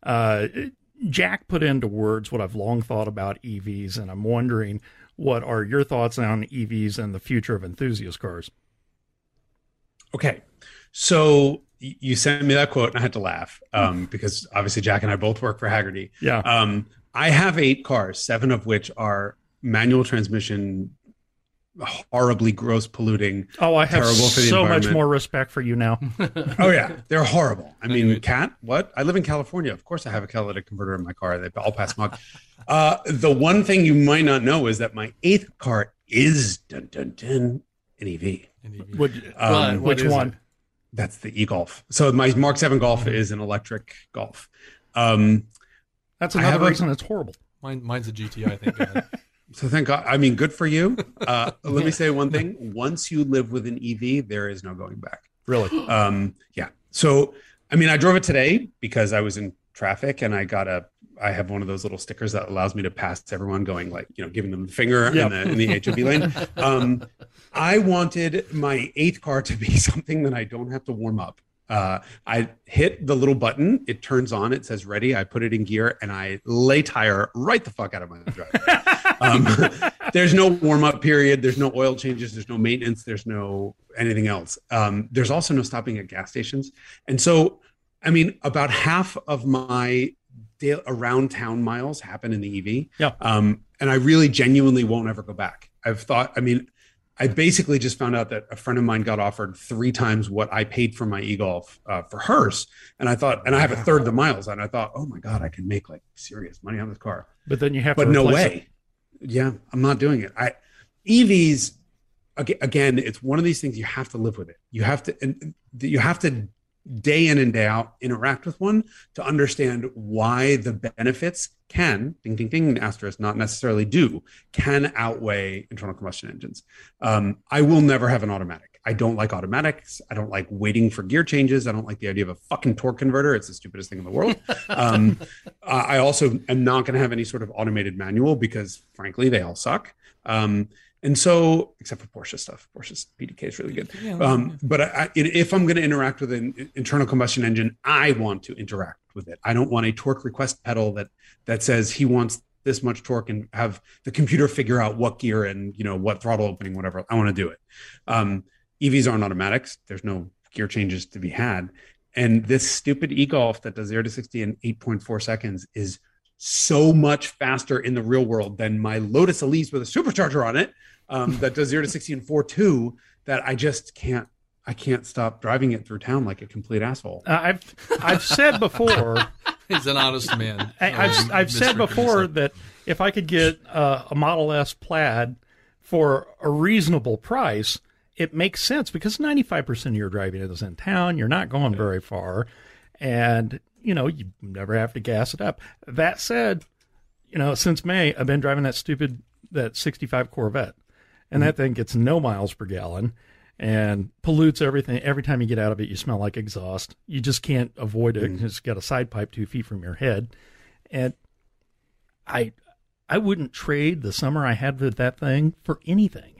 Uh, Jack put into words what I've long thought about EVs, and I'm wondering what are your thoughts on EVs and the future of enthusiast cars?
Okay. So you sent me that quote and I had to laugh um, because obviously Jack and I both work for Hagerty.
Yeah.
Um, I have eight cars, seven of which are manual transmission, horribly gross polluting.
Oh, I have
terrible for the
so much more respect for you now. [LAUGHS]
Oh yeah, they're horrible. I mean, cat. What? I live in California. Of course, I have a catalytic converter in my car. They all pass smog. Uh, the one thing you might not know is that my eighth car is dun dun dun an EV.
Would,
Um,
What? What
which one?
it?
That's the e-golf. So my Mark Seven Golf is an electric Golf. Um,
That's
I have
another
a-
reason it's horrible.
Mine, mine's a GTI, i God. [LAUGHS]
so thank God. I mean, good for you. [LAUGHS] Uh, let me say one thing. Once you live with an EV, there is no going back.
Really? [GASPS]
Um, yeah. So, I mean, I drove it today because I was in traffic and I got a, I have one of those little stickers that allows me to pass everyone going like, you know, giving them the finger
Yep.
in the, in the HOV lane. [LAUGHS] Um, I wanted my eighth car to be [LAUGHS] something that I don't have to warm up. Uh, I hit the little button, it turns on, it says ready. I put it in gear and I lay tire right the fuck out of my driveway. Um, [LAUGHS] [LAUGHS] there's no warm up period. There's no oil changes. There's no maintenance. There's no anything else. Um, there's also no stopping at gas stations. And so, I mean, about half of my da- around town miles happen in the EV.
Yeah.
Um, and I really genuinely won't ever go back. I've thought, I mean, I basically just found out that a friend of mine got offered three times what I paid for my e-golf uh, for hers. And I thought, and I have a third of the miles. And I thought, oh my God, I can make like serious money on this car
But then you have
but
to.
no
replace it.
Yeah, I'm not doing it. I EVs again. It's one of these things you have to live with it. You have to, you have to day in and day out interact with one to understand why the benefits can ding ding ding asterisk not necessarily do can outweigh internal combustion engines. Um, I will never have an automatic. I don't like automatics. I don't like waiting for gear changes. I don't like the idea of a fucking torque converter. It's the stupidest thing in the world. [LAUGHS] Um, I also am not going to have any sort of automated manual because, frankly, they all suck. Um, and so, except for Porsche stuff, Porsche's PDK is really good. Um, but I, I, if I'm going to interact with an internal combustion engine, I want to interact with it. I don't want a torque request pedal that that says he wants this much torque and have the computer figure out what gear and you know what throttle opening, whatever. I want to do it. Um, EVs aren't automatics. There's no gear changes to be had. And this stupid e-golf that does zero to 60 in 8.4 seconds is so much faster in the real world than my Lotus Elise with a supercharger on it um, that does zero to 60 in 4.2 that I just can't, I can't stop driving it through town like a complete asshole.
Uh, I've I've said before. [LAUGHS]
He's an honest man.
I, I've
Um,
I've said before
Grimsley.
that if I could get uh, a Model S Plaid for a reasonable price, it makes sense because 95% of your driving is in town. You're not going very far, and you know you never have to gas it up. That said, you know since May I've been driving that stupid that 65 Corvette, and mm-hmm. that thing gets no miles per gallon. And pollutes everything. Every time you get out of it, you smell like exhaust. You just can't avoid it. Mm. It's got a side pipe two feet from your head and I I wouldn't trade the summer I had with that thing for anything.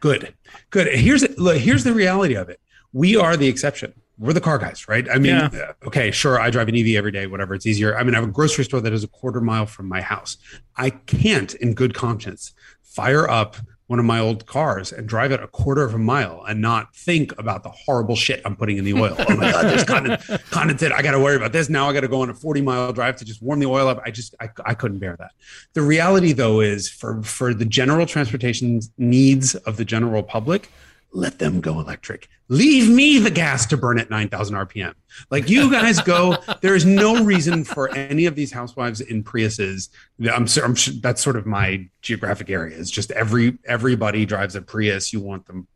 Good, good. Here's look, here's the reality of it. We are the exception. we're the car guys, right? I mean,
Yeah.
uh, okay, sure, I drive an EV every day, whatever. It's easier. I mean, I have a grocery store that is a quarter mile from my house. I can't, in good conscience, fire up one of my old cars and drive it a quarter of a mile and not think about the horrible shit I'm putting in the oil. Oh my god, there's condensate. [LAUGHS] condensate. I got to worry about this. Now I got to go on a 40 mile drive to just warm the oil up. I just I, I couldn't bear that. The reality though is for for the general transportation needs of the general public, let them go electric. Leave me the gas to burn at 9,000 RPM. Like you guys go. [LAUGHS] there is no reason for any of these housewives in Priuses. I'm, I'm sure that's sort of my geographic area. It's just every everybody drives a Prius. You want them.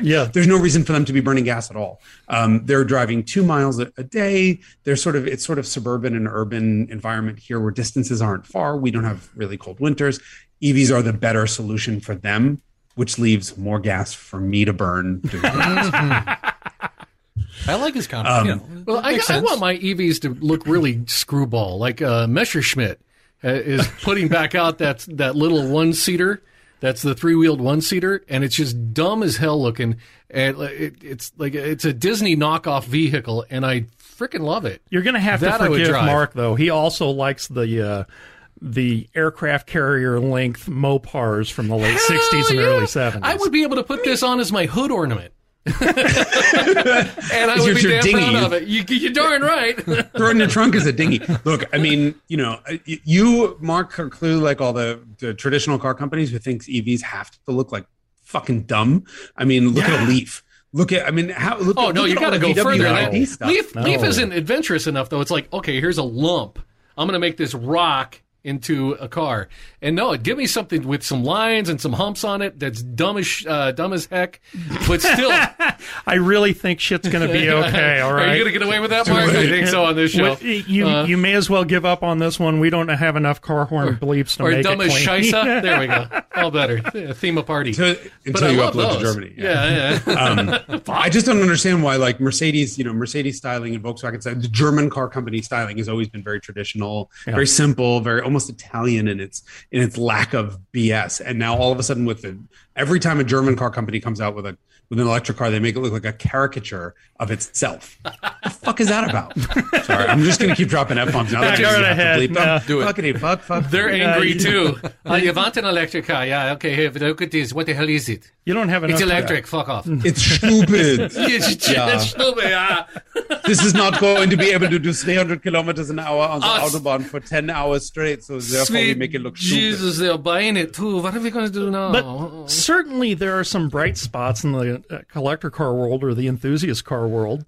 Yeah.
There's no reason for them to be burning gas at all. Um, they're driving two miles a, a day. They're sort of it's sort of suburban and urban environment here where distances aren't far. We don't have really cold winters. EVs are the better solution for them, which leaves more gas for me to burn. [LAUGHS]
I like his comment. you know,
Well, I, I want my EVs to look really screwball, like uh, Messerschmitt uh, is [LAUGHS] putting back out that that little one seater. That's the three wheeled one seater, and it's just dumb as hell looking. And it, it's like it's a Disney knockoff vehicle, and I freaking love it.
You're going to have
That
to
I would
forgive. Mark, though. He also likes the uh, the aircraft carrier length Mopars from the late
Hell
60s and
yeah.
early 70s.
I would be able to put this on as my hood ornament. and I would
Here's
be
your
damn
dinghy.
proud of it. You, you're darn right. [LAUGHS]
throw it in your trunk as a dinghy. Look, I mean, you know, you, Mark, are clearly like all the, the traditional car companies who thinks EVs have to look like fucking dumb. I mean, look at a Leaf. Look at, I mean, how? Look
Oh
at,
no,
look
you got to
the
go
VW
further.
ID
That- Leaf,
No.
Leaf isn't adventurous enough though. It's like, okay, here's a lump. I'm going to make this rock into a car. And no, give me something with some lines and some humps on it that's dumb as sh- uh, dumb as heck, but still. [LAUGHS]
I really think shit's going to be [LAUGHS] okay. All right.
Are you going to get away with that, Mark? I think so on this show.
Well, You
Uh,
you may as well give up on this one. We don't have enough car horn bleeps to
or
make
dumb
it
as
clean.
Scheisse. [LAUGHS] There we go. All better. Yeah, Theme of party.
Until, until
I
you upload to Germany.
Yeah, yeah.
Um, I just don't understand why, like Mercedes, you know, Mercedes styling and Volkswagen styling, the German car company styling has always been very traditional, very simple, very almost Italian in its in its lack of BS. And now all of a sudden, with the every time a German car company comes out with a with an electric car, they make it look like a caricature of itself. [LAUGHS] the fuck is that about? Sorry, I'm just gonna keep dropping f bombs now. that
Go
you
right
have to
ahead.
bleep them.
No.
Do it.
Fuckity fuck fuck.
They're angry
you-
too. Uh, [LAUGHS] you want an electric car? Yeah, okay. Here, look at this. What the hell is it?
You don't have enough.
It's electric. Fuck off. [LAUGHS]
It's stupid.
It's
Yeah.
stupid, yeah.
this is not going to be able to do 300 kilometers an hour on the
Ah,
autobahn for 10 hours straight. So therefore, we
Sweet
make it look stupid.
Jesus, they're buying it too. What are we going to do now?
But certainly there are some bright spots in the uh, collector car world or the enthusiast car world.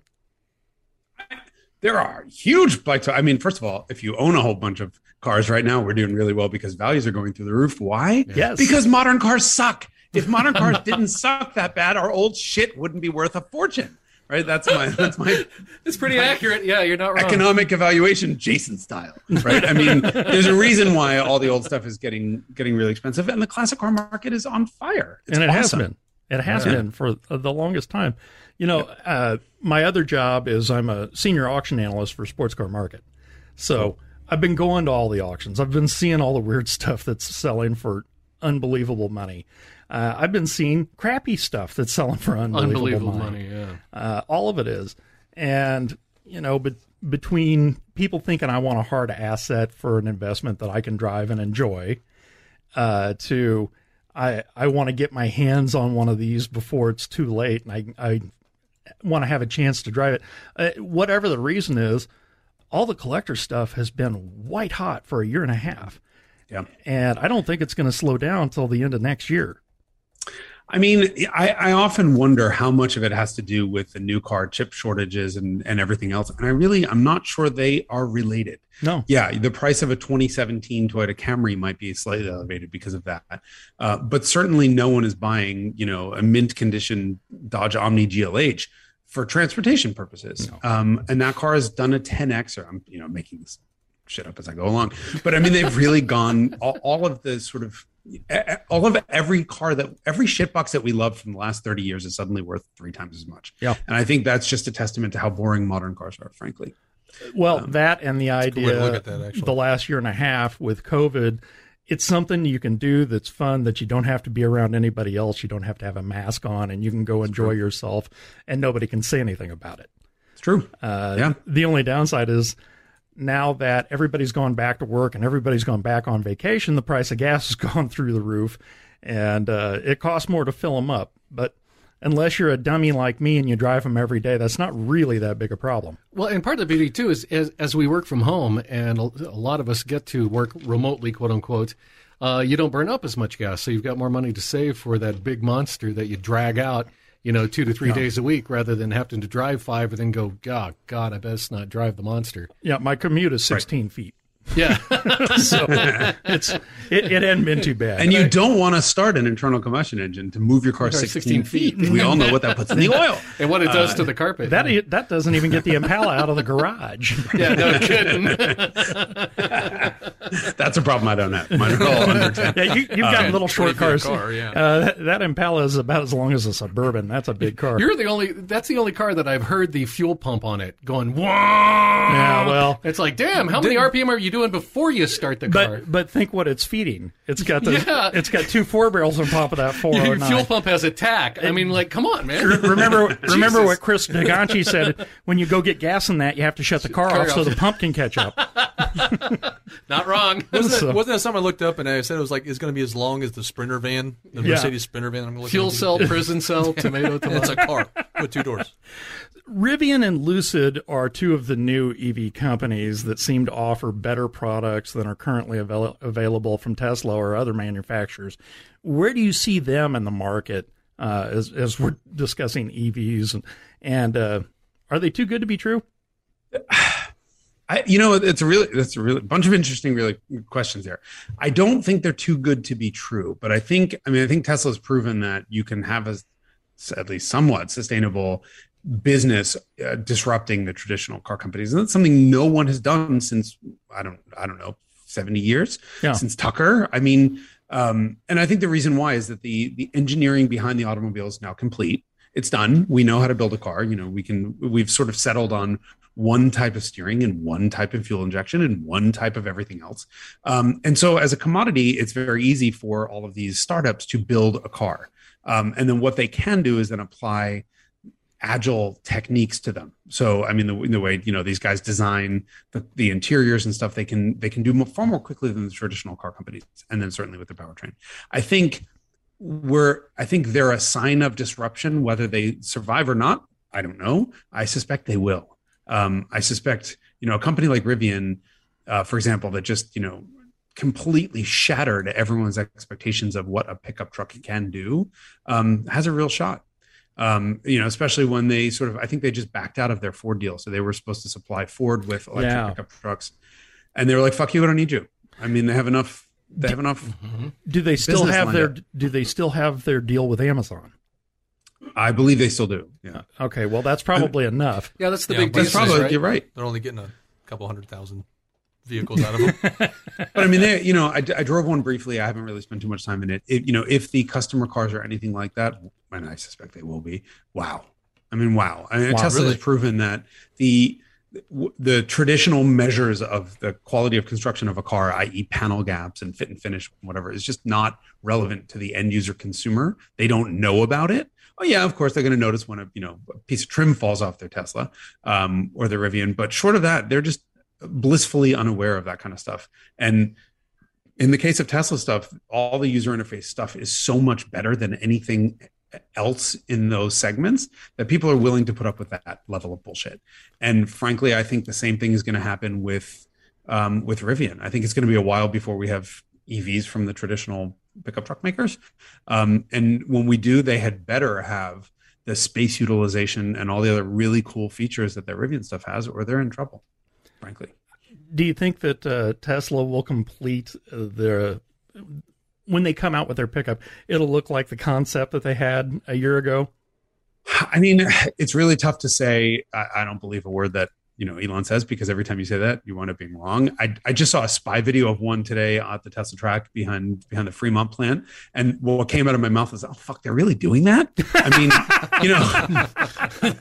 There are huge bikes. I mean, first of all, if you own a whole bunch of cars right now, we're doing really well because values are going through the roof. Why?
Yes.
Because modern cars suck. If modern cars [LAUGHS] didn't suck that bad, our old shit wouldn't be worth a fortune. Right? That's my that's my [LAUGHS]
it's pretty accurate. Yeah, you're not wrong.
economic evaluation Jason style. Right? I mean, there's a reason why all the old stuff is getting getting really expensive and the classic car market is on fire. It's
and it has been. It has
Yeah.
been for the longest time. You know, uh, my other job is I'm a senior auction analyst for Sports Car Market. So I've been going to all the auctions. I've been seeing all the weird [LAUGHS] stuff that's selling for unbelievable money. Uh, I've been seeing crappy stuff that's selling for unbelievable,
Unbelievable
money.
money. Yeah.
Uh, all of it is. And, you know, but between people thinking I want a hard asset for an investment that I can drive and enjoy, uh, to I, I want to get my hands on one of these before it's too late. And I, I want to have a chance to drive it. Uh, whatever the reason is, all the collector stuff has been white hot for a year and a half.
Yeah.
And I don't think it's going to slow down until the end of next year.
I mean, I, I often wonder how much of it has to do with the new car chip shortages and, and everything else. And I really, I'm not sure they are related.
No.
Yeah, the price of a 2017 Toyota Camry might be slightly elevated because of that, uh, but certainly no one is buying, you know, a mint condition Dodge Omni GLH for transportation purposes. Um, and that car has done a 10x. Or I'm, you know, making this shit up as I go along, but I mean, they've really gone all, all of the sort of all of every car that every shitbox that we love from the last 30 years is suddenly worth three times as much.
Yeah.
And I think that's just a testament to how boring modern cars are, frankly.
Well, that and the
good way to
idea
look at that, actually.
the last year and a half with COVID, it's something you can do that's fun that you don't have to be around anybody else. You don't have to have a mask on and you can go enjoy yourself and nobody can say anything about it.
It's true.
Uh,
Yeah.
The only downside is now that everybody's gone back to work and everybody's gone back on vacation, the price of gas has [LAUGHS] gone through the roof, and uh, it costs more to fill them up. But unless you're a dummy like me and you drive them every day, that's not really that big a problem.
Well, and part of the beauty too is as, we work from home, and a, a lot of us get to work remotely, quote unquote. Uh, you don't burn up as much gas, so you've got more money to save for that big monster that you drag out, you know, two to three days a week, rather than having to drive five and then go, God, God, I best not drive the monster.
Yeah, my commute is 16 feet,
Yeah, [LAUGHS]
so it's it, it hadn't been too bad.
And you don't want to start an internal combustion engine to move your car
Car
16,
16
feet.
feet.
We all know what that [LAUGHS] puts in the oil.
and what it does to the carpet.
that that doesn't even get the Impala out of the garage. [LAUGHS]
yeah, no kidding.
That's a problem I don't have. Mine are all under 10.
Yeah, you, you've got little short cars.
car, yeah.
uh, that, that Impala is about as long as a suburban. That's a big car.
You're the only. That's the only car that I've heard the fuel pump on it going. Whoa!
yeah, well,
It's like, damn, how many RPM are you doing before you start the car?
but but think what it's feeding. It's got the [LAUGHS]
Yeah.
it's got two four barrels on top of that four [LAUGHS]
Your
oh nine.
fuel pump has a tack. I mean, like, come on, man.
Remember, [LAUGHS] remember what Chris Daganchi said. When you go get gas in that, you have to shut the car,
Car
off so the pump can catch up.
Not wrong.
Wasn't, that, wasn't that something I looked up and I said it was like it's going to be as long as the Sprinter van, the
Yeah.
Mercedes Sprinter van? I'm looking
Fuel cell, prison cell, tomato,
And it's a car with two doors.
Rivian and Lucid are two of the new EV companies that seem to offer better products than are currently avail- available from Tesla or other manufacturers. Where do you see them in the market uh, as, as we're [LAUGHS] discussing EVs? And, and uh, are they too good to be true? [SIGHS]
I, you know, it's a really, that's a really bunch of interesting, really questions there. I don't think they're too good to be true, but I think, I mean, I think Tesla's proven that you can have a, at least somewhat sustainable business uh, disrupting the traditional car companies, and that's something no one has done since I don't, I don't know, seventy years
Yeah.
since Tucker. I mean, um, and I think the reason why is that the the engineering behind the automobile is now complete. It's done. We know how to build a car. You know, we can. We've sort of settled on one type of steering and one type of fuel injection and one type of everything else. Um, and so, as a commodity, it's very easy for all of these startups to build a car. Um, and then what they can do is then apply agile techniques to them. So, I mean, the, the way you know these guys design the, the interiors and stuff, they can they can do far more quickly than the traditional car companies, and then certainly with the powertrain. I think we're I think they're a sign of disruption, whether they survive or not. I don't know. I suspect they will. Um, I suspect you know a company like Rivian, uh, for example, that just you know completely shattered everyone's expectations of what a pickup truck can do, um, has a real shot. Um, you know, especially when they sort of, I think they just backed out of their Ford deal. So they were supposed to supply Ford with electric
Yeah.
pickup trucks, and they were like, "Fuck you, I don't need you." I mean, they have enough. They have enough.
Do they still have their
up.
Do they still have their deal with Amazon?
I believe they still do. Yeah,
Okay, well that's probably enough.
Yeah, that's the
Yeah,
big
but
that's probably
right?
you're right.
They're only getting a couple hundred thousand vehicles out of them. [LAUGHS]
But I mean, they, you know, I, I drove one briefly. I haven't really spent too much time in it. It- You know, if the customer cars are anything like that, and I suspect they will be. Wow. I mean, wow. I mean,
Wow,
Tesla
really?
has proven that the the traditional measures of the quality of construction of a car, i.e., panel gaps and fit and finish, whatever, is just not relevant to the end user consumer. They don't know about it. Oh yeah, of course they're going to notice when a you know a piece of trim falls off their Tesla um, or their Rivian, but short of that, they're just blissfully unaware of that kind of stuff. And in the case of Tesla stuff, all the user interface stuff is so much better than anything else in those segments that people are willing to put up with that level of bullshit. And frankly, I think the same thing is going to happen with um, with Rivian. I think it's going to be a while before we have EVs from the traditional pickup truck makers. Um, and when we do, they had better have the space utilization and all the other really cool features that their Rivian stuff has, or they're in trouble. Frankly.
Do you think that uh, Tesla will complete uh, their when they come out with their pickup? It'll look like the concept that they had a year ago.
I mean, it's really tough to say. I, I don't believe a word that you know Elon says because every time you say that, you wind up being wrong. I, I just saw a spy video of one today at the Tesla track behind behind the Fremont plant, and what came out of my mouth was, "Oh fuck, they're really doing that." I mean, [LAUGHS] you know,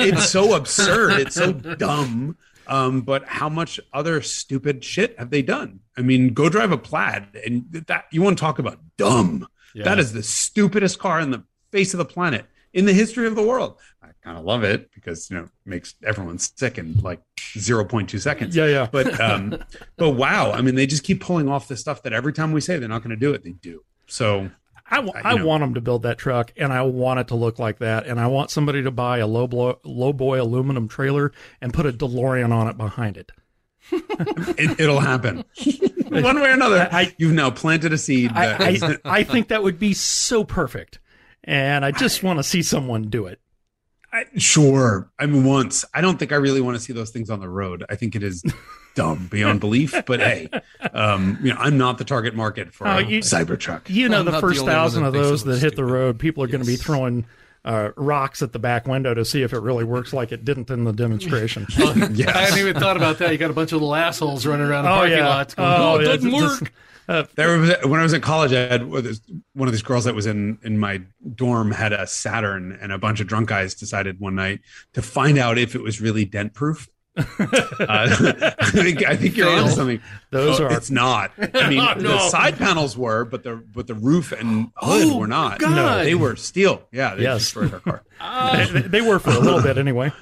[LAUGHS] it's so absurd, it's so dumb. Um, but how much other stupid shit have they done? I mean, go drive a plaid, and that you want to talk about dumb. That is the stupidest car in the face of the planet in the history of the world. I kind of love it because you know it makes everyone sick in like 0.2 seconds.
Yeah, yeah.
But [LAUGHS] um, but wow, I mean, they just keep pulling off the stuff that every time we say they're not going to do it, they do. So
I, w-
Uh,
I
know.
want them to build that truck, and I want it to look like that, and I want somebody to buy a low blow, low boy aluminum trailer and put a DeLorean on it behind it. [LAUGHS]
it, it'll happen [LAUGHS] one way or another.
I-
You've now planted a seed.
I, I, I think that would be so perfect, and I just want to see someone do it.
I, sure. I mean, once. I don't think I really want to see those things on the road. I think it is [LAUGHS] dumb beyond belief. But hey, um, you know, I'm not the target market for a
you-
Cybertruck.
You know,
I'm
the
not the
first
one
thousand of those that
looks
hit the road, people are going to be throwing uh, rocks at the back window to see if it really works like it didn't in the demonstration. [LAUGHS] [LAUGHS]
I hadn't even thought about that. You got a bunch of little assholes running around the
Oh,
parking
yeah.
lots going,
Oh,
oh, it
yeah,
doesn't
it's-
work.
There was when I was in college, I had one of these girls that was in in my dorm had a Saturn, and a bunch of drunk guys decided one night to find out if it was really dent proof. [LAUGHS] uh, [LAUGHS] I think I think you're onto something.
Those
Oh,
are-
It's not. [LAUGHS] I mean, the
No.
side panels were, but the but the roof and hood
Oh,
were not.
God.
No, they were steel. Yeah, they
Yes.
destroyed our car.
they, they were for a little bit anyway.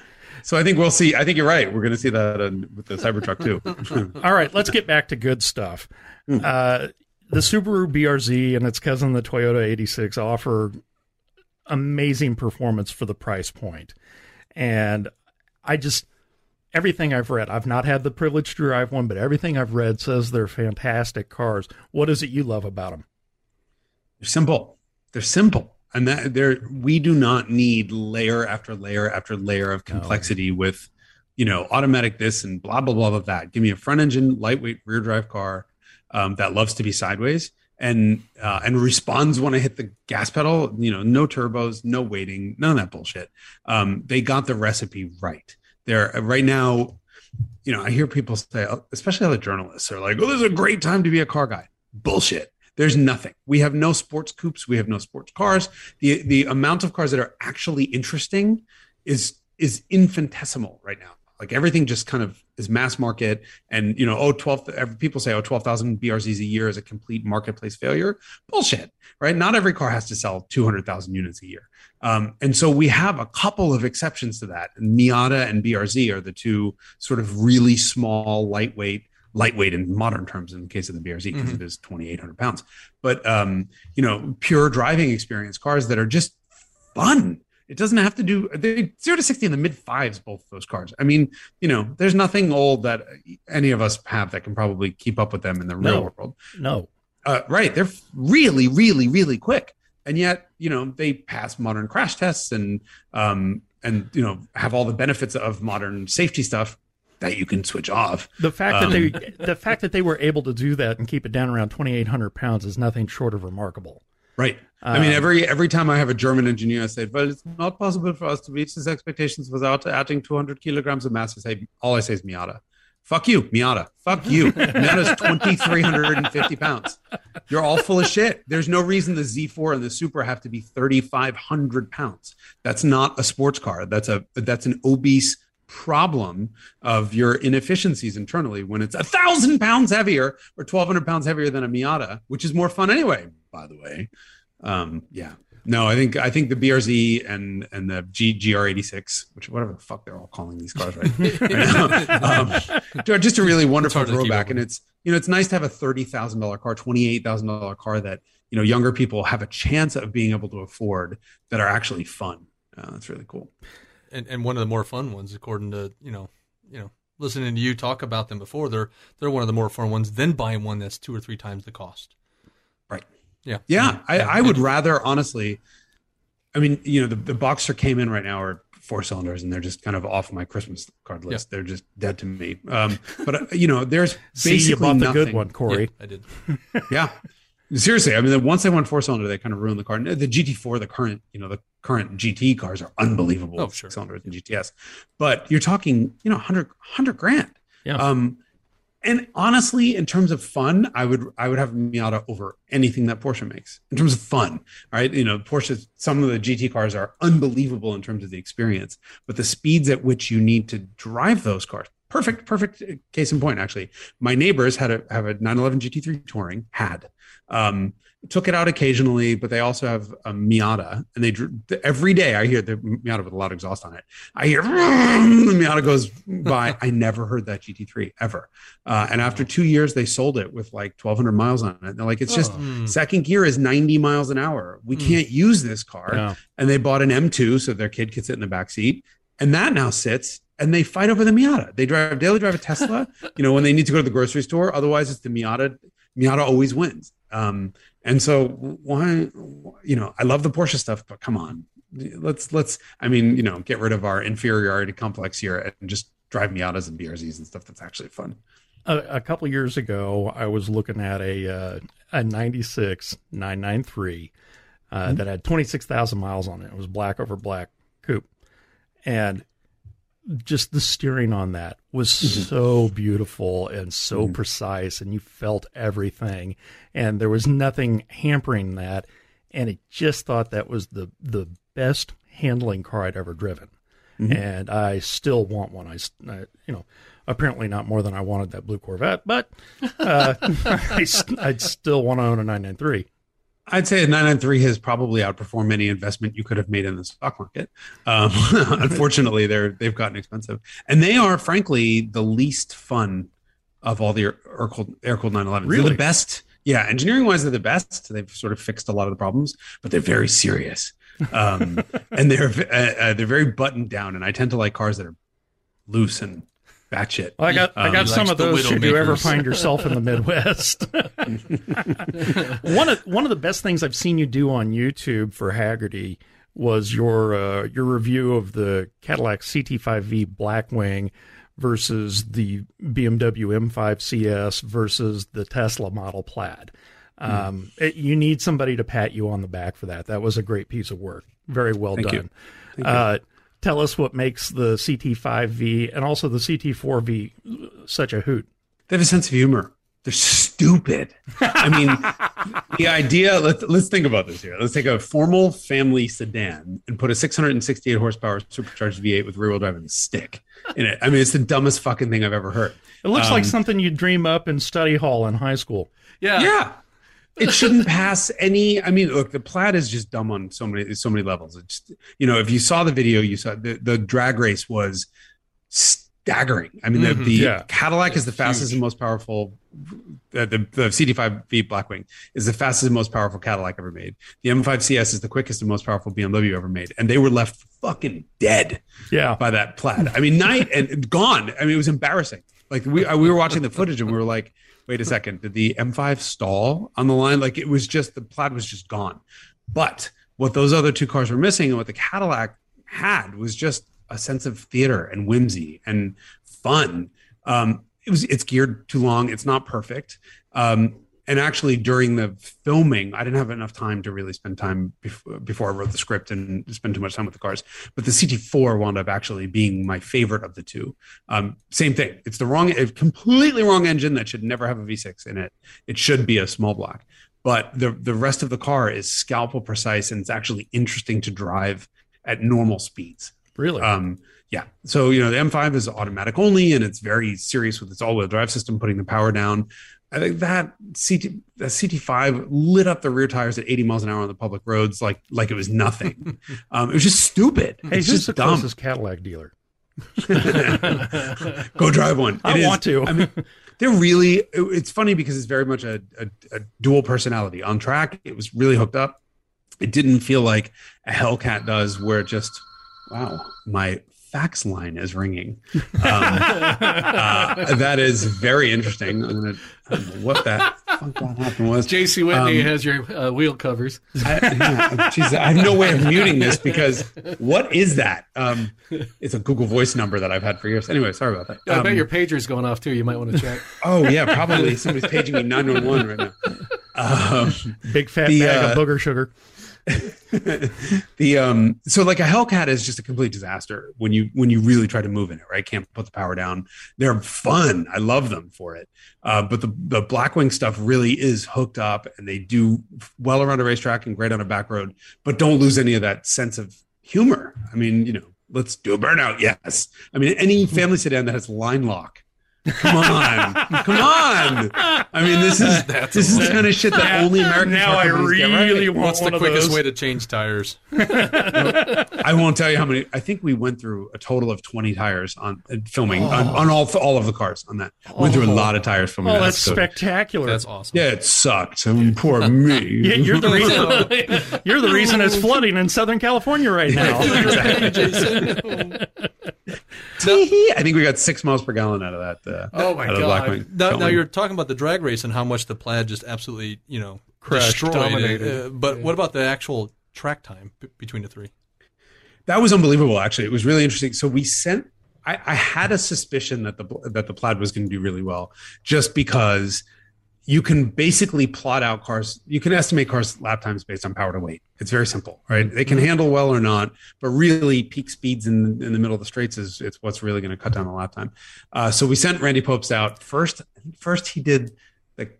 So I think we'll see. I think you're right. We're going to see that in, with the Cybertruck too.
All right, let's get back to good stuff. Uh, the Subaru BRZ and its cousin, the Toyota 86, offer amazing performance for the price point. And I just, everything I've read, I've not had the privilege to drive one, but everything I've read says they're fantastic cars. What is it you love about them?
They're simple. They're simple. And that they're we do not need layer after layer after layer of complexity with, you know, automatic this and blah blah blah blah that. Give me a front engine, lightweight rear drive car um, that loves to be sideways and uh, and responds when I hit the gas pedal. You know, no turbos, no waiting, none of that bullshit. Um, they got the recipe right. They're right now. You know, I hear people say, especially other journalists, are like, "Oh, this is a great time to be a car guy." Bullshit. There's nothing. We have no sports coupes. We have no sports cars. The the amount of cars that are actually interesting is is infinitesimal right now. Like everything just kind of is mass market. And you know, oh, 12 people say, oh, 12,000 BRZs a year is a complete marketplace failure. Bullshit, right? Not every car has to sell 200,000 units a year. Um, and so we have a couple of exceptions to that. And Miata and BRZ are the two sort of really small, lightweight lightweight in modern terms in the case of the BRZ because it is 2,800 pounds. But um, you know, pure driving experience cars that are just fun. It doesn't have to do they zero to sixty in the mid fives. Both those cars. I mean, you know, there's nothing old that any of us have that can probably keep up with them in the
No.
real world.
No.
Uh, right? They're really, really, really quick, and yet you know they pass modern crash tests and um, and you know have all the benefits of modern safety stuff that you can switch off.
The fact that they the fact that they were able to do that and keep it down around 2,800 pounds is nothing short of remarkable.
Right. I mean, every every time I have a German engineer, I say, "Well, it's not possible for us to reach these expectations without adding 200 kilograms of mass." I say, all I say is Miata. Fuck you, Miata. Fuck you. [LAUGHS] Miata's 2,350 pounds. You're all full of shit. There's no reason the Z4 and the Supra have to be 3,500 pounds. That's not a sports car. That's a that's an obese problem of your inefficiencies internally when it's a thousand pounds heavier or 1,200 pounds heavier than a Miata, which is more fun anyway. By the way, um, yeah. No, I think I think the BRZ and and the G, GR86, which whatever the fuck they're all calling these cars right, right now, [LAUGHS] um, just a really wonderful throwback. And it's you know it's nice to have a thirty thousand dollar car, twenty eight thousand dollar car that you know younger people have a chance of being able to afford that are actually fun. Uh, that's really cool.
And, and one of the more fun ones, according to you know, you know, listening to you talk about them before, they're they're one of the more fun ones than buying one that's two or three times the cost.
Right.
Yeah.
Yeah, I,
Yeah.
I would rather honestly. I mean, you know, the, the Boxster Cayman right now are four cylinders, and they're just kind of off my Christmas card list. They're just dead to me. Um, but uh, you know, there's basically [LAUGHS] See,
you bought the
nothing.
good one, Corey.
Yeah, I did.
Yeah, [LAUGHS] seriously. I mean, once they went four cylinder, they kind of ruined the car. The GT4, the current, you know, the current GT cars are unbelievable.
Oh, sure.
cylinders and GTS, but you're talking, you know, 100, 100 grand.
Yeah.
Um, and honestly, in terms of fun, I would I would have Miata over anything that Porsche makes in terms of fun. All right, you know, Porsche. Some of the GT cars are unbelievable in terms of the experience, but the speeds at which you need to drive those cars, perfect, perfect case in point. Actually, my neighbors had a have a 911 GT3 touring had. Um, took it out occasionally, but they also have a Miata, and they every day I hear the Miata with a lot of exhaust on it. I hear [LAUGHS] the Miata goes by. I never heard that GT3 ever. Uh, and after two years, they sold it with like 1,200 miles on it. They're like, it's just
Hmm.
second gear is 90 miles an hour. We can't use this car.
Yeah.
And they bought an M2 so their kid could sit in the back seat, and that now sits. And they fight over the Miata. They drive daily drive a Tesla, [LAUGHS] you know, when they need to go to the grocery store. Otherwise, it's the Miata. Miata always wins. Um, and so why, you know, I love the Porsche stuff, but come on, let's let's. I mean, you know, get rid of our inferiority complex here and just drive Miatas and BRZs and stuff that's actually fun.
a, a couple years ago, I was looking at a uh, a '96 993 uh, that had 26,000 miles on it. It was black over black coupe, and just the steering on that was mm-hmm. so beautiful and so mm-hmm. precise, and you felt everything, and there was nothing hampering that, and I just thought that was the the best handling car I'd ever driven. Mm-hmm. And I still want one. I you know, apparently not more than I wanted that blue Corvette, but uh, [LAUGHS] I, I'd still want to own a 993.
I'd say a 993 has probably outperformed any investment you could have made in the stock market. Um, [LAUGHS] unfortunately, they're they've gotten expensive, and they are frankly the least fun of all the air cooled air cooled 911s. They're
Really?
the best. Yeah, engineering wise, they're the best. They've sort of fixed a lot of the problems, but they're very serious, um, [LAUGHS] and they're uh, uh, they're very buttoned down. And I tend to like cars that are loose and batshit.
Well, I got I
Um,
got some of those. Should you ever find yourself in the Midwest? [LAUGHS] one of one of the best things I've seen you do on YouTube for Hagerty was your uh, your review of the Cadillac CT5V Blackwing versus the BMW M5 CS versus the Tesla Model Plaid. Um, it- you need somebody to pat you on the back for that. That was a great piece of work. Very well
Thank you.
done. Uh, tell us what makes the CT5V and also the CT4V such a hoot.
they have a sense of humor. They're stupid. I mean, [LAUGHS] the idea. Let's let's think about this here. Let's take a formal family sedan and put a 668 horsepower supercharged V8 with rear-wheel drive and a stick in it. I mean, it's the dumbest fucking thing I've ever heard.
It looks
Um,
like something you'd dream up in study hall in high school.
Yeah.
Yeah. It shouldn't pass any. I mean, look, the plaid is just dumb on so many so many levels. It's you know, if you saw the video, you saw the, the drag race was staggering. I mean, the, the
Yeah.
Cadillac is the fastest and most powerful. Uh, the the CT5V Blackwing is the fastest and most powerful Cadillac ever made. The M5 CS is the quickest and most powerful BMW ever made, and they were left fucking dead
Yeah.
by that plaid. I mean, night and gone. I mean, it was embarrassing. Like we we were watching the footage and we were like, wait a second, did the M5 stall on the line? Like it was just the plaid was just gone. But what those other two cars were missing and what the Cadillac had was just a sense of theater and whimsy and fun. Um, it was it's geared too long. It's not perfect. Um, and actually, during the filming, I didn't have enough time to really spend time before, before I wrote the script and spend too much time with the cars. But the CT4 wound up actually being my favorite of the two. Um, same thing. It's the wrong, completely wrong engine that should never have a V6 in it. It should be a small block. But the the rest of the car is scalpel precise and it's actually interesting to drive at normal speeds.
Really?
Um, yeah. So, you know, the M5 is automatic only and it's very serious with its all wheel drive system, putting the power down. I think that CT, that CT5 lit up the rear tires at 80 miles an hour on the public roads like like it was nothing. [LAUGHS] um, it was just stupid.
hey,
it's
who's
just
the
dumb.
closest Cadillac dealer? [LAUGHS]
Go drive one.
I
It is-
want to.
I mean, they're really. it- it's funny because it's very much a, a, a dual personality. On track, it was really hooked up. It didn't feel like a Hellcat does, where it just wow, my fax line is ringing. Um, uh, that is very interesting. I'm gonna I don't know what that fuck that happened was.
JC Whitney
Um,
has your uh, wheel covers.
I, yeah, geez, I have no way of muting this because what is that? Um, it's a Google Voice number that I've had for years. Anyway, sorry about that.
I bet
Um,
your pager's going off too. You might want to check.
Oh yeah, probably somebody's paging me nine one one right now. Um,
Big fat
The,
bag
uh,
of booger sugar. [LAUGHS]
the um, so like a Hellcat is just a complete disaster when you when you really try to move in it, right? Can't put the power down. They're fun. I love them for it. Uh, but the the Blackwing stuff really is hooked up, and they do well around a racetrack and great on a back road, but don't lose any of that sense of humor. I mean, you know, Let's do a burnout. Yes. I mean, any family sedan that has line lock. Come on, come on! I mean, this is [LAUGHS]
That's
this is the kind of shit that only American
now I
companies get right.
really want
What's the
one of
quickest
those.
way to change tires? [LAUGHS]
I won't tell you how many. I think we went through a total of twenty tires on uh, filming on, on all all of the cars on that. Went through a lot of tires filming.
Oh,
that
that's
episode.
spectacular.
That's awesome.
Yeah, it sucked. I mean, poor [LAUGHS] me.
Yeah, you're the reason. you're the reason it's flooding in Southern California right now.
I think we got six miles per gallon out of that. Uh,
Oh my god! Now, now you're talking about the drag race and how much the plaid just absolutely, you know,
Crushed,
destroyed.
dominated.
Uh, but what about the actual track time b- between the three?
That was unbelievable. Actually, it was really interesting. So we sent. I, I had a suspicion that the that the plaid was going to do really well, just because you can basically plot out cars. You can estimate cars lap times based on power to weight. It's very simple, right? They can handle well or not, but really peak speeds in in the middle of the straights is it's what's really going to cut down the lap time. Uh, so we sent Randy Pobst out first. First, he did the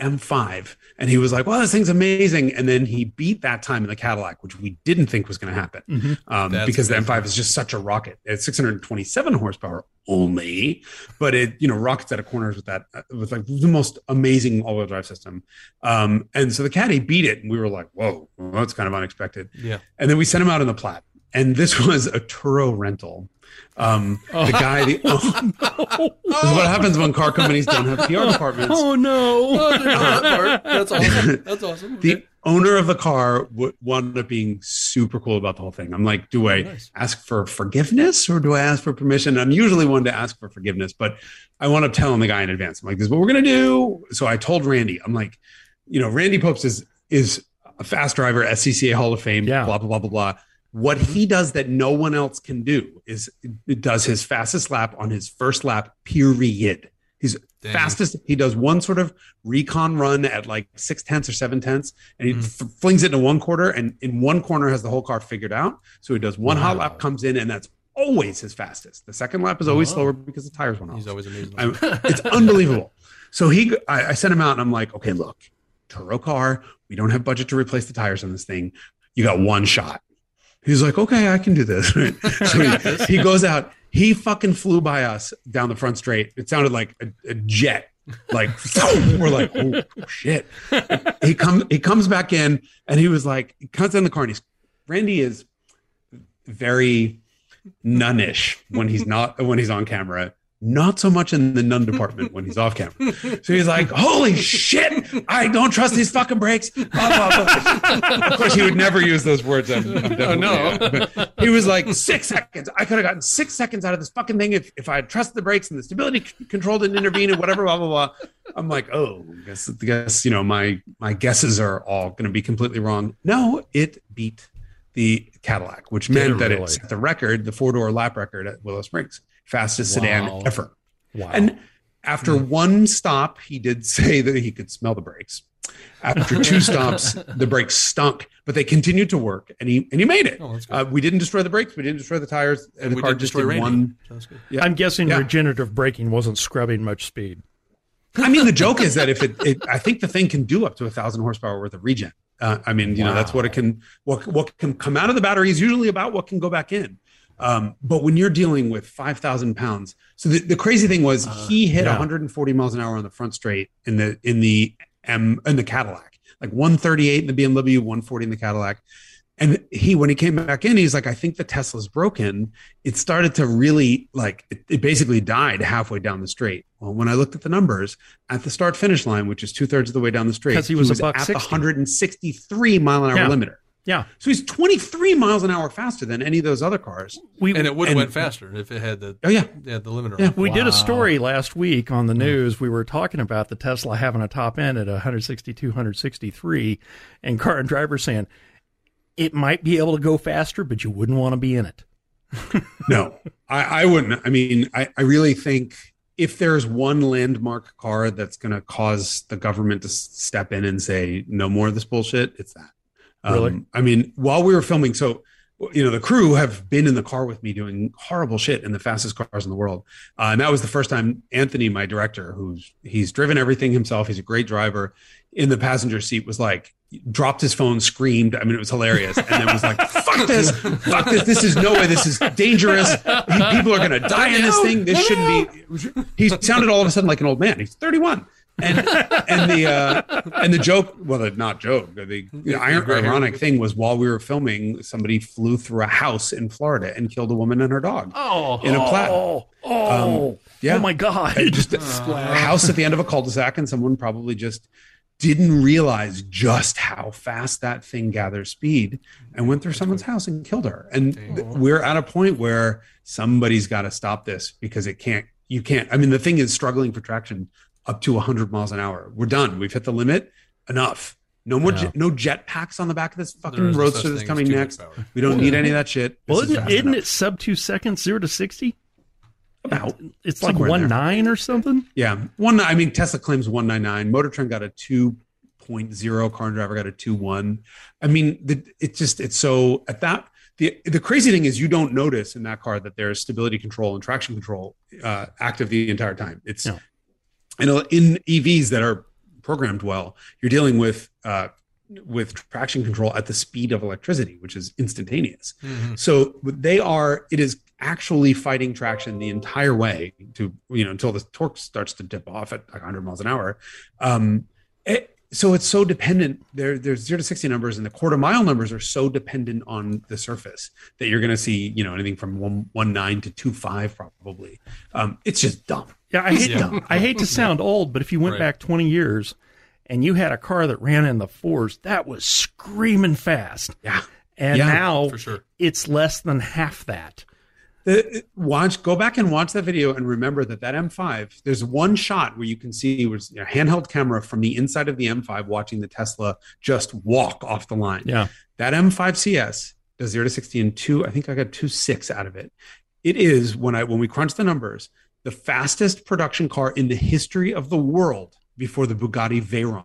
M5, and he was like, "Well, this thing's amazing." And then he beat that time in the Cadillac, which we didn't think was going to happen um,
That's
because the. M5 is just such a rocket. It's 627 horsepower only, but it you know rockets out of corners with that with like the most amazing all-wheel drive system. Um, and so the Caddy beat it, and we were like, "Whoa, well, that's kind of unexpected."
Yeah.
And then we sent him out in the Plaid, and this [LAUGHS] was a Turo rental. Um, the guy, the [LAUGHS] [LAUGHS] this is what happens when car companies don't have PR departments.
oh no!
that. That's awesome. That's awesome.
the owner of the car w- wound up being super cool about the whole thing. I'm like, do I
nice.
ask for forgiveness or do I ask for permission? I'm usually one to ask for forgiveness, but I wound up telling the guy in advance. I'm like, this is what we're gonna do. So I told Randy, I'm like, you know, Randy Pobst is is a fast driver, SCCA Hall of Fame,
Yeah.
blah blah blah blah blah. What he does that no one else can do is does his fastest lap on his first lap, period. He's
Dang.
fastest. He does one sort of recon run at like six tenths or seven tenths, and he
Mm.
f- flings it into one quarter, and in one corner has the whole car figured out. So he does one hot lap, comes in, and that's always his fastest. The second lap is always
Wow.
slower because the tires went off.
He's always amazing. [LAUGHS]
It's unbelievable. So he, I, I sent him out, and I'm like, okay, look, Turo car, we don't have budget to replace the tires on this thing. You got one shot. He's like, okay, I can do this. [LAUGHS] [LAUGHS] so he, he goes out. He fucking flew by us down the front straight. It sounded like a, a jet. Like [LAUGHS] we're like, oh shit. He comes he comes back in and he was like, he comes in the car and he's Randy is very nunnish when he's not when he's on camera. Not so much in the nun department when he's off camera. So he's like, "Holy shit! I don't trust these fucking brakes." Blah, blah, blah. Of course, he would never use those words. I'm, I'm definitely-
no.
but he was like, six seconds. I could have gotten six seconds out of this fucking thing if, if I had trusted the brakes and the stability control didn't intervene and whatever, blah blah blah. I'm like, oh, guess, guess you know my my guesses are all going to be completely wrong. No, it beat the Cadillac, which meant
it
that it set the record, the four door lap record at Willow Springs, fastest
Wow.
sedan ever.
Wow.
And after one stop, he did [LAUGHS] say that he could smell the brakes. After two [LAUGHS] stops, the brakes stunk, but they continued to work, and he and he made it.
Oh.
Uh, we didn't destroy the brakes, we didn't destroy the tires, and, the
we
car just did
Randy.
one. Yeah.
I'm guessing
Yeah.
regenerative braking wasn't scrubbing much speed.
I mean, the joke is that if it, it, I think the thing can do up to a thousand horsepower worth of regen. Uh, I mean, you know, that's what it can. What what can come out of the battery is usually about what can go back in. Um, but when you're dealing with five thousand pounds, so the, the crazy thing was he hit
yeah.
140 miles an hour on the front straight in the in the M in the Cadillac, like 138 in the BMW, 140 in the Cadillac. And he, when he came back in, he's like, I think the Tesla's broken. It started to really like, it, it basically died halfway down the straight. Well, when I looked at the numbers at the start finish line, which is two thirds of the way down the straight,
he was a buck
at the 163 mile an hour
Yeah.
limiter.
Yeah.
So he's 23 miles an hour faster than any of those other cars.
We
And it would have went faster if it had the
Oh, yeah.
yeah the limiter.
Yeah.
on.
we did a story last week on the hmm. news. We were talking about the Tesla having a top end at 162, 163, and car and driver saying it might be able to go faster, but you wouldn't want to be in it. [LAUGHS]
No, I, I wouldn't. I mean, I, I really think if there's one landmark car that's going to cause the government to step in and say no more of this bullshit, it's that. Um,
Really?
I mean, while we were filming, so you know, the crew have been in the car with me doing horrible shit in the fastest cars in the world, uh, and that was the first time Anthony, my director, who's he's driven everything himself, he's a great driver, in the passenger seat was like, dropped his phone, screamed. I mean, it was hilarious, and then was like, [LAUGHS] "Fuck this! Fuck this! This is no way. This is dangerous. People are going to die in this thing. This shouldn't be." He sounded all of a sudden like an old man. He's 31. And and the uh, and the joke, well, the not joke, the, the ir- ironic thing was while we were filming, somebody flew through a house in Florida and killed a woman and her dog
Oh,
in a Plaid.
Oh, oh,
Um, yeah.
oh my God.
just a house at the end of a cul-de-sac and someone probably just didn't realize just how fast that thing gathers speed and went through someone's house and killed her and th- we're at a point where somebody's got to stop this because it can't you can't i mean the thing is struggling for traction up to 100 miles an hour we're done we've hit the limit enough no more jet, no jet packs on the back of this fucking
is
roadster that's coming next we don't need any of that shit
well,
This is
isn't,
fast
isn't it sub two seconds, zero to 60?
about
It's like
Somewhere
one
there.
nine or something.
Yeah, one. I mean, Tesla claims one nine nine. Motor Trend got a two point zero. Car and Driver got a two one. I mean, the, it's just it's so at that. The, the crazy thing is you don't notice in that car that there's stability control and traction control uh, active the entire time. It's
Yeah.
You know in EVs that are programmed well, you're dealing with uh, with traction control at the speed of electricity, which is instantaneous.
Mhm.
So they are. It is actually fighting traction the entire way to you know until the torque starts to dip off at like 100 miles an hour. Um, it- so it's so dependent. There, there's zero to 60 numbers, and the quarter mile numbers are so dependent on the surface that you're going to see you know anything from one one nine to two five probably. Um, it's just dumb.
Yeah, I hate
Yeah.
I hate to sound old, but if you went
Right.
back 20 years and you had a car that ran in the fours, that was screaming fast.
Yeah.
And
Yeah,
now
for sure.
it's less than half that.
The, watch go back and watch that video and remember that that M5 there's one shot where you can see was a handheld camera from the inside of the M5 watching the Tesla just walk off the line.
Yeah.
That M5 CS does 0 to 60 in 2 I think I got 2 6 out of it. It is when I when we crunch the numbers the fastest production car in the history of the world before the Bugatti Veyron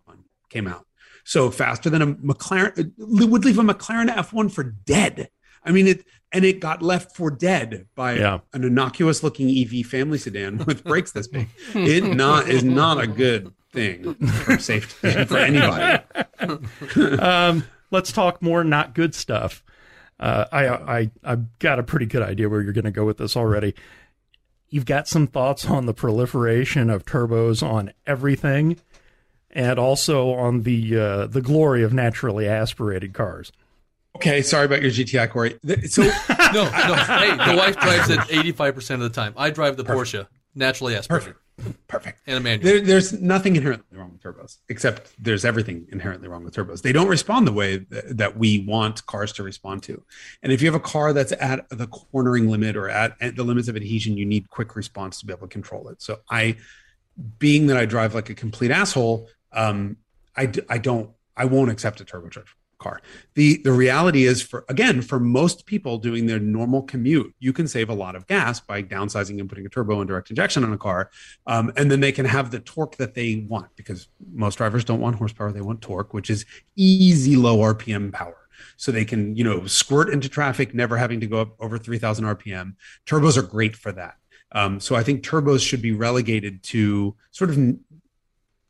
came out. So faster than a McLaren it would leave a McLaren F1 for dead. I mean it and it got left for dead by
Yeah.
an innocuous looking EV family sedan with [LAUGHS] brakes this big. It not is not a good thing for safety for [LAUGHS] anybody.
um, let's talk more not good stuff. Uh, I, I, I've got a pretty good idea where you're going to go with this already. You've got some thoughts on the proliferation of turbos on everything, and also on the uh, the glory of naturally aspirated cars.
Okay, sorry about your GTI, Corey. So [LAUGHS]
No, no. [LAUGHS] Hey, the wife drives it 85% of the time. I drive the Porsche, naturally aspirated,
perfect.
And a manual.
There, there's nothing inherently wrong with turbos, except there's everything inherently wrong with turbos. They don't respond the way th- that we want cars to respond to. And if you have a car that's at the cornering limit or at, at the limits of adhesion, you need quick response to be able to control it. So I, being that I drive like a complete asshole, um, I, d- I don't, I won't accept a turbocharged car. The the reality is for again for most people doing their normal commute, you can save a lot of gas by downsizing and putting a turbo and direct injection on a car, um, and then they can have the torque that they want because most drivers don't want horsepower; they want torque, which is easy low RPM power. So they can you know squirt into traffic, never having to go up over three thousand RPM. Turbos are great for that. Um, so I think turbos should be relegated to sort of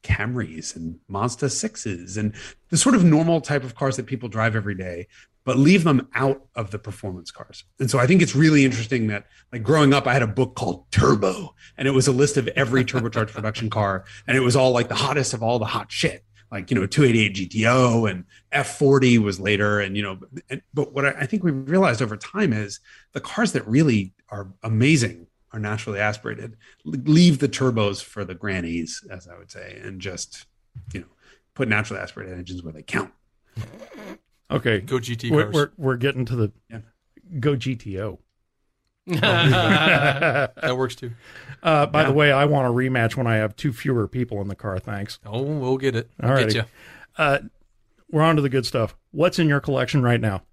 Camrys and Mazda 6s and the sort of normal type of cars that people drive every day, but leave them out of the performance cars. And so I think it's really interesting that, like, growing up, I had a book called Turbo, and it was a list of every turbocharged production car, and it was all like the hottest of all the hot shit. Like you know, 288 GTO and F40 was later, and you know, and, but what I, I think we realized over time is the cars that really are amazing are naturally aspirated. Leave the turbos for the grannies, as I would say, and just you know put naturally aspirated engines where they count.
Okay,
Go GT
we're, we're we're getting to the
Yeah.
go GTO. [LAUGHS] [LAUGHS]
that works too.
Uh, by
Yeah.
the way, I want a rematch when I have two fewer people in the car. Thanks.
Oh, we'll get it.
All
Get
righty.
you.
Uh, we're on to the good stuff. What's in your collection right now?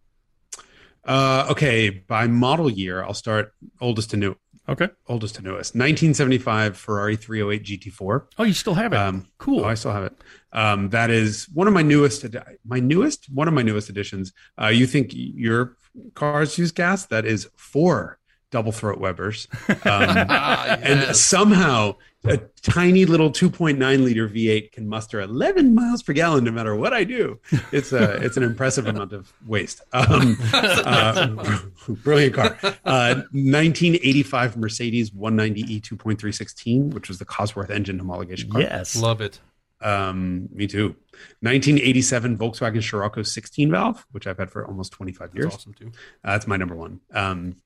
Uh, okay, by model year, I'll start oldest to new.
Okay.
Oldest to newest. 1975 Ferrari 308 GT4.
Oh, you still have it.
Um,
cool.
Oh, I still have it. Um, that is one of my newest, edi- my newest, one of my newest editions. Uh, you think your cars use gas? That is four double throat Webers, [LAUGHS] um, and somehow a tiny little 2.9 liter V8 can muster 11 miles per gallon no matter what I do. It's a it's an impressive amount of waste. Um, uh, [LAUGHS] brilliant car. Uh, 1985 Mercedes 190e 2.316, which was the Cosworth engine homologation car.
Yes.
Love it.
Um, me too. 1987 Volkswagen Scirocco 16 valve, which I've had for almost 25 years.
That's awesome too.
Uh, that's my number one. Um,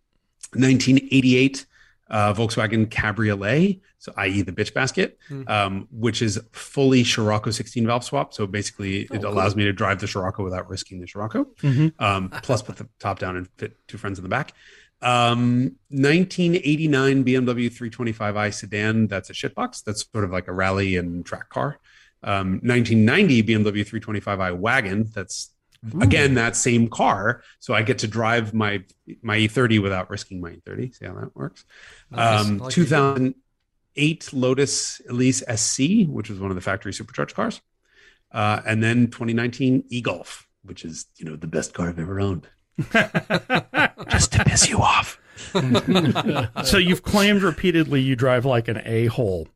1988 uh, Volkswagen Cabriolet, so i.e. the bitch basket, um, which is fully Scirocco 16 valve swap. So basically, it allows me to drive the Scirocco without risking the Scirocco. Um, plus, put the top down and fit two friends in the back. Um, 1989 BMW 325i sedan. That's a shitbox. That's sort of like a rally and track car. Um, 1990 BMW 325i wagon. That's again that same car. So I get to drive my my E30 without risking my E30. See how that works.
Nice.
Um,
like
2008 Lotus Elise SC, which was one of the factory supercharged cars, uh, and then 2019 e-Golf, which is you know the best car I've ever owned. [LAUGHS] Just to piss you off. [LAUGHS]
So you've claimed repeatedly you drive like an a hole.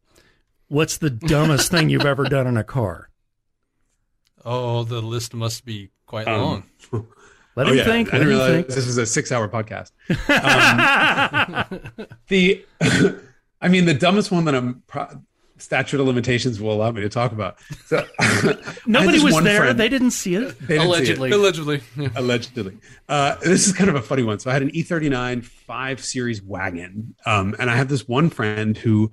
What's the dumbest thing you've ever done in a car?
Oh, the list must be quite
Um,
long. [LAUGHS]
Let
Oh,
him
yeah.
think.
I didn't realize
think.
this was a six-hour podcast. [LAUGHS] Um, the, [LAUGHS] I mean, the dumbest one that I'm pro- statute of limitations will allow me to talk about. So
Nobody was there.
friend-
They didn't see it.
they didn't see it.
Allegedly.
Allegedly. Yeah.
allegedly. Uh, this is kind of a funny one. So I had an E39 5 Series wagon, um, and I have this one friend who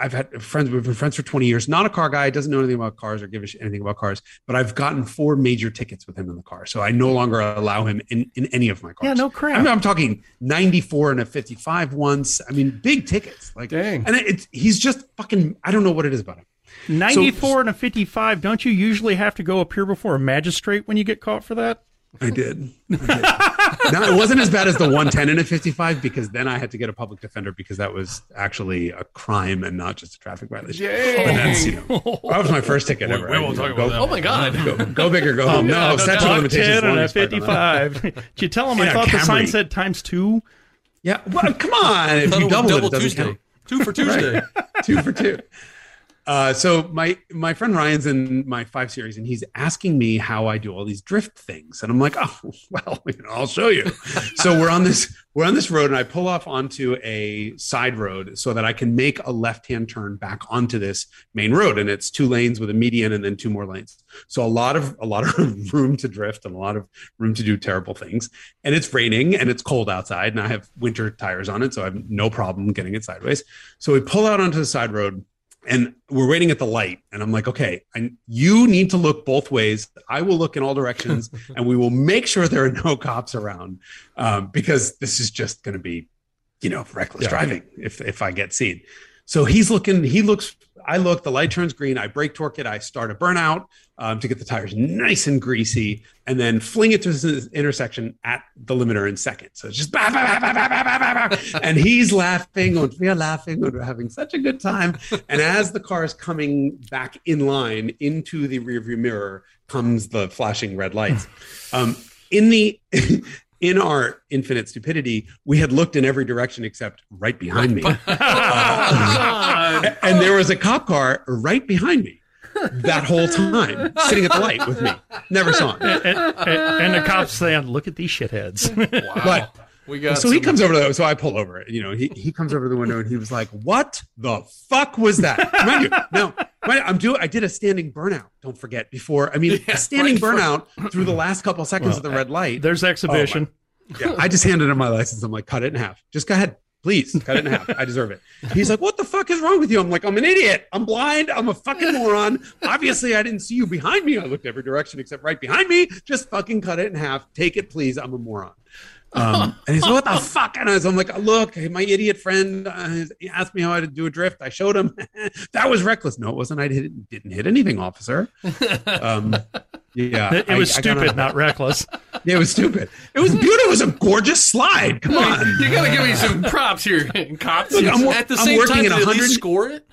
I've had friends. We've been friends for 20 years. Not a car guy, doesn't know anything about cars or give a shit anything about cars. But I've gotten four major tickets with him in the car, so I no longer allow him in, in any of my cars.
Yeah, no crap.
I'm, I'm talking 94 and a 55 once. I mean, big tickets. Like,
Dang.
and it's he's just fucking. I don't know what it is about him.
94 and a 55. Don't you usually have to go appear before a magistrate when you get caught for that?
I did. [LAUGHS] I did. no, it wasn't as bad as the 110 and a 55 because then I had to get a public defender because that was actually a crime and not just a traffic violation. But that's, you know, that was my first ticket ever.
we won't
You know,
talk
go,
about that
Oh my God.
Go, go big or go home. [LAUGHS] No, statute of limitations.
10 and
long
a
expired
55. [LAUGHS] Did you tell him
I
I
a
thought the sign said times two?
Yeah, well, come on. If you
it was
double, it,
double
it doesn't
Tuesday.
count.
Two for Tuesday.
two for two. Uh, so my my friend Ryan's in my five series, and he's asking me how I do all these drift things, and I'm like, oh [LAUGHS] well, you know, I'll show you. so we're on this we're on this road, and I pull off onto a side road so that I can make a left hand turn back onto this main road, and it's two lanes with a median and then two more lanes. So a lot of a lot of [LAUGHS] room to drift and a lot of room to do terrible things. And it's raining and it's cold outside, and I have winter tires on it, so I have no problem getting it sideways. So we pull out onto the side road and we're waiting at the light and i'm like okay and you need to look both ways. I will look in all directions [LAUGHS] and we will make sure there are no cops around um, because this is just going to be you know reckless driving if if i get seen. So he's looking he looks i look the light turns green i brake torque it i start a burnout um, to get the tires nice and greasy and then fling it to this intersection at the limiter in second. So it's just bah, bah, bah, [LAUGHS] and he's laughing and we're laughing and we're having such a good time. And as the car is coming back in line into the rearview mirror comes the flashing red lights. [SIGHS] Um, in the [LAUGHS] in our infinite stupidity, we had looked in every direction except right behind me. [LAUGHS] uh, and there was a cop car right behind me that whole time sitting at the light with me. Never saw him.
And, and, and the cops saying, look at these shitheads.
but
We got
so he comes over to so I pull over and you know he, he comes over to the window and he was like what the fuck was that? Mind you no I'm doing I did a standing burnout don't forget before I mean a standing
right,
burnout through the last couple of seconds of the red light.
There's oh exhibition.
yeah, I just handed him my license. I'm like cut it in half. Just go ahead please cut it in half I deserve it he's like what the fuck is wrong with you I'm like I'm an idiot I'm blind I'm a fucking moron obviously I didn't see you behind me I looked every direction except right behind me just fucking cut it in half take it please I'm a moron um, [LAUGHS] and he's like, what the fuck? And I was, I'm like, look, my idiot friend uh, asked me how I to do a drift. I showed him. [LAUGHS] that was reckless. No, it wasn't. I didn't, didn't hit anything, officer. Um, yeah. [LAUGHS]
It, it was
I- I gotta-
stupid, not reckless.
Yeah, it was stupid. It was beautiful. It was a gorgeous slide. Come on.
You gotta give me some props here, [LAUGHS] cops.
Look, I'm, wor-
At the
I'm
same
working
time,
in
did
a
at least
hundred.
score it?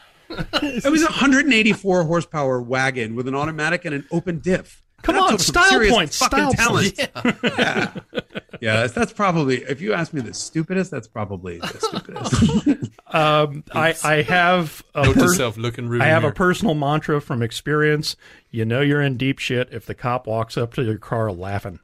It was a 184 horsepower wagon with an automatic and an open diff.
Come
That
on, style
serious
points, style
talent.
points.
Yeah. yeah, that's, that's probably if you ask me the stupidest, that's probably the [LAUGHS] stupidest.
Um, I, I have a
Note to
per-
self, look in
I have
mirror.
a personal mantra from experience. You know you're in deep shit if the cop walks up to your car laughing.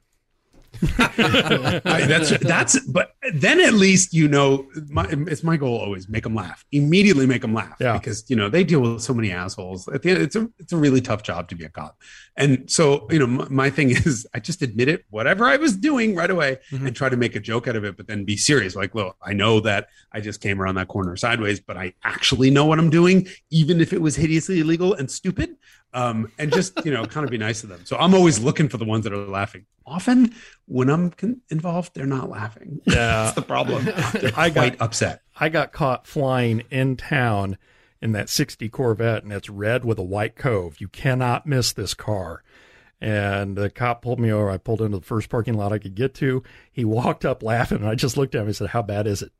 I- that's that's but then at least you know my, it's my goal always make them laugh. Immediately make them laugh
Yeah.
because you know they deal with so many assholes. At the end it's a it's a really tough job to be a cop. And so you know my, my thing [LAUGHS] is I just admit it whatever I was doing right away mm-hmm. and try to make a joke out of it but then be serious. Like look I know that I just came around that corner sideways but I actually know what I'm doing even if it was hideously illegal and stupid um, and just you know kind of be nice to them so I'm always looking for the ones that are laughing often when I'm con- involved, they're not laughing.
Yeah. [LAUGHS]
That's the problem. [LAUGHS] They're [LAUGHS]
I got-
quite upset.
I got caught flying in town in that 60 Corvette, and it's red with a white cove. You cannot miss this car. And the cop pulled me over. I pulled into the first parking lot I could get to. He walked up laughing, and I just looked at him and said, How bad is it?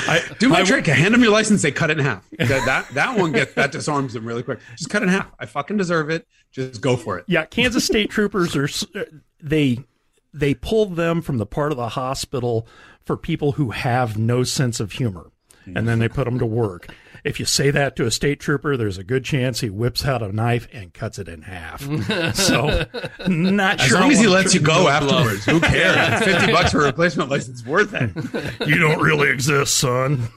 I,
Do my
I-
trick. I hand them your license. They cut it in half. That that, that one gets that disarms them really quick. Just cut it in half. I fucking deserve it. Just go for it.
Yeah, Kansas State troopers are uh, they they pull them from the part of the hospital for people who have no sense of humor, and then they put them to work. If you say that to a state trooper, there's a good chance he whips out a knife and cuts it in half. [LAUGHS] so, not
As
sure.
long as he
wanna
lets you
try-
go afterwards, who cares? Fifty bucks for a replacement license worth it.
you don't really exist, son. [LAUGHS]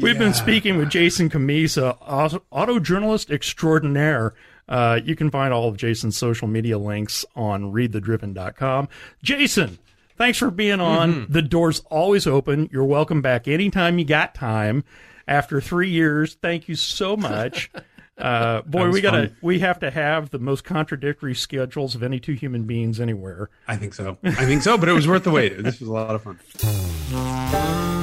We've been speaking with Jason Cammisa, auto, auto journalist extraordinaire. Uh, you can find all of Jason's social media links on readthedriven.com. Jason, thanks for being on. The door's always open. You're welcome back anytime you got time. After three years, thank you so much. [LAUGHS] Uh, boy, we gotta
fun.
we have to have the most contradictory schedules of any two human beings anywhere.
I think so. I think so. But it was worth the wait. This was a lot of fun. [LAUGHS]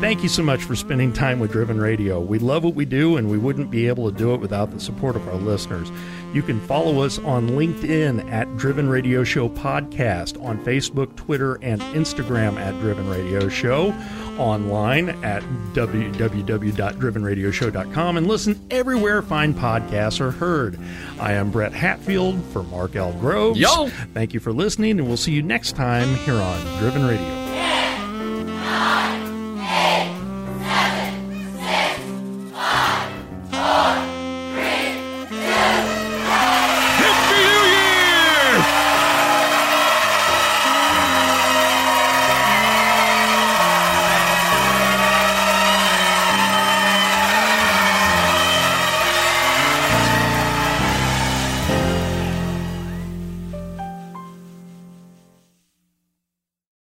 Thank you so much for spending time with Driven Radio. We love what we do, and we wouldn't be able to do it without the support of our listeners. You can follow us on LinkedIn at Driven Radio Show Podcast, on Facebook, Twitter, and Instagram at Driven Radio Show, online at www.drivenradioshow.com, and listen everywhere fine podcasts are heard. I am Brett Hatfield for Mark L. Groves.
Yo!
Thank you for listening, and we'll see you next time here on Driven Radio. Hey!